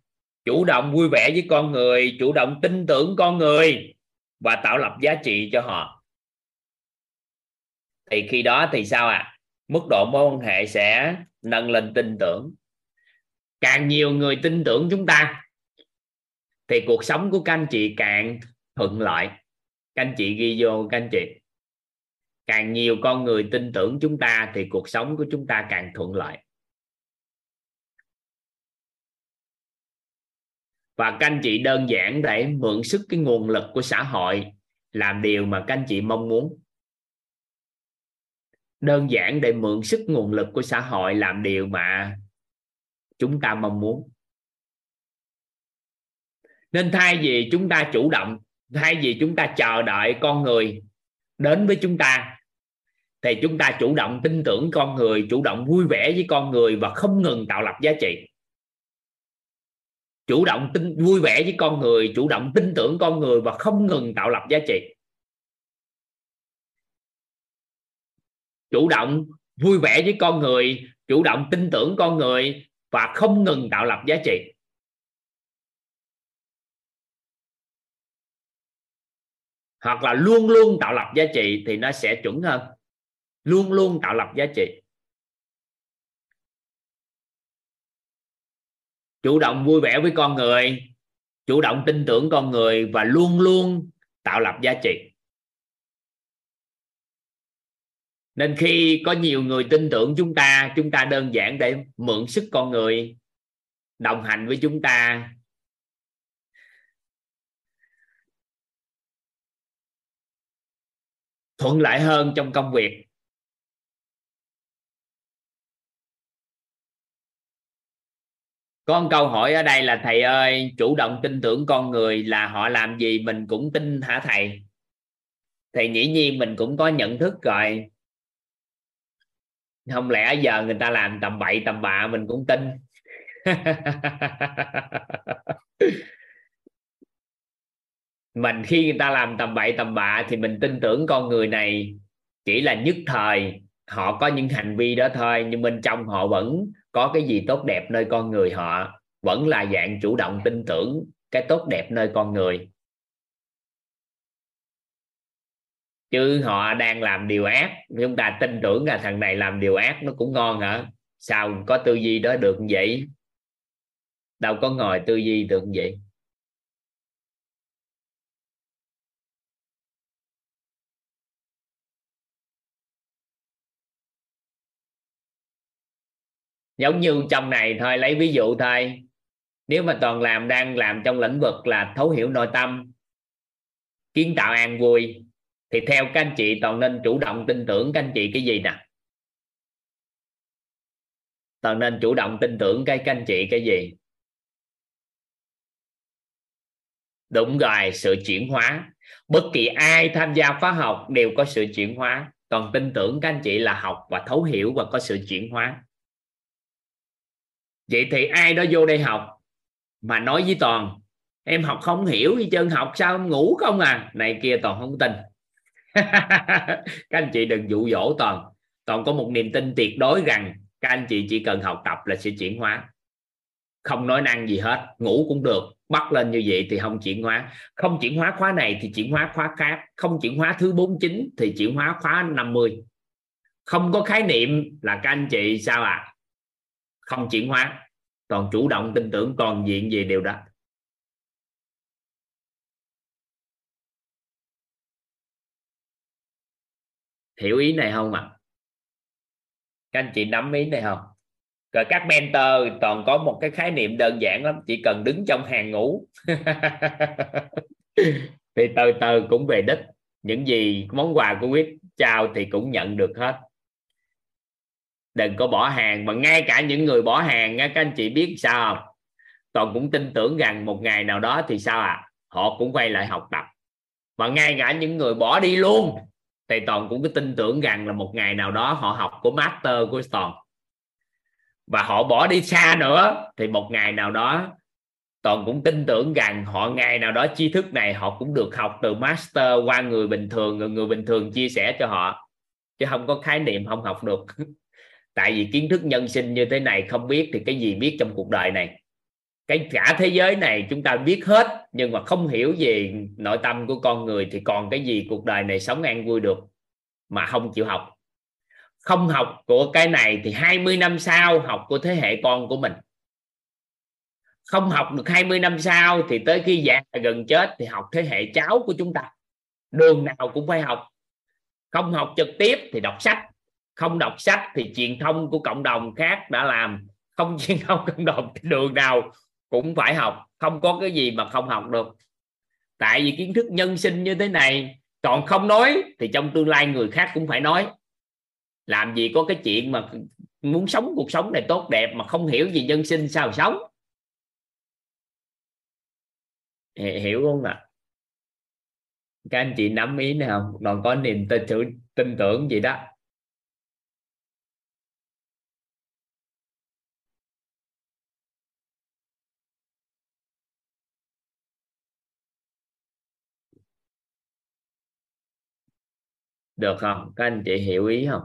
chủ động vui vẻ với con người, chủ động tin tưởng con người và tạo lập giá trị cho họ. Thì khi đó thì sao ạ? À? mức độ mối quan hệ sẽ nâng lên tin tưởng. Càng nhiều người tin tưởng chúng ta, thì cuộc sống của các anh chị càng thuận lợi. Các anh chị ghi vô, các anh chị. Càng nhiều con người tin tưởng chúng ta, thì cuộc sống của chúng ta càng thuận lợi. Và các anh chị đơn giản để mượn sức cái nguồn lực của xã hội làm điều mà các anh chị mong muốn. Đơn giản để mượn sức nguồn lực của xã hội làm điều mà chúng ta mong muốn. Nên thay vì chúng ta chủ động, thay vì chúng ta chờ đợi con người đến với chúng ta, thì chúng ta chủ động tin tưởng con người, chủ động vui vẻ với con người và không ngừng tạo lập giá trị chủ động tin, vui vẻ với con người, chủ động tin tưởng con người và không ngừng tạo lập giá trị. Chủ động vui vẻ với con người, chủ động tin tưởng con người và không ngừng tạo lập giá trị. Hoặc là luôn luôn tạo lập giá trị thì nó sẽ chuẩn hơn. Luôn luôn tạo lập giá trị. Chủ động vui vẻ với con người, chủ động tin tưởng con người và luôn luôn tạo lập giá trị. Nên khi có nhiều người tin tưởng chúng ta chúng ta đơn giản để mượn sức con người, đồng hành với chúng ta. Thuận lợi hơn trong công việc. Có một câu hỏi ở đây là, thầy ơi, chủ động tin tưởng con người là họ làm gì mình cũng tin hả thầy? Thì dĩ nhiên mình cũng có nhận thức rồi. Không lẽ giờ người ta làm tầm bậy, tầm bạ mình cũng tin? Mình khi người ta làm tầm bậy, tầm bạ thì mình tin tưởng con người này chỉ là nhất thời. Họ có những hành vi đó thôi, nhưng bên trong họ vẫn có cái gì tốt đẹp nơi con người họ, vẫn là dạng chủ động tin tưởng cái tốt đẹp nơi con người. Chứ họ đang làm điều ác, chúng ta tin tưởng là thằng này làm điều ác, nó cũng ngon hả? Sao có tư duy đó được vậy? Đâu có ngồi tư duy được vậy? Giống như trong này thôi, lấy ví dụ thôi. Nếu mà toàn làm, đang làm trong lĩnh vực là thấu hiểu nội tâm, kiến tạo an vui, thì theo các anh chị toàn nên chủ động tin tưởng các anh chị cái gì nè? Toàn nên chủ động tin tưởng cái, các anh chị cái gì? Đúng rồi, sự chuyển hóa. Bất kỳ ai tham gia khóa học đều có sự chuyển hóa. Còn tin tưởng các anh chị là học và thấu hiểu và có sự chuyển hóa vậy thì ai đó vô đây học mà nói với toàn, em học không hiểu gì chân học sao em ngủ không à? Này kia toàn không tin. Các anh chị đừng dụ dỗ toàn. Toàn có một niềm tin tuyệt đối rằng các anh chị chỉ cần học tập là sẽ chuyển hóa. Không nói năng gì hết, ngủ cũng được, bắt lên như vậy thì không chuyển hóa. Không chuyển hóa khóa này thì chuyển hóa khóa khác, không chuyển hóa thứ 49 thì chuyển hóa khóa 50 không có khái niệm là các anh chị sao ạ à? Không chuyển hóa toàn chủ động tin tưởng toàn diện về điều đó hiểu ý này không ạ? À? các anh chị nắm ý này không? Rồi các mentor toàn có một cái khái niệm đơn giản lắm, chỉ cần đứng trong hàng ngũ. Thì từ từ cũng về đích. Những gì món quà của quyết trao thì cũng nhận được hết đừng có bỏ hàng. Mà ngay cả những người bỏ hàng các anh chị biết sao không? Toàn cũng tin tưởng rằng một ngày nào đó thì sao à họ cũng quay lại học tập. Và ngay cả những người bỏ đi luôn thì toàn cũng cứ tin tưởng rằng là một ngày nào đó họ học của master của toàn. Và họ bỏ đi xa nữa thì một ngày nào đó toàn cũng tin tưởng rằng họ ngày nào đó tri thức này họ cũng được học từ master qua người bình thường. Người, người bình thường chia sẻ cho họ. Chứ không có khái niệm không học được. tại vì kiến thức nhân sinh như thế này, không biết thì cái gì biết trong cuộc đời này? Cái cả thế giới này chúng ta biết hết, nhưng mà không hiểu về nội tâm của con người thì còn cái gì cuộc đời này sống an vui được mà không chịu học? Không học của cái này thì 20 năm sau học của thế hệ con của mình. Không học được 20 năm sau thì tới khi già gần chết thì học thế hệ cháu của chúng ta. Đường nào cũng phải học. Không học trực tiếp thì đọc sách không đọc sách thì truyền thông của cộng đồng khác đã làm. Không truyền thông cộng đồng đường nào cũng phải học. Không có cái gì mà không học được. Tại vì kiến thức nhân sinh như thế này, còn không nói thì trong tương lai người khác cũng phải nói. Làm gì có cái chuyện mà muốn sống cuộc sống này tốt đẹp mà không hiểu gì nhân sinh sao sống. Hiểu không ạ? À? các anh chị nắm ý nào còn có niềm tin tin tưởng gì đó. Được không? Các anh chị hiểu ý không?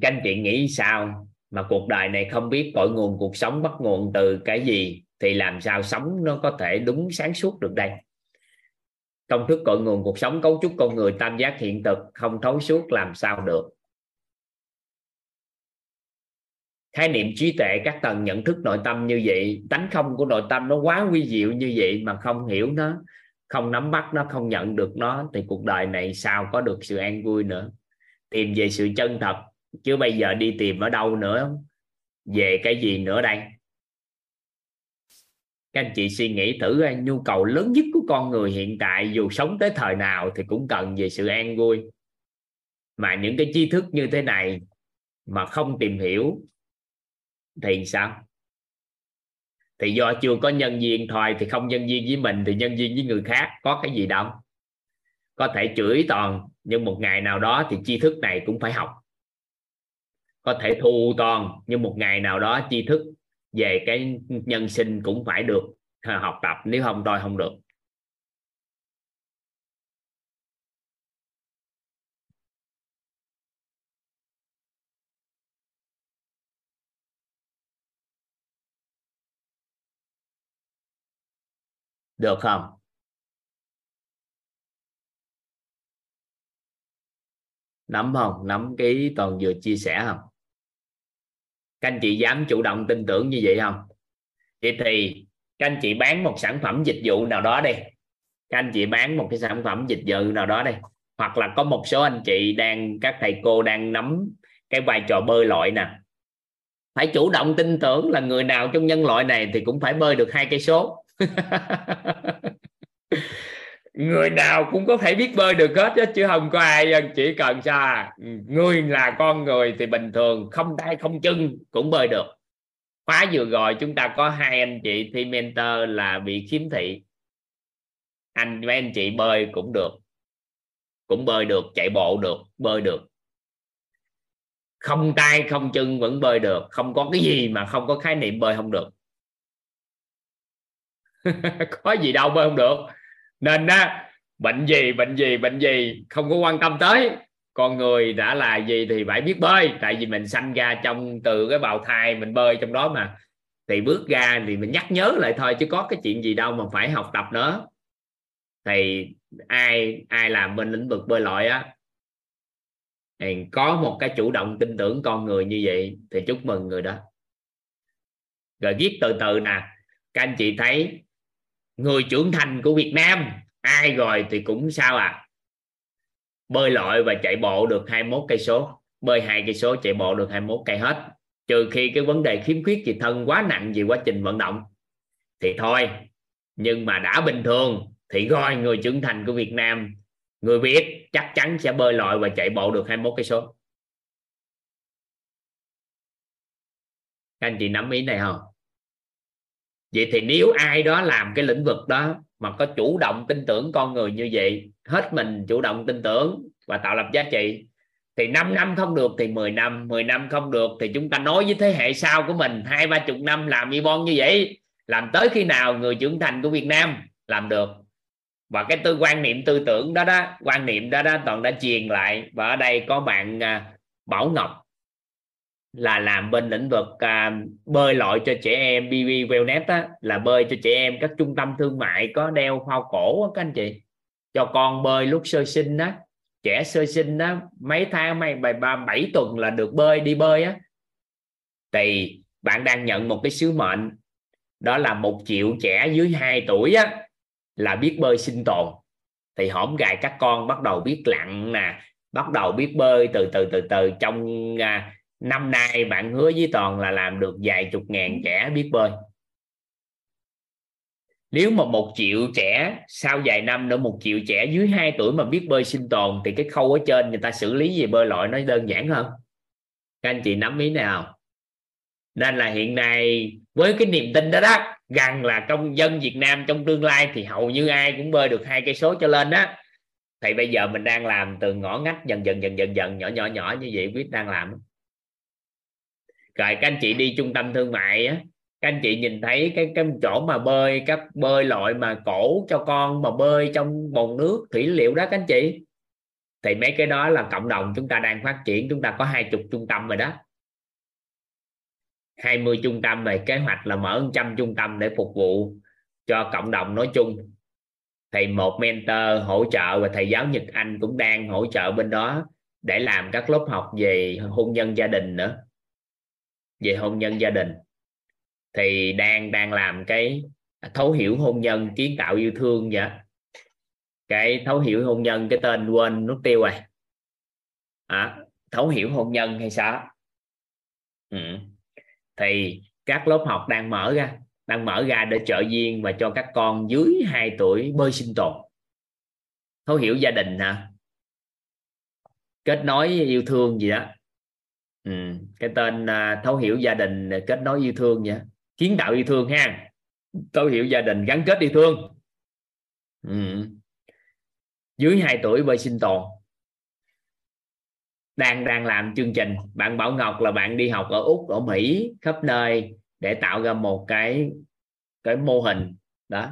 Các anh chị nghĩ sao mà cuộc đời này không biết cội nguồn cuộc sống, bắt nguồn từ cái gì, thì làm sao sống nó có thể đúng sáng suốt được đây? Công thức cội nguồn cuộc sống, cấu trúc con người, tam giác hiện thực, không thấu suốt làm sao được? Khái niệm trí tuệ, các tầng nhận thức nội tâm như vậy, tánh không của nội tâm nó quá quy diệu như vậy mà không hiểu nó không nắm bắt nó, không nhận được nó, thì cuộc đời này sao có được sự an vui nữa? Tìm về sự chân thật, chứ bây giờ đi tìm ở đâu nữa? Về cái gì nữa đây? Các anh chị suy nghĩ thử nhu cầu lớn nhất của con người hiện tại dù sống tới thời nào thì cũng cần về sự an vui. Mà những cái tri thức như thế này mà không tìm hiểu thì sao? Thì do chưa có nhân viên thôi thì không nhân viên với mình thì nhân viên với người khác, có cái gì đâu. Có thể chửi toàn, nhưng một ngày nào đó thì tri thức này cũng phải học. Có thể thu toàn, nhưng một ngày nào đó tri thức về cái nhân sinh cũng phải được học tập, nếu không tôi không được. Được không? Nắm không? Nắm cái ý toàn vừa chia sẻ không? Các anh chị dám chủ động tin tưởng như vậy không? Vậy thì các anh chị bán một sản phẩm dịch vụ nào đó đi. Các anh chị bán một cái sản phẩm dịch vụ nào đó đây hoặc là có một số anh chị đang, các thầy cô đang nắm cái vai trò bơi lội nè. Phải chủ động tin tưởng là người nào trong nhân loại này thì cũng phải bơi được hai cây số. người nào cũng có thể biết bơi được hết chứ không có ai ờ, chỉ cần sao à? ừ, người là con người thì bình thường, không tay không chân cũng bơi được. Khóa vừa rồi chúng ta có hai anh chị thi mentor là bị khiếm thị. Anh, mấy anh chị bơi cũng được, cũng bơi được, chạy bộ được, bơi được. Không tay không chân vẫn bơi được, không có cái gì mà không có khái niệm bơi không được. có gì đâu bơi không được. Nên á, bệnh gì bệnh gì bệnh gì, không có quan tâm tới. Con người đã là gì thì phải biết bơi. Tại vì mình sanh ra trong, từ cái bào thai mình bơi trong đó mà. Thì bước ra thì mình nhắc nhớ lại thôi, chứ có cái chuyện gì đâu mà phải học tập nữa. Thì ai ai làm bên lĩnh vực bơi lội á, thì có một cái chủ động tin tưởng con người như vậy thì chúc mừng người đó. Rồi viết từ từ nè. Các anh chị thấy người trưởng thành của Việt Nam, ai rồi thì cũng sao à? Bơi lội và chạy bộ được 21 cây số, bơi hai cây số, chạy bộ được 21 cây hết. Trừ khi cái vấn đề khiếm khuyết gì thân quá nặng về quá trình vận động thì thôi. Nhưng mà đã bình thường thì gọi người trưởng thành của Việt Nam, người Việt chắc chắn sẽ bơi lội và chạy bộ được 21 cây số. Các anh chị nắm ý này không? Vậy thì nếu ai đó làm cái lĩnh vực đó mà có chủ động tin tưởng con người như vậy, hết mình chủ động tin tưởng và tạo lập giá trị, thì 5 năm không được thì 10 năm 10 năm không được thì chúng ta nói với thế hệ sau của mình, hai, ba chục năm làm y bon như vậy, làm tới khi nào người trưởng thành của Việt Nam làm được? Và cái tư, quan niệm tư tưởng đó đó, quan niệm đó đó toàn đã truyền lại. Và ở đây có bạn à, Bảo Ngọc là làm bên lĩnh vực à, bơi lội cho trẻ em BB Wellness á, là bơi cho trẻ em các trung tâm thương mại có đeo phao cổ á, các anh chị. Cho con bơi lúc sơ sinh á trẻ sơ sinh á mấy tháng mấy bài ba bảy tuần là được bơi đi bơi á. Thì bạn đang nhận một cái sứ mệnh đó là một triệu trẻ dưới 2 tuổi á là biết bơi sinh tồn. Thì hổm gài các con bắt đầu biết lặn nè bắt đầu biết bơi từ từ từ từ trong à, năm nay bạn hứa với toàn là làm được vài chục ngàn trẻ biết bơi. Nếu mà một triệu trẻ, sau vài năm nữa một triệu trẻ dưới 2 tuổi mà biết bơi sinh tồn thì cái khâu ở trên người ta xử lý về bơi lội nó đơn giản hơn. Các anh chị nắm ý nào nên là hiện nay với cái niềm tin đó đó, rằng là công dân Việt Nam trong tương lai thì hầu như ai cũng bơi được hai cây số cho lên đó thì bây giờ mình đang làm từ ngõ ngách dần dần dần dần dần, nhỏ nhỏ nhỏ như vậy biết đang làm rồi các anh chị đi trung tâm thương mại á, các anh chị nhìn thấy cái cái chỗ mà bơi, các bơi lội mà cổ cho con mà bơi trong bồn nước thủy liệu đó các anh chị. Thì mấy cái đó là cộng đồng chúng ta đang phát triển, chúng ta có hai chục trung tâm rồi đó. 20 trung tâm về kế hoạch là mở 100 trung tâm để phục vụ cho cộng đồng nói chung. Thì một mentor hỗ trợ và thầy giáo Nhật Anh cũng đang hỗ trợ bên đó để làm các lớp học về hôn nhân gia đình nữa về hôn nhân gia đình. Thì đang đang làm cái thấu hiểu hôn nhân kiến tạo yêu thương vậy. Cái thấu hiểu hôn nhân cái tên quên nút tiêu rồi. À, thấu hiểu hôn nhân hay sao? Ừ. Thì các lớp học đang mở ra đang mở ra để trợ duyên và cho các con dưới 2 tuổi bơi sinh tồn. Thấu hiểu gia đình hả? Kết nối yêu thương gì đó ừ. cái tên uh, thấu hiểu gia đình kết nối yêu thương vậy kiến tạo yêu thương ha. Thấu hiểu gia đình gắn kết yêu thương. Ừ. dưới 2 tuổi bơi sinh tồn. Đang đang làm chương trình bạn Bảo Ngọc là bạn đi học ở úc ở Mỹ khắp nơi để tạo ra một cái cái mô hình. Đó.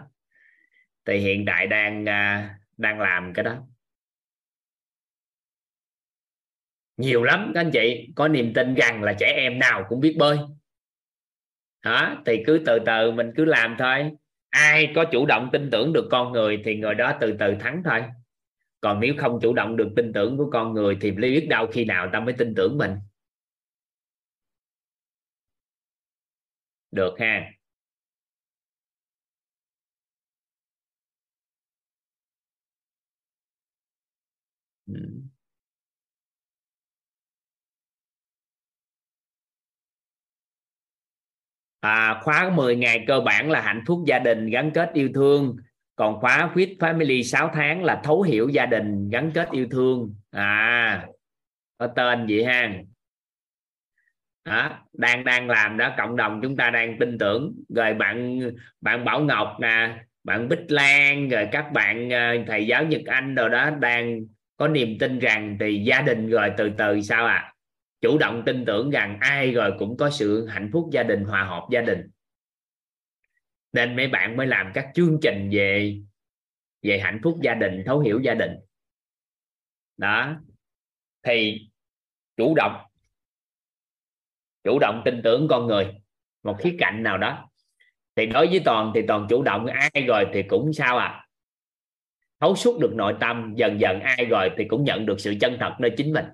Thì hiện tại đang à, đang làm cái đó. Nhiều lắm, các anh chị. Có niềm tin rằng là trẻ em nào cũng biết bơi. Đó thì cứ từ từ, mình cứ làm thôi. Ai có chủ động tin tưởng được con người thì người đó từ từ thắng thôi. Còn nếu không chủ động được tin tưởng của con người thì biết đâu khi nào ta mới tin tưởng mình? Được ha. Ừ. à, khóa 10 ngày cơ bản là hạnh phúc gia đình gắn kết yêu thương. Còn khóa quýt Family 6 tháng là thấu hiểu gia đình gắn kết yêu thương. À có tên vậy ha? Đó, đang đang làm đó cộng đồng chúng ta đang tin tưởng. Rồi bạn bạn Bảo Ngọc nè bạn Bích Lan rồi các bạn ờ, thầy giáo Nhật Anh rồi đó đang có niềm tin rằng thì gia đình rồi từ từ sao à chủ động tin tưởng rằng ai rồi cũng có sự hạnh phúc gia đình, hòa hợp gia đình. Nên mấy bạn mới làm các chương trình về về hạnh phúc gia đình, thấu hiểu gia đình. Đó. Thì chủ động chủ động tin tưởng con người, một khía cạnh nào đó. Thì đối với toàn thì toàn chủ động ai rồi thì cũng sao à? Thấu suốt được nội tâm, dần dần ai rồi thì cũng nhận được sự chân thật nơi chính mình.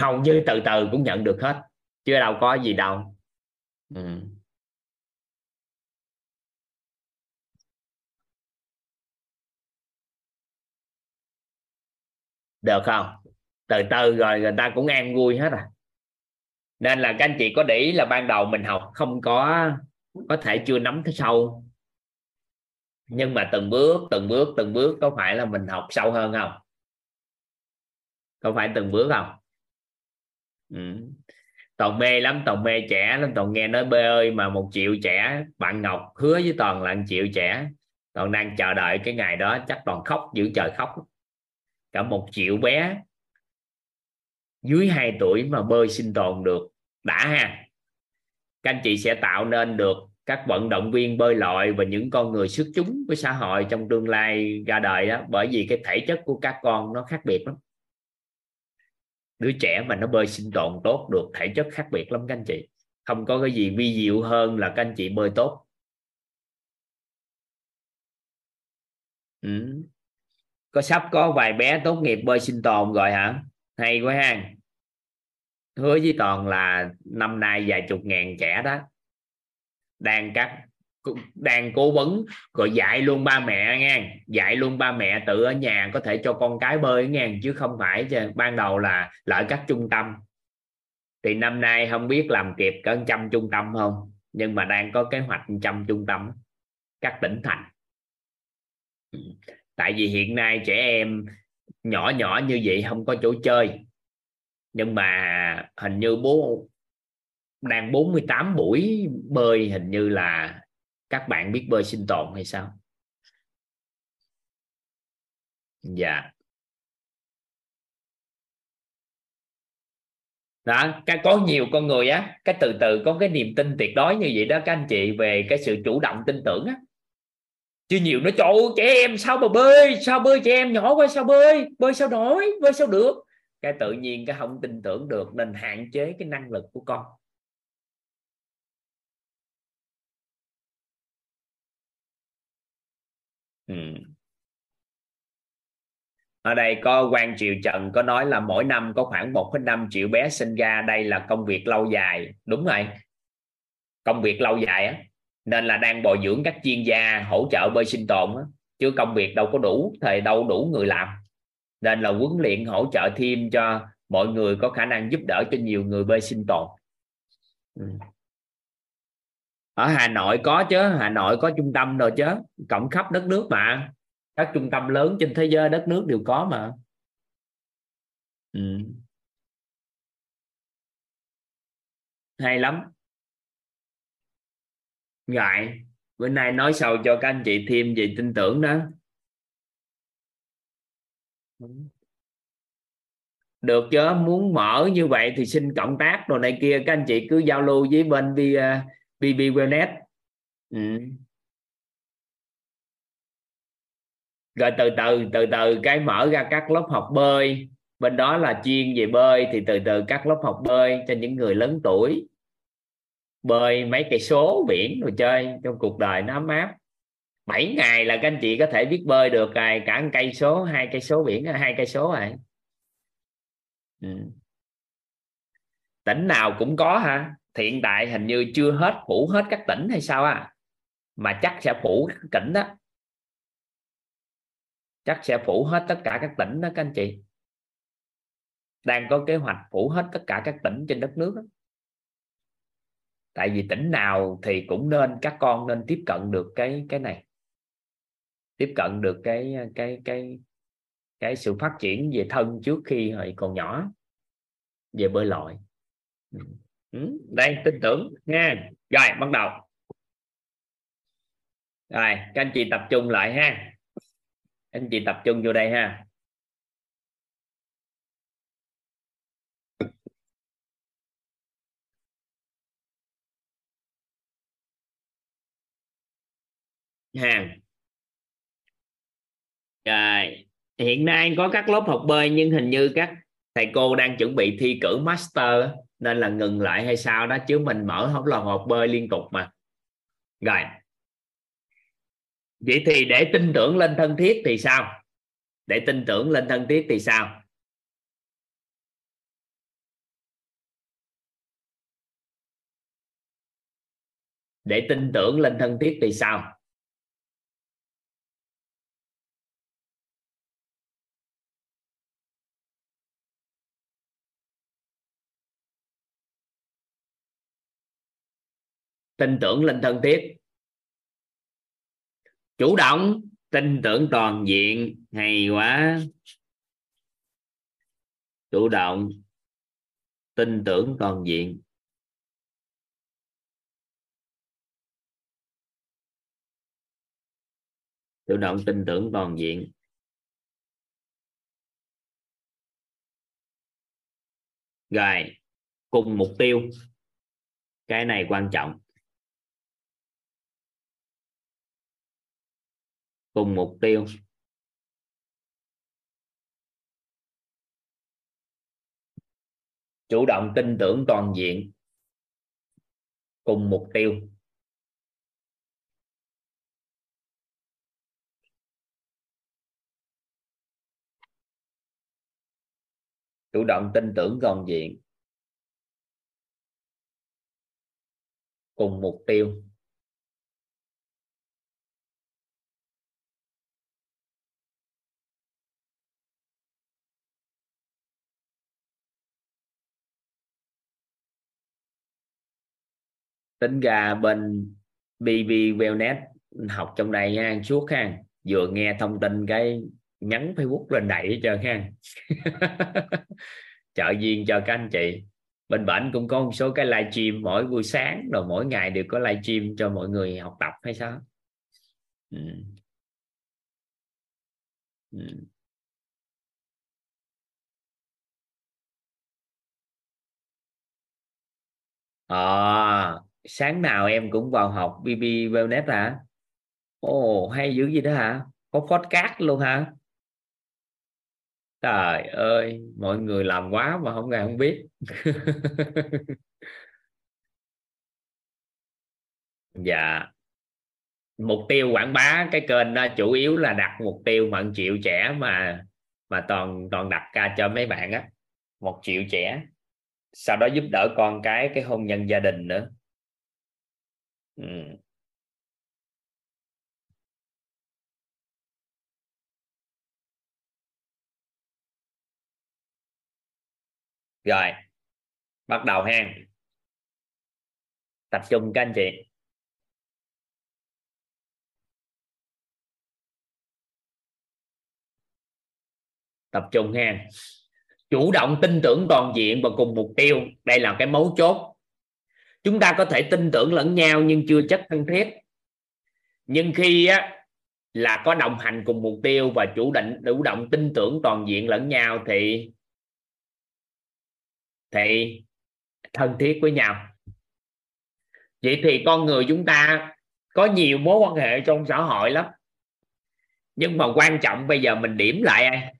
Hầu như từ từ cũng nhận được hết chưa đâu có gì đâu. Ừ. được không? Từ từ rồi người ta cũng an vui hết rồi nên là các anh chị có để ý là ban đầu mình học không có có thể chưa nắm tới sâu. Nhưng mà từng bước từng bước từng bước có phải là mình học sâu hơn không có phải từng bước không? Ừ. toàn mê lắm toàn mê trẻ lắm. Toàn nghe nói, bê ơi, mà một triệu trẻ, bạn ngọc hứa với toàn là một triệu trẻ. Toàn đang chờ đợi cái ngày đó, chắc toàn khóc, giữ trời khóc. Cả một triệu bé dưới 2 tuổi mà bơi sinh tồn được. Đã ha. Các anh chị sẽ tạo nên được các vận động viên bơi lội và những con người xuất chúng với xã hội trong tương lai ra đời đó, bởi vì cái thể chất của các con nó khác biệt lắm đứa trẻ mà nó bơi sinh tồn tốt được, thể chất khác biệt lắm các anh chị không có cái gì vi diệu hơn là các anh chị bơi tốt ừ. có sắp có vài bé tốt nghiệp bơi sinh tồn rồi hả hay quá ha hứa với toàn là năm nay vài chục ngàn trẻ đó đang cắt đang cố vấn rồi dạy luôn ba mẹ nghe, dạy luôn ba mẹ tự ở nhà có thể cho con cái bơi nghe chứ không phải ban đầu là lợi các trung tâm. Thì năm nay không biết làm kịp cả trăm trung tâm không nhưng mà đang có kế hoạch trăm trung tâm các tỉnh thành. Tại vì hiện nay trẻ em nhỏ nhỏ như vậy không có chỗ chơi. Nhưng mà hình như bố đang 48 buổi bơi hình như là các bạn biết bơi sinh tồn hay sao? Dạ. Đó, cái có nhiều con người á, cái từ từ có cái niềm tin tuyệt đối như vậy đó, các anh chị, về cái sự chủ động tin tưởng á. Chứ nhiều nó trời trẻ em sao mà bơi? Sao bơi trẻ em nhỏ quá, sao bơi? Bơi sao nổi? Bơi sao được? Cái tự nhiên cái không tin tưởng được nên hạn chế cái năng lực của con. Ừ. ở đây có quan triều trần có nói là mỗi năm có khoảng 1,5 triệu bé sinh ra. Đây là công việc lâu dài. Đúng rồi. Công việc lâu dài á. Nên là đang bồi dưỡng các chuyên gia hỗ trợ bơi sinh tồn á. Chứ công việc đâu có đủ thời đâu đủ người làm. Nên là huấn luyện hỗ trợ thêm cho mọi người có khả năng giúp đỡ cho nhiều người bơi sinh tồn. Ừ ở Hà Nội có chứ, Hà Nội có trung tâm rồi chứ, cộng khắp đất nước mà. Các trung tâm lớn trên thế giới, đất nước đều có mà. Ừ. hay lắm. Ngại. Bữa nay nói sâu cho các anh chị thêm về tin tưởng đó. Được chứ, muốn mở như vậy thì xin cộng tác rồi này kia. Các anh chị cứ giao lưu với bên à, BB Wellness. Ừ. rồi từ từ từ từ cái mở ra các lớp học bơi. Bên đó là chuyên về bơi, thì từ từ các lớp học bơi cho những người lớn tuổi. Bơi mấy cây số biển rồi chơi trong cuộc đời nó ấm áp. 7 ngày là các anh chị có thể biết bơi được cả cả cây số, hai cây số biển, hai cây số rồi. Ừ. tỉnh nào cũng có ha hiện tại hình như chưa hết, phủ hết các tỉnh hay sao à mà chắc sẽ phủ các tỉnh đó. Chắc sẽ phủ hết tất cả các tỉnh đó các anh chị. Đang có kế hoạch phủ hết tất cả các tỉnh trên đất nước đó. tại vì tỉnh nào thì cũng nên, các con nên tiếp cận được cái cái này. Tiếp cận được cái cái cái cái sự phát triển về thân trước khi hồi còn nhỏ, về bơi lội. Ừ ừ. Đây, tin tưởng nha. Rồi, bắt đầu. Rồi, các anh chị tập trung lại ha. Anh chị tập trung vô đây ha. Ha rồi, hiện nay có các lớp học bơi nhưng hình như các thầy cô đang chuẩn bị thi cử master nên là ngừng lại hay sao đó, chứ mình mở không là học bơi liên tục mà. Rồi. Vậy thì để tin tưởng lên thân thiết thì sao? Để tin tưởng lên thân thiết thì sao? Để tin tưởng lên thân thiết thì sao? Tin tưởng lên thân thiết. Chủ động, tin tưởng toàn diện. Hay quá. Chủ động, tin tưởng toàn diện. Chủ động, tin tưởng toàn diện. Rồi, cùng mục tiêu. Cái này quan trọng. Cùng mục tiêu. Chủ động tin tưởng toàn diện. Cùng mục tiêu. Chủ động tin tưởng toàn diện. Cùng mục tiêu. Tính ra bên BB Wellness học trong này nha suốt ha. Vừa nghe thông tin cái nhắn Facebook lên đẩy hết trơn ha. Trợ duyên cho các anh chị. Bên bệnh cũng có một số cái live stream mỗi buổi sáng, rồi mỗi ngày đều có live stream cho mọi người học tập hay sao? Ừ. Ừ. à sáng nào em cũng vào học BB Wellness hả? Ồ, hay dữ gì đó hả? Có podcast luôn hả? Trời ơi, mọi người làm quá mà không ngờ không biết. Dạ. Mục tiêu quảng bá cái kênh đó chủ yếu là đặt mục tiêu một triệu trẻ mà mà toàn toàn đặt ca cho mấy bạn á. Một triệu trẻ. Sau đó giúp đỡ con cái cái hôn nhân gia đình nữa ừ. rồi, bắt đầu ha. Tập trung các anh chị. Tập trung ha. Chủ động tin tưởng toàn diện và cùng mục tiêu. Đây là cái mấu chốt chúng ta có thể tin tưởng lẫn nhau nhưng chưa chắc thân thiết. Nhưng khi á, là có đồng hành cùng mục tiêu và chủ định chủ động tin tưởng toàn diện lẫn nhau thì thì thân thiết với nhau. Vậy thì con người chúng ta có nhiều mối quan hệ trong xã hội lắm. Nhưng mà quan trọng bây giờ mình điểm lại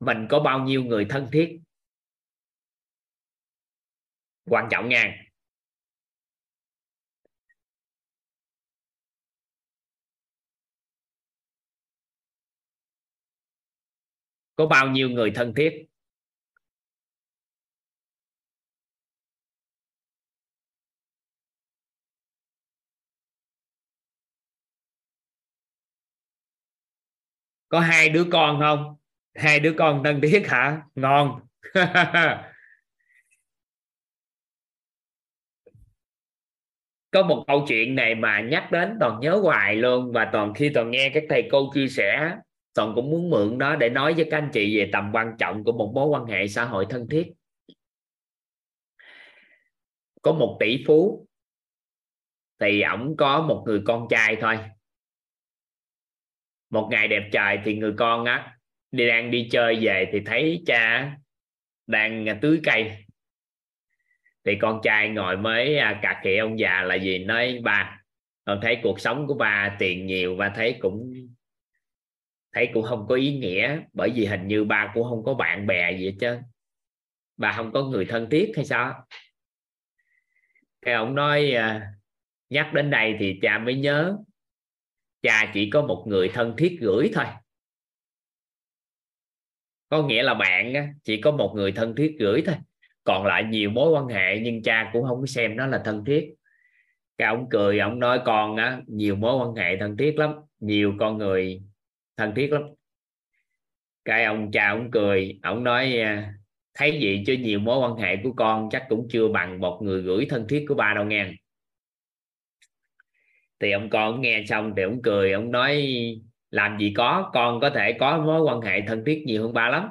mình có bao nhiêu người thân thiết? quan trọng nha. Có bao nhiêu người thân thiết? Có hai đứa con không? Hai đứa con thân thiết hả? Ngon. có một câu chuyện này mà nhắc đến toàn nhớ hoài luôn. Và toàn khi toàn nghe các thầy cô chia sẻ, toàn cũng muốn mượn đó để nói với các anh chị về tầm quan trọng của một mối quan hệ xã hội thân thiết. Có một tỷ phú, thì ổng có một người con trai thôi. Một ngày đẹp trời thì người con á, đi đang đi chơi về thì thấy cha đang tưới cây thì con trai ngồi mới à, cà khịa ông già là gì? Nói, ba, con thấy cuộc sống của ba tiền nhiều và thấy cũng thấy cũng không có ý nghĩa, bởi vì hình như ba cũng không có bạn bè gì hết trơn. Ba không có người thân thiết hay sao? Cái ông nói à, nhắc đến đây thì cha mới nhớ, cha chỉ có một người thân thiết gửi thôi. Có nghĩa là bạn chỉ có một người thân thiết gửi thôi còn lại nhiều mối quan hệ nhưng cha cũng không có xem nó là thân thiết. Cái ông cười, ông nói, con á, nhiều mối quan hệ thân thiết lắm, nhiều con người thân thiết lắm. Cái ông cha ông cười, ông nói à, thấy gì chứ nhiều mối quan hệ của con chắc cũng chưa bằng một người gửi thân thiết của ba đâu nghe. Thì ông con nghe xong thì ông cười, ông nói, làm gì có, con có thể có mối quan hệ thân thiết nhiều hơn ba lắm.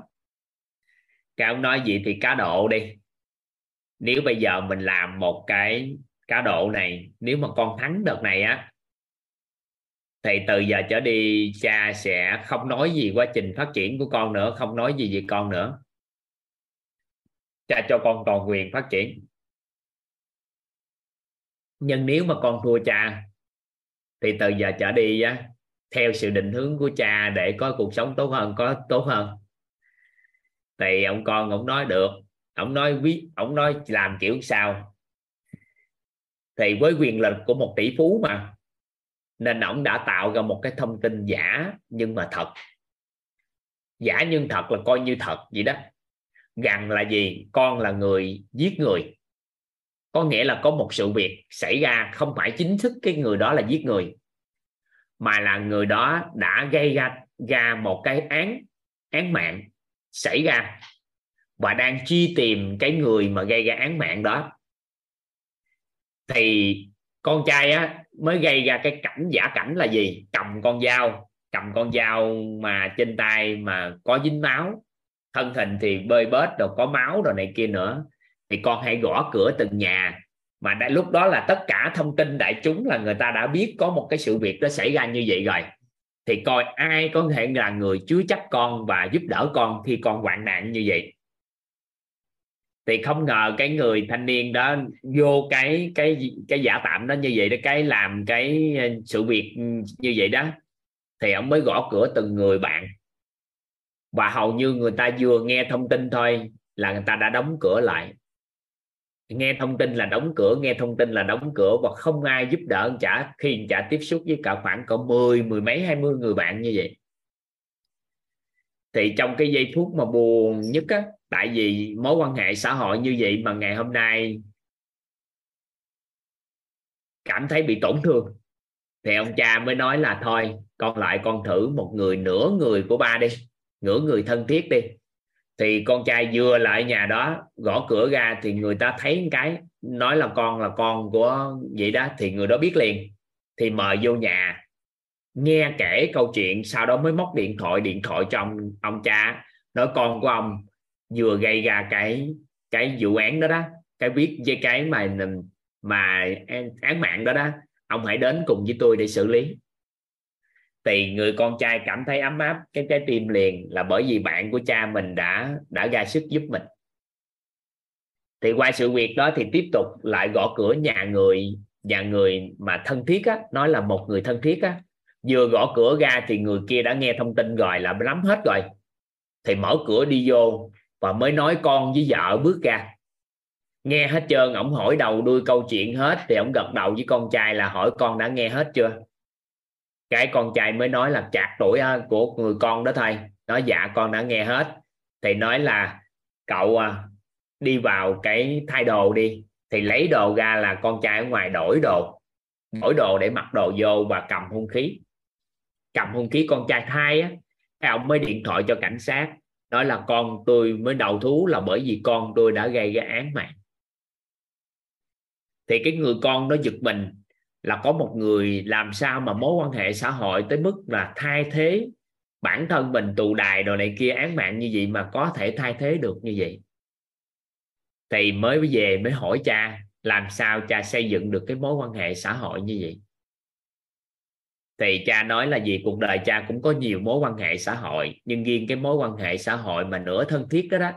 Cái ông nói gì thì cá độ đi nếu bây giờ mình làm một cái cá độ này, nếu mà con thắng đợt này á, thì từ giờ trở đi cha sẽ không nói gì quá trình phát triển của con nữa, không nói gì về con nữa. Cha cho con toàn quyền phát triển. Nhưng nếu mà con thua cha, thì từ giờ trở đi á, theo sự định hướng của cha để có cuộc sống tốt hơn, có tốt hơn. Thì ông con cũng nói được ông nói ví ông nói làm kiểu sao? Thì với quyền lực của một tỷ phú mà. Nên ông đã tạo ra một cái thông tin giả nhưng mà thật. Giả nhưng thật là coi như thật vậy đó. Rằng là gì? Con là người giết người. Có nghĩa là có một sự việc xảy ra, không phải chính thức cái người đó là giết người, mà là người đó đã gây ra ra một cái án án mạng xảy ra và đang truy tìm cái người mà gây ra án mạng đó. Thì con trai á mới gây ra cái cảnh giả cảnh là gì? Cầm con dao cầm con dao mà trên tay mà có dính máu. Thân hình thì bơi bết rồi có máu rồi này kia nữa. Thì con hãy gõ cửa từng nhà. Mà đã, lúc đó là tất cả thông tin đại chúng là người ta đã biết có một cái sự việc đó xảy ra như vậy rồi. Thì coi ai có thể là người chứa chấp con và giúp đỡ con khi con hoạn nạn như vậy thì không ngờ cái người thanh niên đó vô cái cái cái giả tạm đó như vậy đó, cái làm cái ờ, sự việc như vậy đó, thì ông mới gõ cửa từng người bạn. Và hầu như người ta vừa nghe thông tin thôi là người ta đã đóng cửa lại. Nghe thông tin là đóng cửa, nghe thông tin là đóng cửa và không ai giúp đỡ chả khi chả tiếp xúc với cả khoảng có 10 mười mấy, hai mươi người bạn như vậy. Thì trong cái giây phút mà buồn nhất á tại vì mối quan hệ xã hội như vậy mà ngày hôm nay cảm thấy bị tổn thương, thì ông cha mới nói là thôi, con lại con thử một người nửa người của ba đi, nửa người thân thiết đi. Thì con trai vừa lại nhà đó, gõ cửa ra thì người ta thấy cái, nói là con là con của vậy đó, thì người đó biết liền. Thì mời vô nhà, nghe kể câu chuyện, sau đó mới móc điện thoại điện thoại cho ông ông cha, nói con của ông vừa gây ra cái cái vụ án đó đó, cái viết với cái mà mà án mạng đó đó, ông hãy đến cùng với tôi để xử lý. Thì người con trai cảm thấy ấm áp, cái trái tim liền là bởi vì bạn của cha mình đã đã ra sức giúp mình. Thì qua sự việc đó thì tiếp tục lại gõ cửa nhà người nhà người mà thân thiết á, nói là một người thân thiết á. Vừa gõ cửa ra thì người kia đã nghe thông tin rồi là lắm hết rồi. Thì mở cửa đi vô và mới nói con với vợ bước ra. Nghe hết trơn ổng hỏi đầu đuôi câu chuyện hết thì ổng gật đầu với con trai là hỏi con đã nghe hết chưa? Cái con trai mới nói là chạc tuổi của người con đó thôi nói dạ con đã nghe hết. Thì nói là cậu à, đi vào cái thay đồ đi. Thì lấy đồ ra là con trai ở ngoài đổi đồ. Đổi đồ để mặc đồ vô và cầm hung khí. Cầm hung khí con trai thai á. Ông mới điện thoại cho cảnh sát nói là con tôi mới đầu thú là bởi vì con tôi đã gây ra án mạng. Thì cái người con đó giật mình là có một người làm sao mà mối quan hệ xã hội tới mức là thay thế bản thân mình tù đài đồ này kia, án mạng như vậy mà có thể thay thế được như vậy. Thì mới về mới hỏi cha, làm sao cha xây dựng được cái mối quan hệ xã hội như vậy? Thì cha nói là vì cuộc đời cha cũng có nhiều mối quan hệ xã hội, nhưng riêng cái mối quan hệ xã hội mà nửa thân thiết đó đó,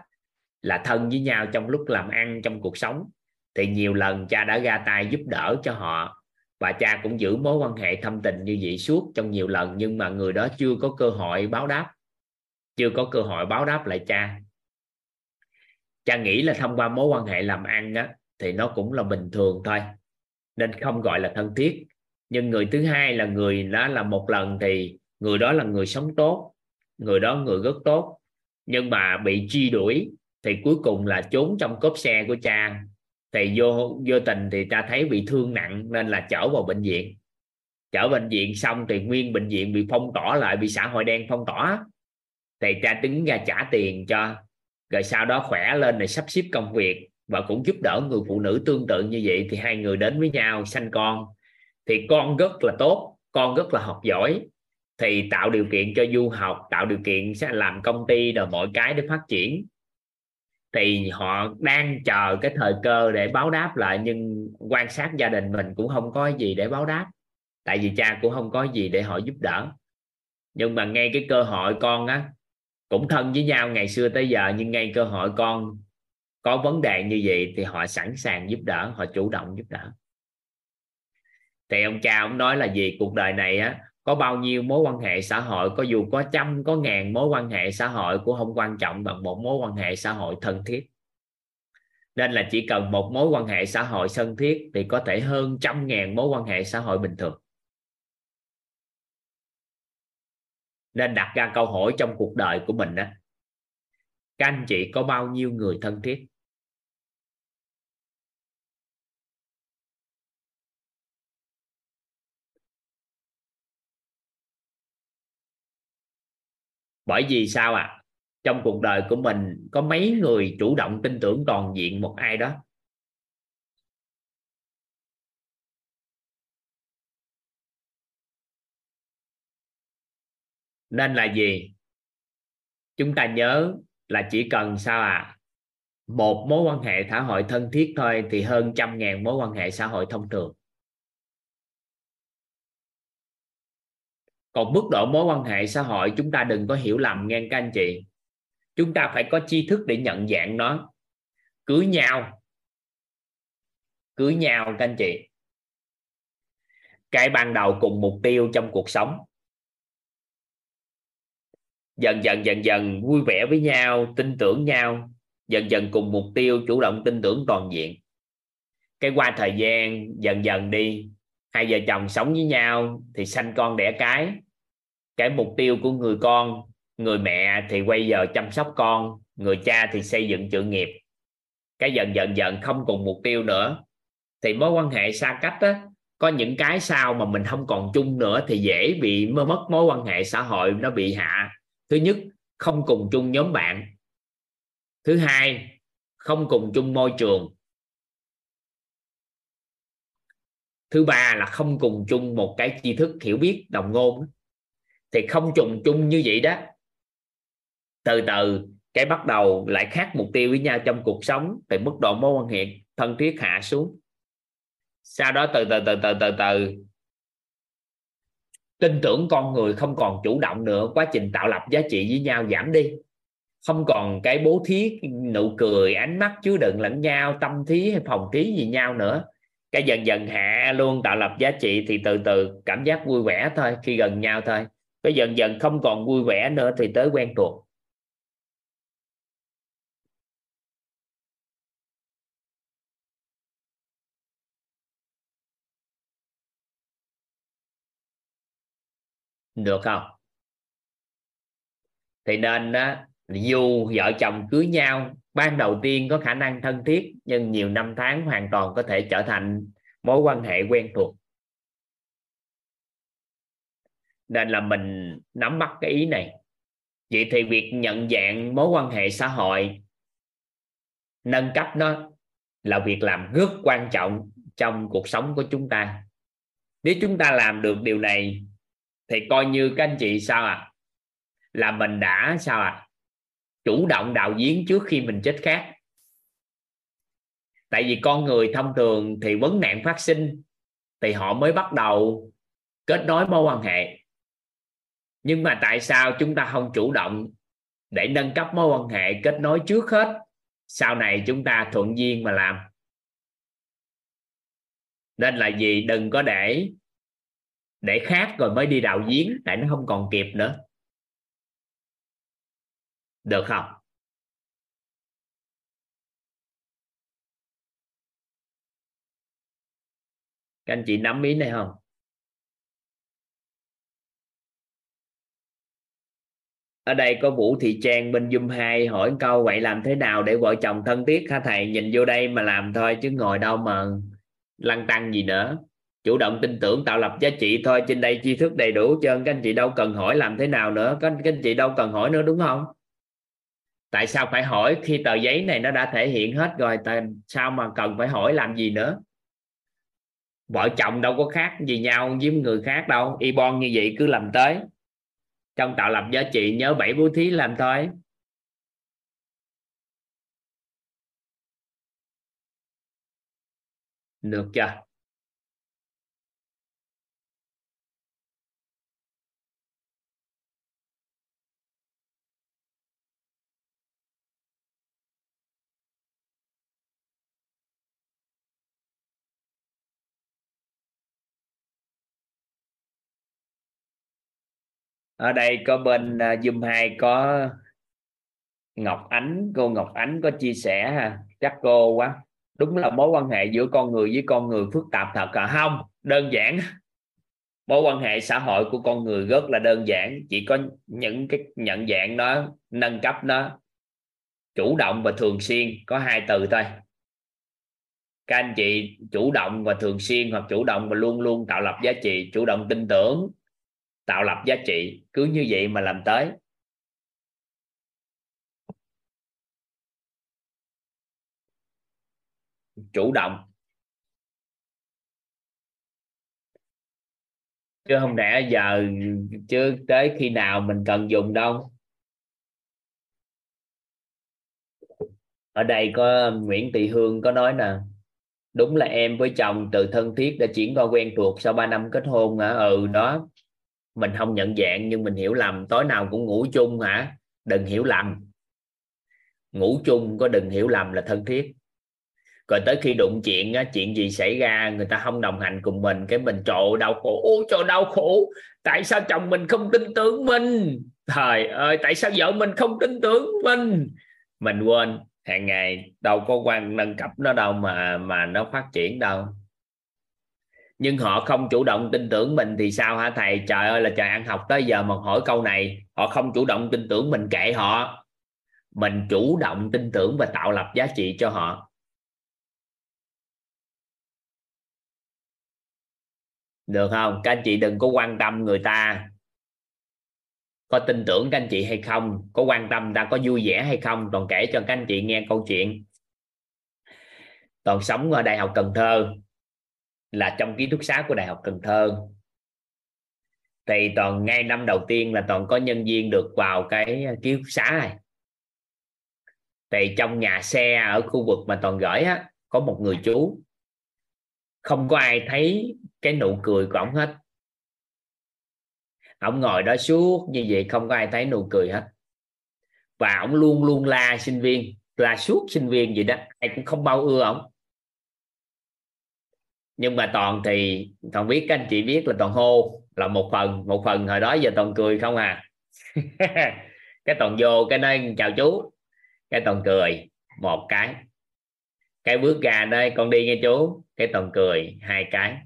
là thân với nhau trong lúc làm ăn, trong cuộc sống. Thì nhiều lần cha đã ra tay giúp đỡ cho họ, và cha cũng giữ mối quan hệ thâm tình như vậy suốt trong nhiều lần, nhưng mà người đó chưa có cơ hội báo đáp. Chưa có cơ hội báo đáp lại cha. Cha nghĩ là thông qua mối quan hệ làm ăn á, thì nó cũng là bình thường thôi, nên không gọi là thân thiết nhưng người thứ hai là người đó là một lần thì người đó là người sống tốt, người đó người rất tốt. Nhưng mà bị truy đuổi thì cuối cùng là trốn trong cốp xe của cha. Thì vô vô tình thì ta thấy bị thương nặng nên là chở vào bệnh viện. Chở bệnh viện xong thì nguyên bệnh viện bị phong tỏa lại, bị xã hội đen phong tỏa. Thì cha đứng ra trả tiền cho, rồi sau đó khỏe lên để sắp xếp công việc và cũng giúp đỡ người phụ nữ tương tự như vậy. Thì hai người đến với nhau, sanh con thì con rất là tốt, con rất là học giỏi. Thì tạo điều kiện cho du học, tạo điều kiện sẽ làm công ty rồi mọi cái để phát triển. Thì họ đang chờ cái thời cơ để báo đáp lại, nhưng quan sát gia đình mình cũng không có gì để báo đáp. Tại vì cha cũng không có gì để họ giúp đỡ. Nhưng mà ngay cái cơ hội con á, cũng thân với nhau ngày xưa tới giờ, nhưng ngay cơ hội con có vấn đề như vậy thì họ sẵn sàng giúp đỡ, họ chủ động giúp đỡ thì ông cha ông nói là gì cuộc đời này á, có bao nhiêu mối quan hệ xã hội, có dù có trăm, có ngàn mối quan hệ xã hội cũng không quan trọng bằng một mối quan hệ xã hội thân thiết. Nên là chỉ cần một mối quan hệ xã hội thân thiết thì có thể hơn trăm ngàn mối quan hệ xã hội bình thường. Nên đặt ra câu hỏi trong cuộc đời của mình đó các anh chị có bao nhiêu người thân thiết? Bởi vì sao ạ? À? trong cuộc đời của mình, có mấy người chủ động tin tưởng toàn diện một ai đó? Nên là gì? Chúng ta nhớ là chỉ cần sao à một mối quan hệ xã hội thân thiết thôi thì hơn trăm ngàn mối quan hệ xã hội thông thường. Còn mức độ mối quan hệ xã hội chúng ta đừng có hiểu lầm nghe các anh chị. Chúng ta phải có tri thức để nhận dạng nó. Cưới nhau cưới nhau các anh chị. Cái ban đầu cùng mục tiêu trong cuộc sống. Dần dần dần dần vui vẻ với nhau, tin tưởng nhau. Dần dần cùng mục tiêu chủ động tin tưởng toàn diện. Cái qua thời gian, dần dần đi. Hai vợ chồng sống với nhau thì sanh con đẻ cái cái mục tiêu của người con, người mẹ thì quay giờ chăm sóc con, người cha thì xây dựng sự nghiệp. Cái dần dần dần không cùng mục tiêu nữa. Thì mối quan hệ xa cách á, có những cái sao mà mình không còn chung nữa thì dễ bị mơ mất mối quan hệ xã hội, nó bị hạ. Thứ nhất, không cùng chung nhóm bạn. Thứ hai, không cùng chung môi trường. Thứ ba là không cùng chung một cái tri thức hiểu biết, đồng ngôn thì không trùng chung như vậy đó. Từ từ, cái bắt đầu lại khác mục tiêu với nhau trong cuộc sống thì mức độ mối quan hệ thân thiết hạ xuống. Sau đó từ từ từ từ từ từ. Tin tưởng con người không còn chủ động nữa, quá trình tạo lập giá trị với nhau giảm đi. Không còn cái bố thí, nụ cười, ánh mắt chứa đựng lẫn nhau, tâm thí hay phòng thí gì nhau nữa. Cái dần dần hạ luôn tạo lập giá trị thì từ từ cảm giác vui vẻ thôi, khi gần nhau thôi cái dần dần không còn vui vẻ nữa thì tới quen thuộc. Được không? Thì nên đó dù vợ chồng cưới nhau, ban đầu tiên có khả năng thân thiết, nhưng nhiều năm tháng hoàn toàn có thể trở thành mối quan hệ quen thuộc. Nên là mình nắm bắt cái ý này vậy thì việc nhận dạng mối quan hệ xã hội, nâng cấp nó là việc làm rất quan trọng trong cuộc sống của chúng ta nếu chúng ta làm được điều này, thì coi như các anh chị sao ạ à? là mình đã sao ạ à? chủ động đạo diễn trước khi mình chết khác tại vì con người thông thường thì vấn nạn phát sinh thì họ mới bắt đầu kết nối mối quan hệ nhưng mà tại sao chúng ta không chủ động để nâng cấp mối quan hệ kết nối trước hết? Sau này chúng ta thuận duyên mà làm. Nên là gì? Đừng có để để khác rồi mới đi đạo giếng tại nó không còn kịp nữa. Được không? Các anh chị nắm ý này không? Ở đây có Vũ Thị Trang bên Zoom 2 hỏi câu vậy làm thế nào để vợ chồng thân thiết hả thầy? Nhìn vô đây mà làm thôi chứ ngồi đâu mà lăn tăng gì nữa. Chủ động tin tưởng tạo lập giá trị thôi trên đây tri thức đầy đủ trơn. Các anh chị đâu cần hỏi làm thế nào nữa. Các, các anh chị đâu cần hỏi nữa đúng không? Tại sao phải hỏi khi tờ giấy này nó đã thể hiện hết rồi? Tại sao mà cần phải hỏi làm gì nữa? Vợ chồng đâu có khác gì nhau với người khác đâu. Y bon như vậy cứ làm tới trong tạo lập giá trị nhớ bảy bố thí làm thôi. Được chưa? Ở đây có bên à, Zoom 2 có Ngọc Ánh, cô Ngọc Ánh có chia sẻ ha, chắc cô quá. Đúng là mối quan hệ giữa con người với con người phức tạp thật à. Không, đơn giản. Mối quan hệ xã hội của con người rất là đơn giản, chỉ có những cái nhận dạng đó nâng cấp nó chủ động và thường xuyên, có hai từ thôi. Các anh chị chủ động và thường xuyên hoặc chủ động và luôn luôn tạo lập giá trị, chủ động tin tưởng tạo lập giá trị, cứ như vậy mà làm tới. Chủ động. Chứ không lẽ giờ, chứ tới khi nào mình cần dùng đâu? Ở đây có um, Nguyễn Thị Hương có nói nè, đúng là em với chồng từ thân thiết đã chuyển qua quen thuộc sau 3 năm kết hôn hả? Ừ đó mình không nhận dạng nhưng mình hiểu lầm. Tối nào cũng ngủ chung hả? Đừng hiểu lầm. Ngủ chung có đừng hiểu lầm là thân thiết. Rồi tới khi đụng chuyện á, chuyện gì xảy ra người ta không đồng hành cùng mình cái mình trộn đau khổ. Ô trời đau khổ. Tại sao chồng mình không tin tưởng mình? Trời ơi tại sao vợ mình không tin tưởng mình? Mình quên hàng ngày đâu có quan nâng cấp nó đâu mà mà nó phát triển đâu nhưng họ không chủ động tin tưởng mình thì sao hả thầy? Trời ơi là trời, ăn học tới giờ mà hỏi câu này, họ không chủ động tin tưởng mình kệ họ. Mình chủ động tin tưởng và tạo lập giá trị cho họ. Được không? Các anh chị đừng có quan tâm người ta. Có tin tưởng các anh chị hay không? Có quan tâm ta có vui vẻ hay không? Toàn kể cho các anh chị nghe câu chuyện. Toàn sống ở đại học cần thơ là trong ký túc xá của đại học Cần Thơ. Thì toàn ngay năm đầu tiên là toàn có nhân viên được vào cái ký túc xá này. Thì trong nhà xe ở khu vực mà toàn gửi á, có một người chú. Không có ai thấy cái nụ cười của ổng hết. Ổng ngồi đó suốt như vậy, không có ai thấy nụ cười hết. Và ổng luôn luôn la sinh viên la suốt sinh viên vậy đó. Ai cũng không bao ưa ổng nhưng mà toàn thì, toàn biết, các anh chị biết là toàn hô là một phần một phần hồi đó giờ toàn cười không à. Cái toàn vô, cái nơi chào chú. Cái toàn cười một cái. Cái bước ra đây con đi nghe chú. Cái toàn cười hai cái.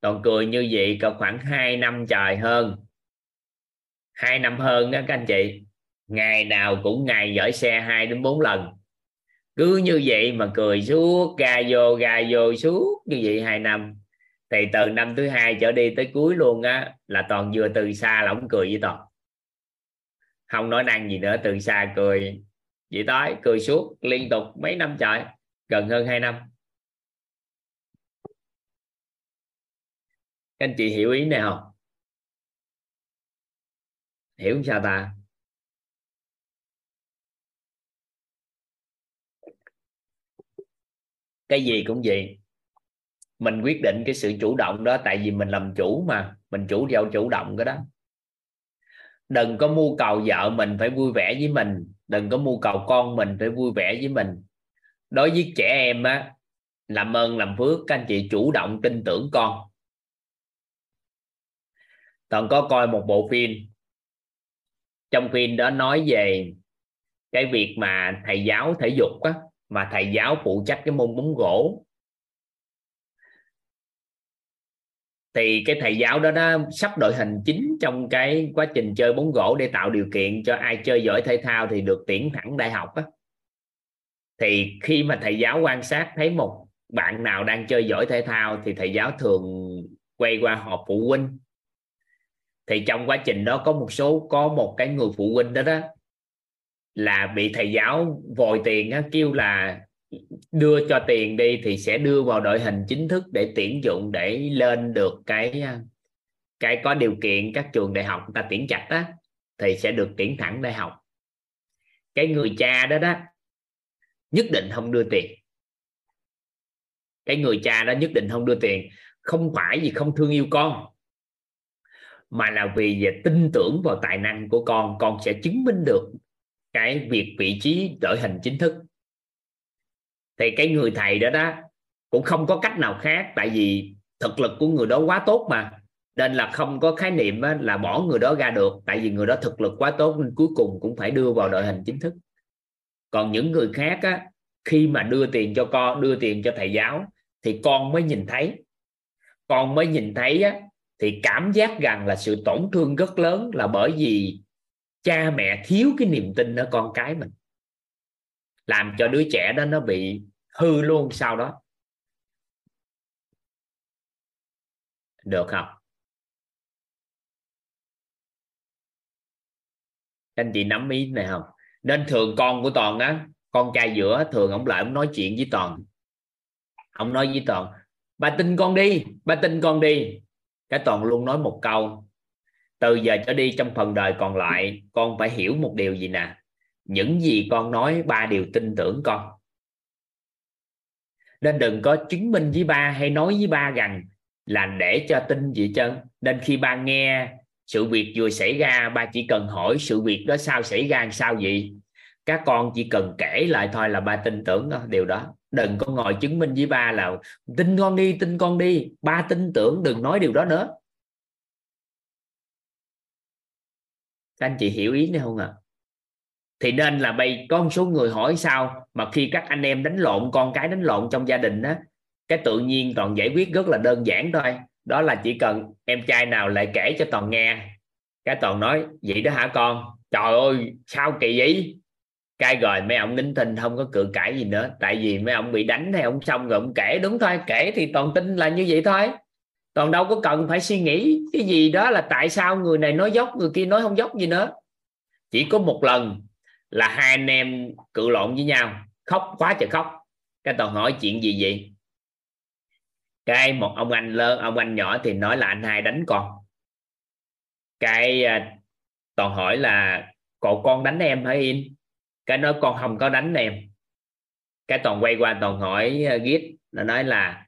Toàn cười như vậy có khoảng 2 năm trời hơn. Hai năm hơn đó các anh chị. Ngày nào cũng ngày dở xe 2 đến 4 lần cứ như vậy mà cười suốt ga vô ga vô suốt như vậy hai năm. Thì từ năm thứ hai trở đi tới cuối luôn á, là toàn vừa từ xa là ông cười với toàn. Không nói năng gì nữa, từ xa cười. Vậy tới, cười suốt liên tục mấy năm trời, gần hơn hai năm. Các anh chị hiểu ý này không? Hiểu sao ta? Cái gì cũng vậy. Mình quyết định cái sự chủ động đó, tại vì mình làm chủ mà. Mình chủ vào chủ động cái đó. Đừng có mưu cầu vợ mình phải vui vẻ với mình. Đừng có mưu cầu con mình phải vui vẻ với mình. Đối với trẻ em á, làm ơn, làm phước, các anh chị chủ động tin tưởng con. Toàn có coi một bộ phim. Trong phim đó nói về cái việc mà thầy giáo thể dục á mà thầy giáo phụ trách cái môn bóng gỗ. Thì cái thầy giáo đó đó sắp đội hình chính trong cái quá trình chơi bóng gỗ để tạo điều kiện cho ai chơi giỏi thể thao thì được tuyển thẳng đại học á. Thì khi mà thầy giáo quan sát thấy một bạn nào đang chơi giỏi thể thao thì thầy giáo thường quay qua họp phụ huynh. Thì trong quá trình đó có một số, có một cái người phụ huynh đó đó là bị thầy giáo vòi tiền á, kêu là đưa cho tiền đi thì sẽ đưa vào đội hình chính thức để tuyển dụng để lên được cái à, cái có điều kiện các trường đại học người ta tuyển chặt á thì sẽ được tuyển thẳng đại học. Cái người cha đó đó nhất định không đưa tiền. Cái người cha đó nhất định không đưa tiền. Không phải vì không thương yêu con mà là vì về tin tưởng vào tài năng của con con sẽ chứng minh được cái việc vị trí đội hình chính thức. Thì cái người thầy đó đó cũng không có cách nào khác tại vì thực lực của người đó quá tốt mà. Nên là không có khái niệm là bỏ người đó ra được tại vì người đó thực lực quá tốt nên cuối cùng cũng phải đưa vào đội hình chính thức. Còn những người khác á, khi mà đưa tiền cho con đưa tiền cho thầy giáo thì con mới nhìn thấy. Con mới nhìn thấy á, thì cảm giác rằng là sự tổn thương rất lớn là bởi vì cha mẹ thiếu cái niềm tin ở con cái mình, làm cho đứa trẻ đó nó bị hư luôn sau đó. Được không? Anh chị nắm ý này không? Nên thường con của toàn á, con trai giữa thường ông lại ông nói chuyện với toàn. Ông nói với toàn, bà tin con đi, bà tin con đi. Cái toàn luôn nói một câu từ giờ trở đi trong phần đời còn lại con phải hiểu một điều gì nè? Những gì con nói ba đều tin tưởng con. Nên đừng có chứng minh với ba hay nói với ba rằng là để cho tin gì chân nên khi ba nghe sự việc vừa xảy ra ba chỉ cần hỏi sự việc đó sao xảy ra sao vậy? Các con chỉ cần kể lại thôi là ba tin tưởng đó, điều đó. Đừng có ngồi chứng minh với ba là tin con đi tin con đi. Ba tin tưởng đừng nói điều đó nữa. Các anh chị hiểu ý này không ạ? À? thì nên là bây, có một số người hỏi sao mà khi các anh em đánh lộn, con cái đánh lộn trong gia đình á, cái tự nhiên toàn giải quyết rất là đơn giản thôi. Đó là chỉ cần em trai nào lại kể cho toàn nghe. Cái toàn nói, vậy đó hả con? Trời ơi, sao kỳ vậy? Cái rồi mấy ông nín thinh, không có cự cãi gì nữa. Tại vì mấy ông bị đánh hay ông xong rồi ông kể, đúng thôi, kể thì toàn tin là như vậy thôi còn đâu có cần phải suy nghĩ cái gì đó là tại sao người này nói dốc, người kia nói không dốc gì nữa. Chỉ có một lần là hai anh em cự lộn với nhau, khóc quá trời khóc. Cái toàn hỏi chuyện gì vậy? Cái một ông anh lớn ông anh nhỏ thì nói là anh hai đánh con. Cái à, toàn hỏi là cậu con đánh em hả in cái nói con không có đánh em. Cái toàn quay qua toàn hỏi à, git, nó nói là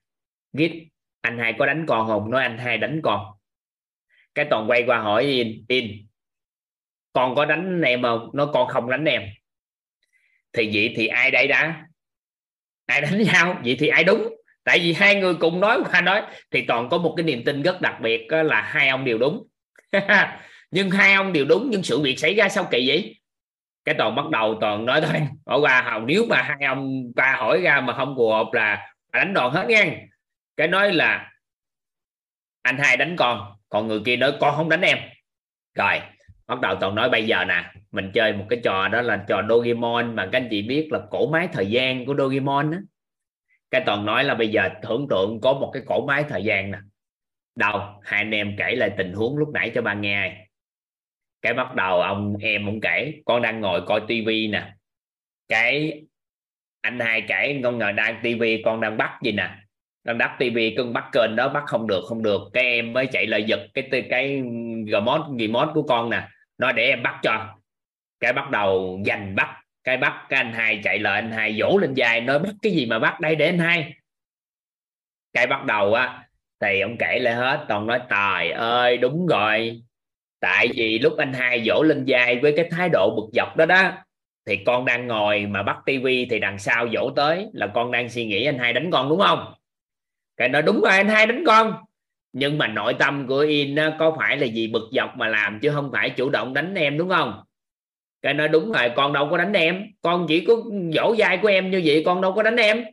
git anh hai có đánh con không? Nói anh hai đánh con. Cái toàn quay qua hỏi in in con có đánh em không? Nó con không đánh em. Thì vậy thì ai đây đã? Ai đánh nhau? Vậy thì ai đúng? Tại vì hai người cùng nói qua nói. Thì toàn có một cái niềm tin rất đặc biệt là hai ông đều đúng. Nhưng hai ông đều đúng, nhưng sự việc xảy ra sao kỳ vậy? Cái toàn bắt đầu toàn nói, thôi bỏ qua, hầu, nếu mà hai ông ta hỏi ra mà không phù hợp là đánh đòn hết ngang cái nói là, anh hai đánh con, còn người kia nói, con không đánh em. Rồi, bắt đầu toàn nói bây giờ nè, mình chơi một cái trò đó là trò Doraemon mà các anh chị biết là cổ máy thời gian của Doraemon á. Cái toàn nói là bây giờ tưởng tượng có một cái cổ máy thời gian nè. Đâu, hai anh em kể lại tình huống lúc nãy cho ba nghe. Cái bắt đầu ông em ông kể, con đang ngồi coi tivi nè. Cái anh hai kể, con ngồi đang tivi con đang bắt gì nè? Đang đắp tivi cưng bắt kênh đó bắt không được không được. Cái em mới chạy lại giật cái cái remote remote của con nè. Nói để em bắt cho. Cái bắt đầu giành bắt. Cái bắt cái anh hai chạy lại anh hai vỗ lên dài, nói bắt cái gì mà bắt? Đây để anh hai. Cái bắt đầu á thì ông kể lại hết. Toàn nói tài ơi đúng rồi. Tại vì lúc anh hai vỗ lên vai với cái thái độ bực dọc đó đó thì con đang ngồi mà bắt tivi thì đằng sau vỗ tới là con đang suy nghĩ anh hai đánh con đúng không? Cái nói đúng rồi, anh hai đánh con. Nhưng mà nội tâm của in có phải là gì bực dọc mà làm chứ không phải chủ động đánh em, đúng không? Cái nói đúng rồi, con đâu có đánh em. Con chỉ có dỗ dai của em như vậy, con đâu có đánh em.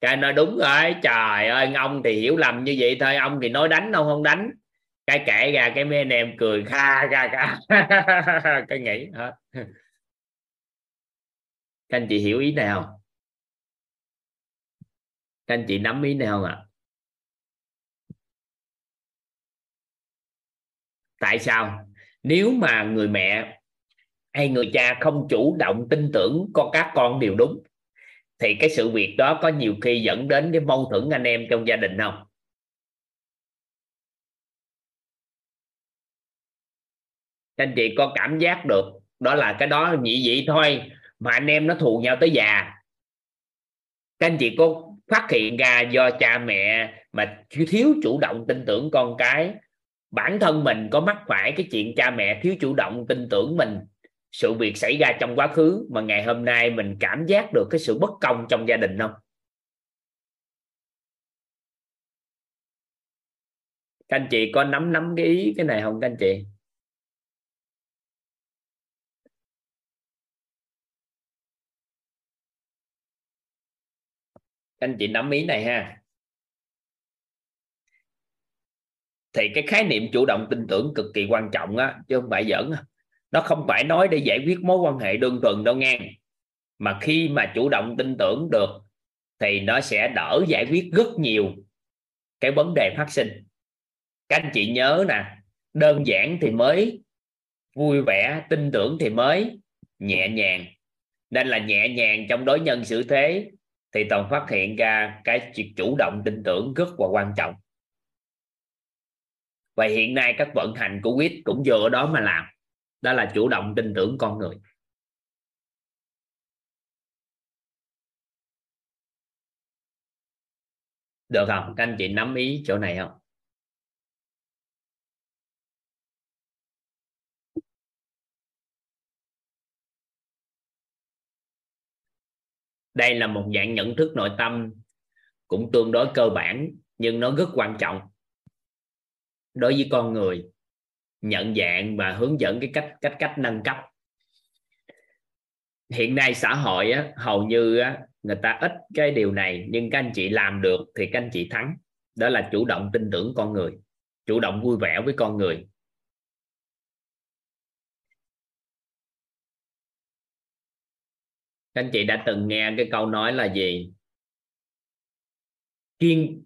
Cái nói đúng rồi, trời ơi, ông thì hiểu lầm như vậy thôi, ông thì nói đánh đâu không đánh. Cái kể ra cái mấy anh em cười kha kha kha. Cái nghĩ hết. Các anh chị hiểu ý nào các anh chị nắm ý nào không ạ? Tại sao? Nếu mà người mẹ hay người cha không chủ động tin tưởng con các con đều đúng, thì cái sự việc đó có nhiều khi dẫn đến cái mâu thuẫn anh em trong gia đình không? Anh chị có cảm giác được đó là cái đó nhị dị thôi mà anh em nó thù nhau tới già. Các anh chị có phát hiện ra do cha mẹ mà thiếu chủ động tin tưởng con cái. Bản thân mình có mắc phải cái chuyện cha mẹ thiếu chủ động tin tưởng mình, sự việc xảy ra trong quá khứ mà ngày hôm nay mình cảm giác được cái sự bất công trong gia đình không? Các anh chị có nắm nắm cái ý cái này không các anh chị? Anh chị nắm ý này ha. Thì cái khái niệm chủ động tin tưởng cực kỳ quan trọng á, chứ không phải giỡn nó không phải nói để giải quyết mối quan hệ đơn thuần đâu nghe. Mà khi mà chủ động tin tưởng được, thì nó sẽ đỡ giải quyết rất nhiều cái vấn đề phát sinh. Các anh chị nhớ nè, đơn giản thì mới, vui vẻ, tin tưởng thì mới, nhẹ nhàng. Nên là nhẹ nhàng trong đối nhân xử thế thì toàn phát hiện ra cái chuyện chủ động tin tưởng rất là quan trọng. Và hiện nay các vận hành của quýt cũng dựa ở đó mà làm. Đó là chủ động tin tưởng con người. Được không? Các anh chị nắm ý chỗ này không? Đây là một dạng nhận thức nội tâm cũng tương đối cơ bản nhưng nó rất quan trọng. Đối với con người nhận dạng và hướng dẫn cái cách cách cách nâng cấp. Hiện nay xã hội á, hầu như á, người ta ít cái điều này nhưng các anh chị làm được thì các anh chị thắng. Đó là chủ động tin tưởng con người chủ động vui vẻ với con người. Các anh chị đã từng nghe cái câu nói là gì? Kiên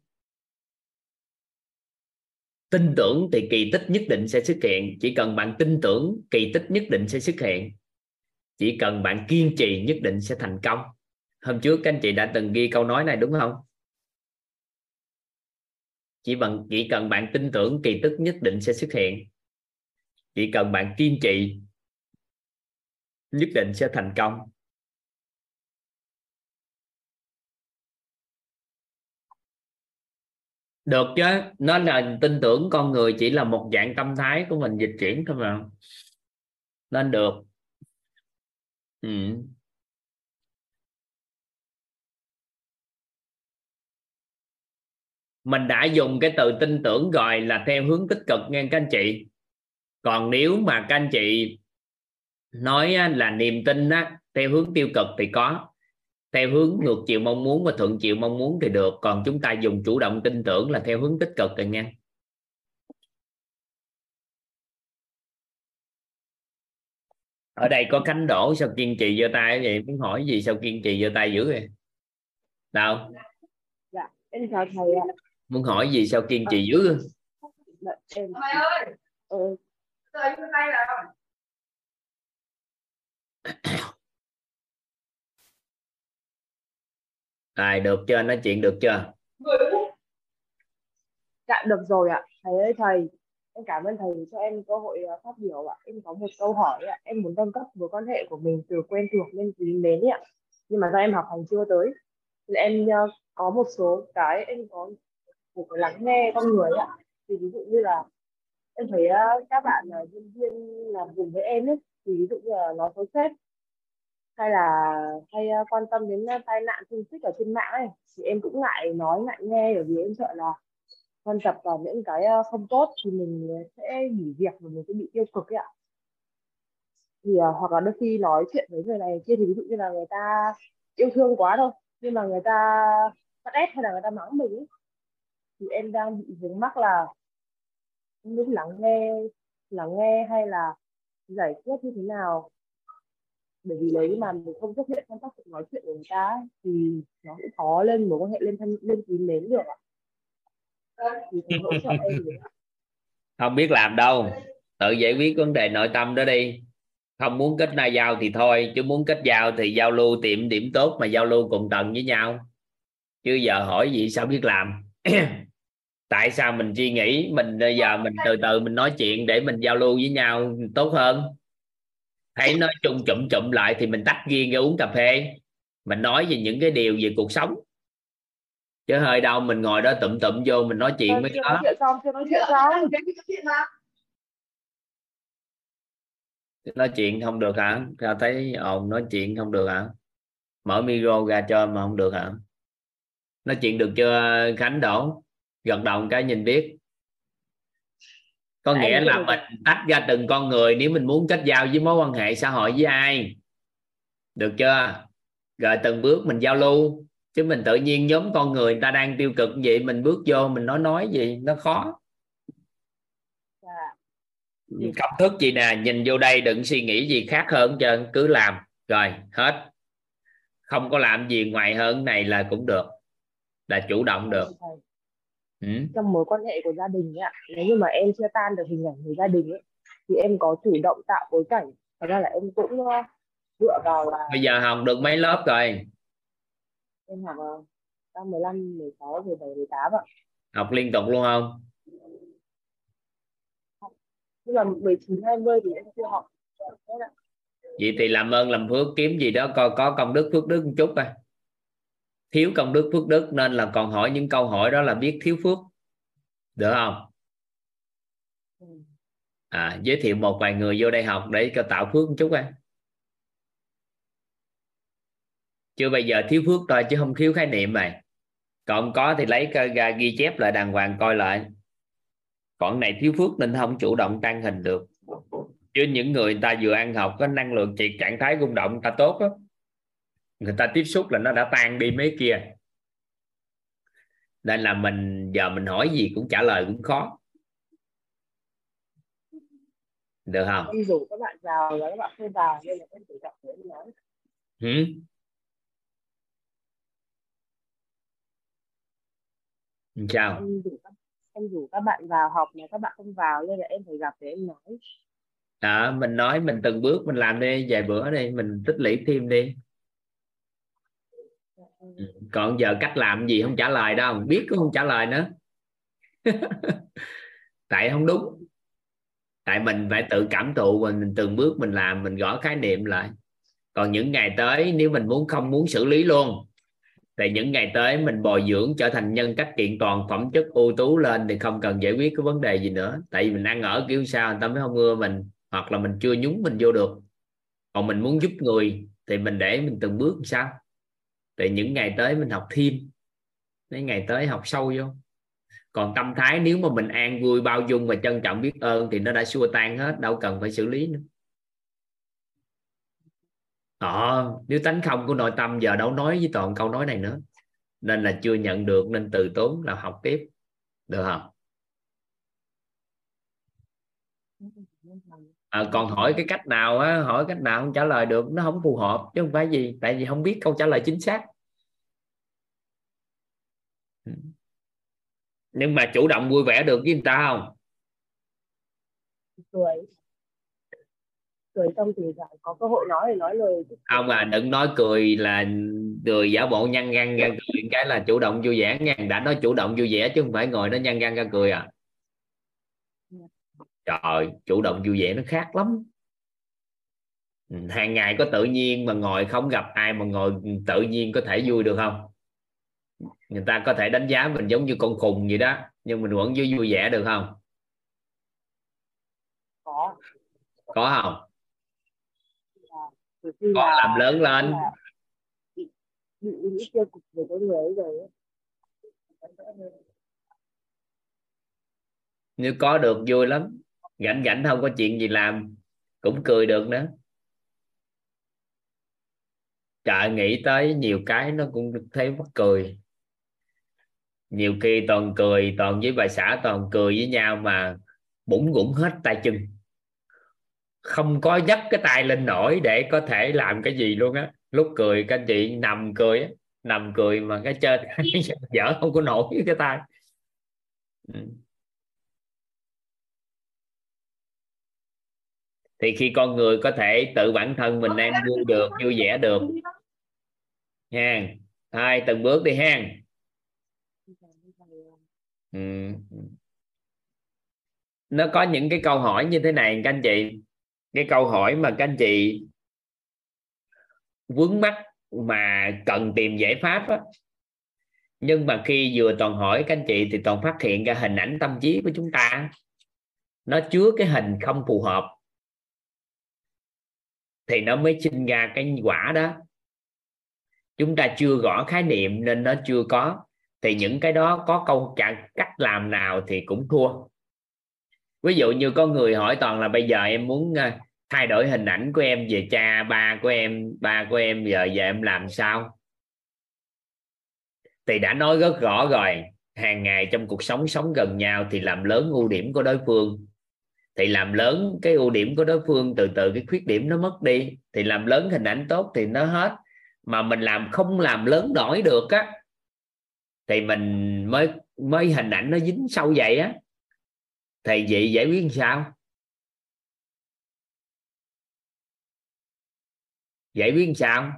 tin tưởng thì kỳ tích nhất định sẽ xuất hiện. Chỉ cần bạn tin tưởng, kỳ tích nhất định sẽ xuất hiện. Chỉ cần bạn kiên trì nhất định sẽ thành công. Hôm trước các anh chị đã từng ghi câu nói này đúng không? Chỉ bằng, chỉ cần bạn tin tưởng, kỳ tích nhất định sẽ xuất hiện. Chỉ cần bạn kiên trì, nhất định sẽ thành công. Được chứ. Nó là tin tưởng con người chỉ là một dạng tâm thái của mình dịch chuyển thôi mà. Nên được. Ừ. mình đã dùng cái từ tin tưởng rồi là theo hướng tích cực nghe các anh chị. Còn nếu mà các anh chị nói là niềm tin á, theo hướng tiêu cực thì có theo hướng ngược chiều mong muốn và thuận chiều mong muốn thì được còn chúng ta dùng chủ động tin tưởng là theo hướng tích cực rồi nha. Ở đây có cánh đổ sao kiên trì giơ tay vậy muốn hỏi gì sao kiên trì giơ tay dữ vậy? Đâu dạ em chào thầy ạ. Muốn hỏi gì sao kiên trì dữ? Dạ, em Mày ơi, tay rồi. Rồi được chưa? Nói chuyện được chưa? Dạ được rồi ạ. Thầy ơi, thầy, em cảm ơn thầy cho em cơ hội ờ, phát biểu ạ. Em có một câu hỏi ạ. Em muốn nâng cấp mối quan hệ của mình từ quen thuộc lên quý mến ạ. Nhưng mà do em học hành chưa tới, thì em ờ, có một số cái em có một cái lắng nghe con người ạ. Thì ví dụ như là, em thấy ờ, các bạn nhân viên làm cùng với em ấy, thì ví dụ như là nói xấu sếp hay là hay ờ, quan tâm đến ờ, tai nạn thương tích ở trên mạng ấy, thì em cũng ngại nói, ngại nghe, bởi vì em sợ là quan tập vào những cái ờ, không tốt thì mình sẽ nghỉ việc và mình sẽ bị tiêu cực ấy ạ thì hoặc là đôi khi nói chuyện với người này kia thì ví dụ như là người ta yêu thương quá thôi, nhưng mà người ta bắt ép hay là người ta mắng mình ấy. thì em đang bị vướng mắc là không biết lắng nghe lắng nghe hay là giải quyết như thế nào bởi vì nếu mà mình không xuất hiện trong các cuộc nói chuyện của người ta ấy, thì nó cũng khó lên mối quan hệ lên thân lên quý mến được ạ. Thì hỗ trợ em không biết làm đâu. Tự giải quyết vấn đề nội tâm đó đi. Không muốn kết na giao thì thôi chứ muốn kết giao thì giao lưu tiệm điểm tốt mà giao lưu cùng tầng với nhau. Chứ giờ hỏi gì sao biết làm? Tại sao mình suy nghĩ mình bây giờ mình từ từ mình nói chuyện để mình giao lưu với nhau tốt hơn? Thấy nói chung chụm chụm lại thì mình tách riêng ra uống cà phê. Mình nói về những cái điều về cuộc sống. Chứ hơi đâu mình ngồi đó tụm tụm vô mình nói chuyện Vâng, với nó. nói chuyện xong chưa nói chuyện xong. nói chuyện không được hả? Sao thấy ồn nói chuyện không được hả? Mở micro ra cho mà không được hả? Nói chuyện được chưa khánh đổ gật đầu cái nhìn biết có Dạ, nghĩa là mình tách ra từng con người nếu mình muốn kết giao với mối quan hệ xã hội với ai. Được chưa? Rồi từng bước mình giao lưu. Chứ mình tự nhiên nhóm con người, người ta đang tiêu cực vậy mình bước vô mình nói nói gì nó khó. Dạ. công thức gì nè? Nhìn vô đây đừng suy nghĩ gì khác hơn trơn cứ làm. Rồi hết. Không có làm gì ngoài hơn này là cũng được. Là chủ động được. Thầy, ừ. trong mối quan hệ của gia đình ấy ạ. Nếu như mà em chưa tan được hình ảnh của gia đình ấy thì em có chủ động tạo bối cảnh. Thật ra là em cũng ờ, dựa vào là bây giờ học được mấy lớp rồi? Em học năm 15, 16, 17, 18 ạ. Học liên tục luôn không? Nhưng mà 19, 20 thì em chưa học. Vậy thì làm ơn làm phước kiếm gì đó coi có công đức phước đức một chút coi thiếu công đức phước đức nên là còn hỏi những câu hỏi đó là biết thiếu phước. Được không? À, giới thiệu một vài người vô đây học để cho tạo phước một chút coi chưa bây giờ thiếu phước thôi chứ không thiếu khái niệm này. Còn có thì lấy ra ghi chép lại đàng hoàng coi lại. Còn này thiếu phước nên không chủ động tăng hình được. Chứ những người, người ta vừa ăn học có năng lượng triệt trạng thái rung động người ta tốt đó người ta tiếp xúc là nó đã tan đi mấy kia. Nên là mình giờ mình hỏi gì cũng trả lời cũng khó. Được không? Em rủ các bạn vào và các bạn không vào nên là em phải gặp để nói. Ừ? sao? Em rủ các em rủ các bạn vào học mà các bạn không vào nên là em phải gặp để em nói. Đó mình nói mình từng bước mình làm đi vài bữa đi mình tích lũy thêm đi Ừ. còn giờ cách làm gì không trả lời đâu, biết cũng không trả lời nữa. Tại không đúng. Tại mình phải tự cảm thụ mình từng bước mình làm, mình gõ khái niệm lại. Còn những ngày tới, nếu mình muốn không muốn xử lý luôn, thì những ngày tới mình bồi dưỡng trở thành nhân cách kiện toàn, phẩm chất ưu tú lên thì không cần giải quyết cái vấn đề gì nữa. Tại vì mình ăn ở kiểu sao, người ta mới không ưa mình, hoặc là mình chưa nhúng mình vô được. Còn mình muốn giúp người, thì mình để mình từng bước sao? Thì những ngày tới mình học thêm, mấy ngày tới học sâu vô. Còn tâm thái nếu mà mình an vui, bao dung và trân trọng biết ơn thì nó đã xua tan hết, đâu cần phải xử lý nữa. Ờ nếu tánh không của nội tâm giờ đâu nói với toàn câu nói này nữa. Nên là chưa nhận được, nên từ tốn là học tiếp. Được không? À, còn hỏi cái cách nào á hỏi cách nào không trả lời được nó không phù hợp chứ không phải gì tại vì không biết câu trả lời chính xác. Nhưng mà chủ động vui vẻ được với người ta không? Cười. Cười xong thì có cơ hội nói thì nói lời không à đừng nói cười là cười giả bộ nhăn răng ra cười cái là chủ động vui vẻ nha. Đã nói chủ động vui vẻ chứ không phải ngồi nó nhăn răng ra cười à trời chủ động vui vẻ nó khác lắm. Ừ, hàng ngày có tự nhiên mà ngồi không gặp ai mà ngồi tự nhiên có thể vui được không? Người ta có thể đánh giá mình giống như con khùng vậy đó nhưng mình vẫn vui vui vẻ được không? Có. Có không? Khi có là- làm lớn lên. nếu có được vui lắm rảnh rảnh không có chuyện gì làm, cũng cười được nữa. Trời, nghĩ tới nhiều cái nó cũng thấy mắc cười. Nhiều khi toàn cười, toàn với bà xã, toàn cười với nhau mà bủng rủng hết tay chân. Không có dắt cái tay lên nổi để có thể làm cái gì luôn á. Lúc cười, các anh chị nằm cười á. Nằm cười mà cái trên dở không có nổi cái tay. Ừ. thì khi con người có thể tự bản thân mình đang vui được vui vẻ được. ha thôi từng bước đi ha ừ. nó có những cái câu hỏi như thế này các anh chị. Cái câu hỏi mà các anh chị vướng mắc mà cần tìm giải pháp á. Nhưng mà khi vừa toàn hỏi các anh chị thì toàn phát hiện ra hình ảnh tâm trí của chúng ta. Nó chứa cái hình không phù hợp thì nó mới sinh ra cái quả đó. Chúng ta chưa gõ khái niệm nên nó chưa có. Thì những cái đó có câu trả cách làm nào thì cũng thua. Ví dụ như có người hỏi toàn là bây giờ em muốn ờ, thay đổi hình ảnh của em về cha, ba của em, ba của em, giờ giờ em làm sao? Thì đã nói rất rõ rồi, hàng ngày trong cuộc sống sống gần nhau thì làm lớn ưu điểm của đối phương thì làm lớn cái ưu điểm của đối phương, từ từ cái khuyết điểm nó mất đi. Thì làm lớn hình ảnh tốt thì nó hết. Mà mình làm không làm lớn nổi được á, thì mình mới mới hình ảnh nó dính sâu vậy á. Thì vậy giải quyết làm sao? Giải quyết làm sao?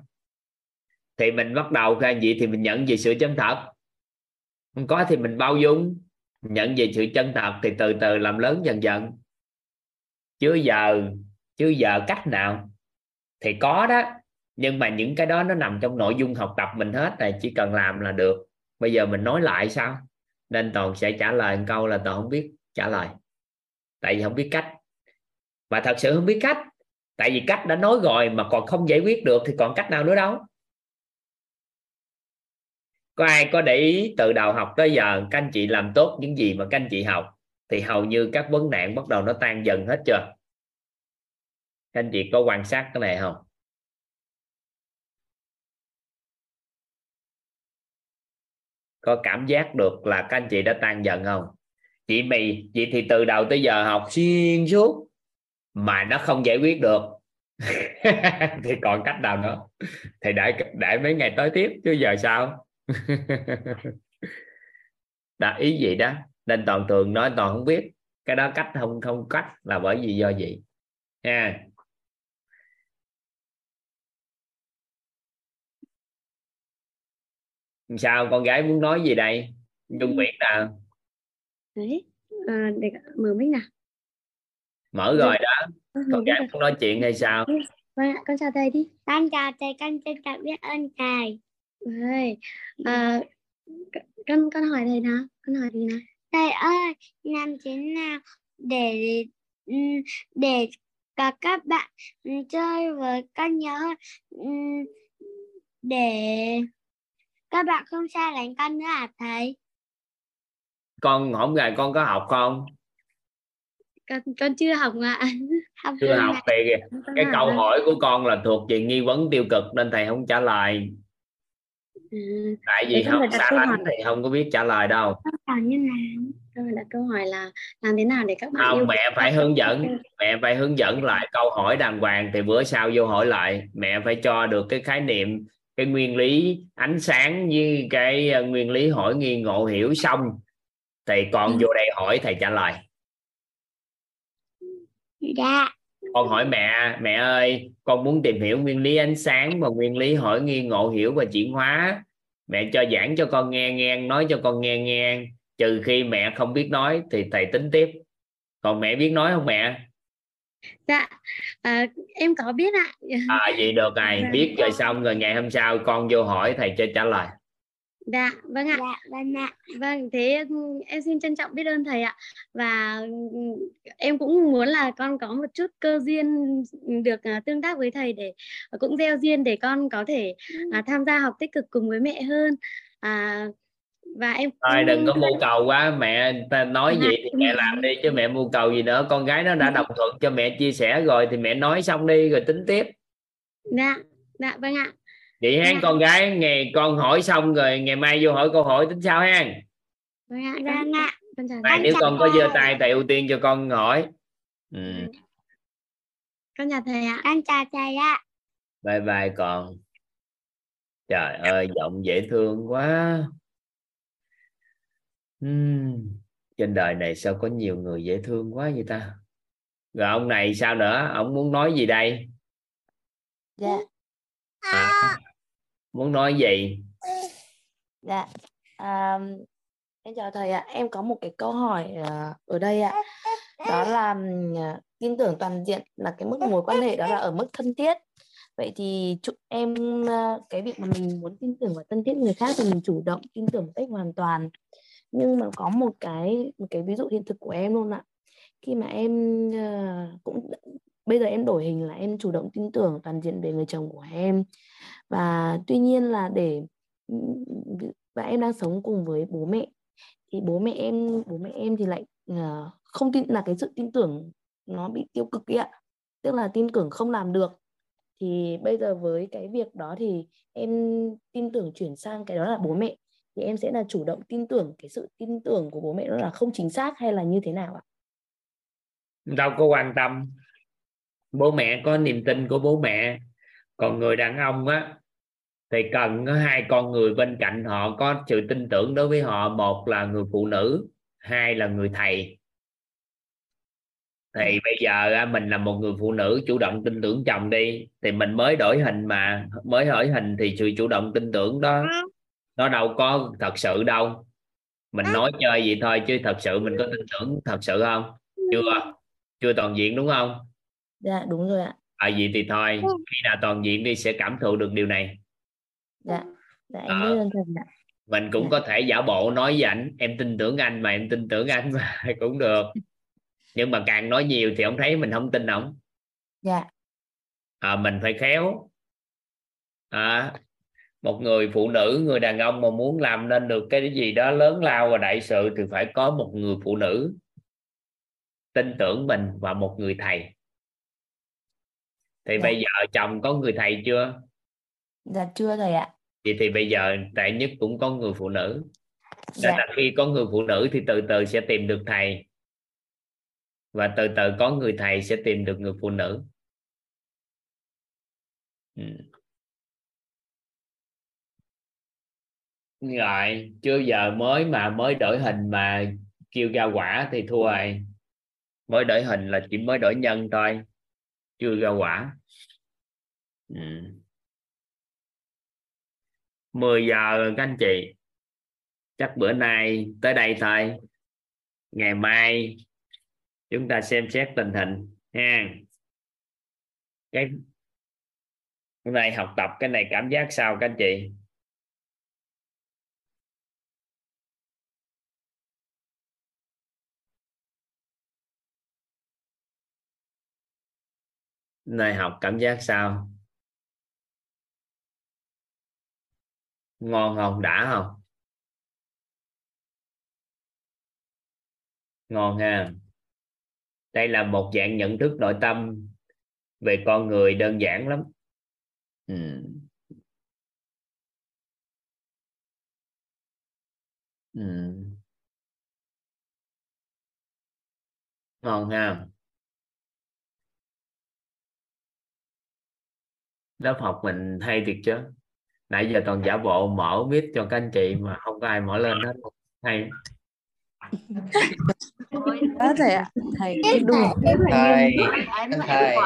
Thì mình bắt đầu ra vậy thì mình nhận về sự chân thật. Không có thì mình bao dung. Nhận về sự chân thật thì từ từ làm lớn dần dần chứ giờ chứ giờ cách nào? Thì có đó, nhưng mà những cái đó nó nằm trong nội dung học tập mình hết này, chỉ cần làm là được. Bây giờ mình nói lại sao? Nên toàn sẽ trả lời một câu là toàn không biết trả lời. Tại vì không biết cách. Và thật sự không biết cách, tại vì cách đã nói rồi mà còn không giải quyết được thì còn cách nào nữa đâu. Có ai có để ý từ đầu học tới giờ, các anh chị làm tốt những gì mà các anh chị học? Thì hầu như các vấn nạn bắt đầu nó tan dần hết chưa? Anh chị có quan sát cái này không? Có cảm giác được là các anh chị đã tan dần không? Chị mì, chị thì từ đầu tới giờ học xuyên suốt mà nó không giải quyết được. Thì còn cách nào nữa? Thì để để mấy ngày tới tiếp chứ giờ sao? Đã ý gì đó? Nên toàn thường nói toàn không biết. Cái đó cách không không cách là bởi vì do gì? Nha sao con gái muốn nói gì đây? Dung Nguyễn nè. Đấy à, để mở mic nào. Mở rồi đó. Ơ, con gái muốn nói chuyện hay sao. Vâng ạ, con chào thầy đi. Con chào thầy, con trân trọng biết ơn thầy. Ơi, à, con con hỏi thầy nào con hỏi thầy nào Thầy ơi, làm thế nào để ừm, để cả các bạn chơi với con nhớ ừm, để các bạn không xa lánh con nữa hả thầy? con hôm ngày con có học không? Con con chưa học ạ. Học chưa học thì cái câu hỏi của con là thuộc về nghi vấn tiêu cực nên thầy không trả lời Ừ, tại vì không xa lánh hỏi. thì không có biết trả lời đâu. Chào như nào? con đặt câu hỏi là làm thế nào để các bạn không yêu mẹ phải hướng dẫn mẹ phải hướng dẫn lại câu hỏi đàng hoàng thì bữa sau vô hỏi lại. Mẹ phải cho được cái khái niệm cái nguyên lý ánh sáng với cái ờ, nguyên lý hỏi nghi ngộ hiểu xong. Thì con vô đây hỏi thầy trả lời. Dạ con hỏi mẹ mẹ ơi con muốn tìm hiểu nguyên lý ánh sáng và nguyên lý hỏi nghi ngộ hiểu và chuyển hóa. Mẹ cho giảng cho con nghe nghe nói cho con nghe nghe. Trừ khi mẹ không biết nói thì thầy tính tiếp. Còn mẹ biết nói không mẹ? Dạ à, em có biết ạ. À vậy được rồi. Vâng. biết rồi xong rồi ngày hôm sau con vô hỏi thầy cho trả lời dạ vâng ạ. Dạ vâng ạ. Vâng thế ừ, em xin trân trọng biết ơn thầy ạ. Và ừ, em cũng muốn là con có một chút cơ duyên được à, tương tác với thầy để cũng gieo duyên để con có thể à, tham gia học tích cực cùng với mẹ hơn. À, và em thôi đừng có mưu cầu quá mẹ ta nói gì thì mẹ làm đi chứ mẹ mưu cầu gì nữa. Con gái nó đã đồng thuận cho mẹ chia sẻ rồi thì mẹ nói xong đi rồi tính tiếp. Dạ dạ vâng ạ vậy ha Dạ. con gái ngày con hỏi xong rồi ngày mai vô hỏi câu hỏi tính sao ha vâng ạ vâng ạ. con chào Này, thầy nếu con có thầy. giơ tay thầy ưu tiên cho con hỏi. Ừ. con chào thầy ạ. Con chào thầy ạ. Bye bye con. Trời ơi giọng dễ thương quá. Ừm, trên đời này sao có nhiều người dễ thương quá vậy ta? Rồi ông này sao nữa? Ông muốn nói gì đây? Dạ. À, muốn nói gì? Dạ um, em chào thầy ạ. Em có một cái câu hỏi ờ, ở đây ạ. Đó là ờ, tin tưởng toàn diện là cái mức mối quan hệ đó là ở mức thân thiết. Vậy thì chu- em ờ, cái việc mà mình muốn tin tưởng và thân thiết người khác thì mình chủ động tin tưởng một cách hoàn toàn. Nhưng mà có một cái một cái ví dụ hiện thực của em luôn ạ. Khi mà em cũng bây giờ em đổi hình là em chủ động tin tưởng toàn diện về người chồng của em. Và tuy nhiên là để ừ, ừ, và em đang sống cùng với bố mẹ, thì bố mẹ em, bố mẹ em thì lại ờ, không tin, là cái sự tin tưởng nó bị tiêu cực ấy ạ. Tức là tin tưởng không làm được. Thì bây giờ với cái việc đó thì em tin tưởng chuyển sang cái đó là bố mẹ. Thì em sẽ là chủ động tin tưởng, cái sự tin tưởng của bố mẹ đó là không chính xác hay là như thế nào ạ? Đâu có quan tâm bố mẹ có niềm tin của bố mẹ. Còn người đàn ông á thì cần có hai con người bên cạnh họ có sự tin tưởng đối với họ. Một là người phụ nữ hai là người thầy. Thì bây giờ mình là một người phụ nữ chủ động tin tưởng chồng đi. Thì mình mới đổi hình mà mới đổi hình thì sự chủ động tin tưởng đó nó đâu có thật sự đâu. Mình nói chơi vậy thôi chứ thật sự mình có tin tưởng thật sự không? Chưa chưa toàn diện đúng không dạ đúng rồi ạ. À vậy thì thôi khi nào toàn diện đi sẽ cảm thụ được điều này. Dạ dạ em Ờ. biết ơn thầy ạ. Mình cũng Dạ. có thể giả bộ nói với ảnh em tin tưởng anh mà em tin tưởng anh mà cũng được. Nhưng mà càng nói nhiều thì ông thấy mình không tin ổng dạ. À, mình phải khéo. À, một người phụ nữ người đàn ông mà muốn làm nên được cái gì đó lớn lao và đại sự thì phải có một người phụ nữ tin tưởng mình và một người thầy thì Dạ. bây giờ chồng có người thầy chưa? Dạ chưa thầy ạ. Vậy thì bây giờ tại nhất cũng có người phụ nữ. Nên dạ. là khi có người phụ nữ thì từ từ sẽ tìm được thầy. Và từ từ có người thầy sẽ tìm được người phụ nữ. Ừ. rồi chưa giờ mới mà mới đổi hình mà kêu ra quả thì thua rồi. Mới đổi hình là chỉ mới đổi nhân thôi chưa ra quả. Ừ. 10 giờ các anh chị. Chắc bữa nay tới đây thôi. Ngày mai chúng ta xem xét tình hình ha. Cái cái này học tập cái này cảm giác sao các anh chị? Này học cảm giác sao? Ngon không? Đã không? Ngon ha. Đây là một dạng nhận thức nội tâm về con người đơn giản lắm. Ừ. Ừ. ngon ha lớp học mình hay thiệt chứ. Nãy giờ toàn giả bộ mở mic cho các anh chị mà không có ai mở lên hết. Hay có thể ạ thầy cái đùa thầy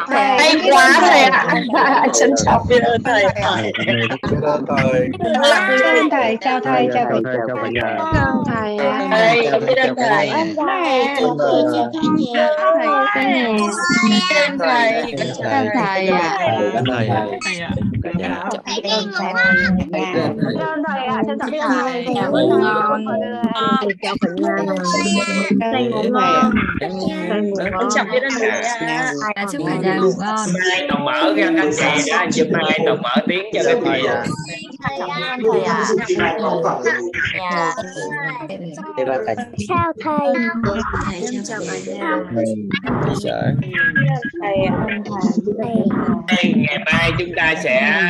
thầy hay quá thầy ạ trân trọng biết ơn thầy biết ơn thầy Chào thầy, chào thầy, chào thầy. chào cả nhà chào thầy thầy biết ơn thầy ơn thầy ơn thầy ạ ơn thầy cả nhà biết ơn thầy Ơn thầy ạ, trân trọng biết ơn thầy. Ngủ ngon thầy chào cả nhà thầy ngủ ngon thầy trân trọng biết ơn thầy ạ À, chúc cả nhà ngủ ngon ai toàn mở ra anh chị đã giúp ai toàn mở tiếng cho chị thầy thầy chào thầy thầy chào cả nhà Thầy ngày mai chúng ta sẽ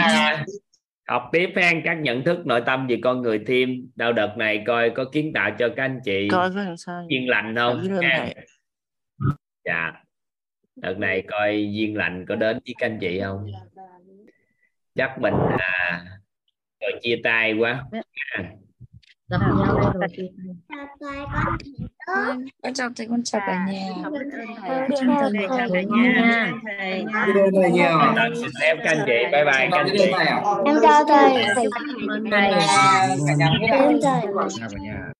học tiếp ha các nhận thức nội tâm về con người thêm. Đâu đợt này coi có kiến tạo cho các anh chị coi duyên lành không? Dạ. Đợt này coi duyên lành có đến với các anh chị không? Chắc mình à, rồi chia tay quá gặp nhau đây rồi. chị. Chào thầy con con chào thầy con chào cả nhà. biết ơn thầy. Chào cả nhà. thầy. phép các anh chị. Bye bye các anh chị. Em chào thầy. Thầy. Cảm ơn thầy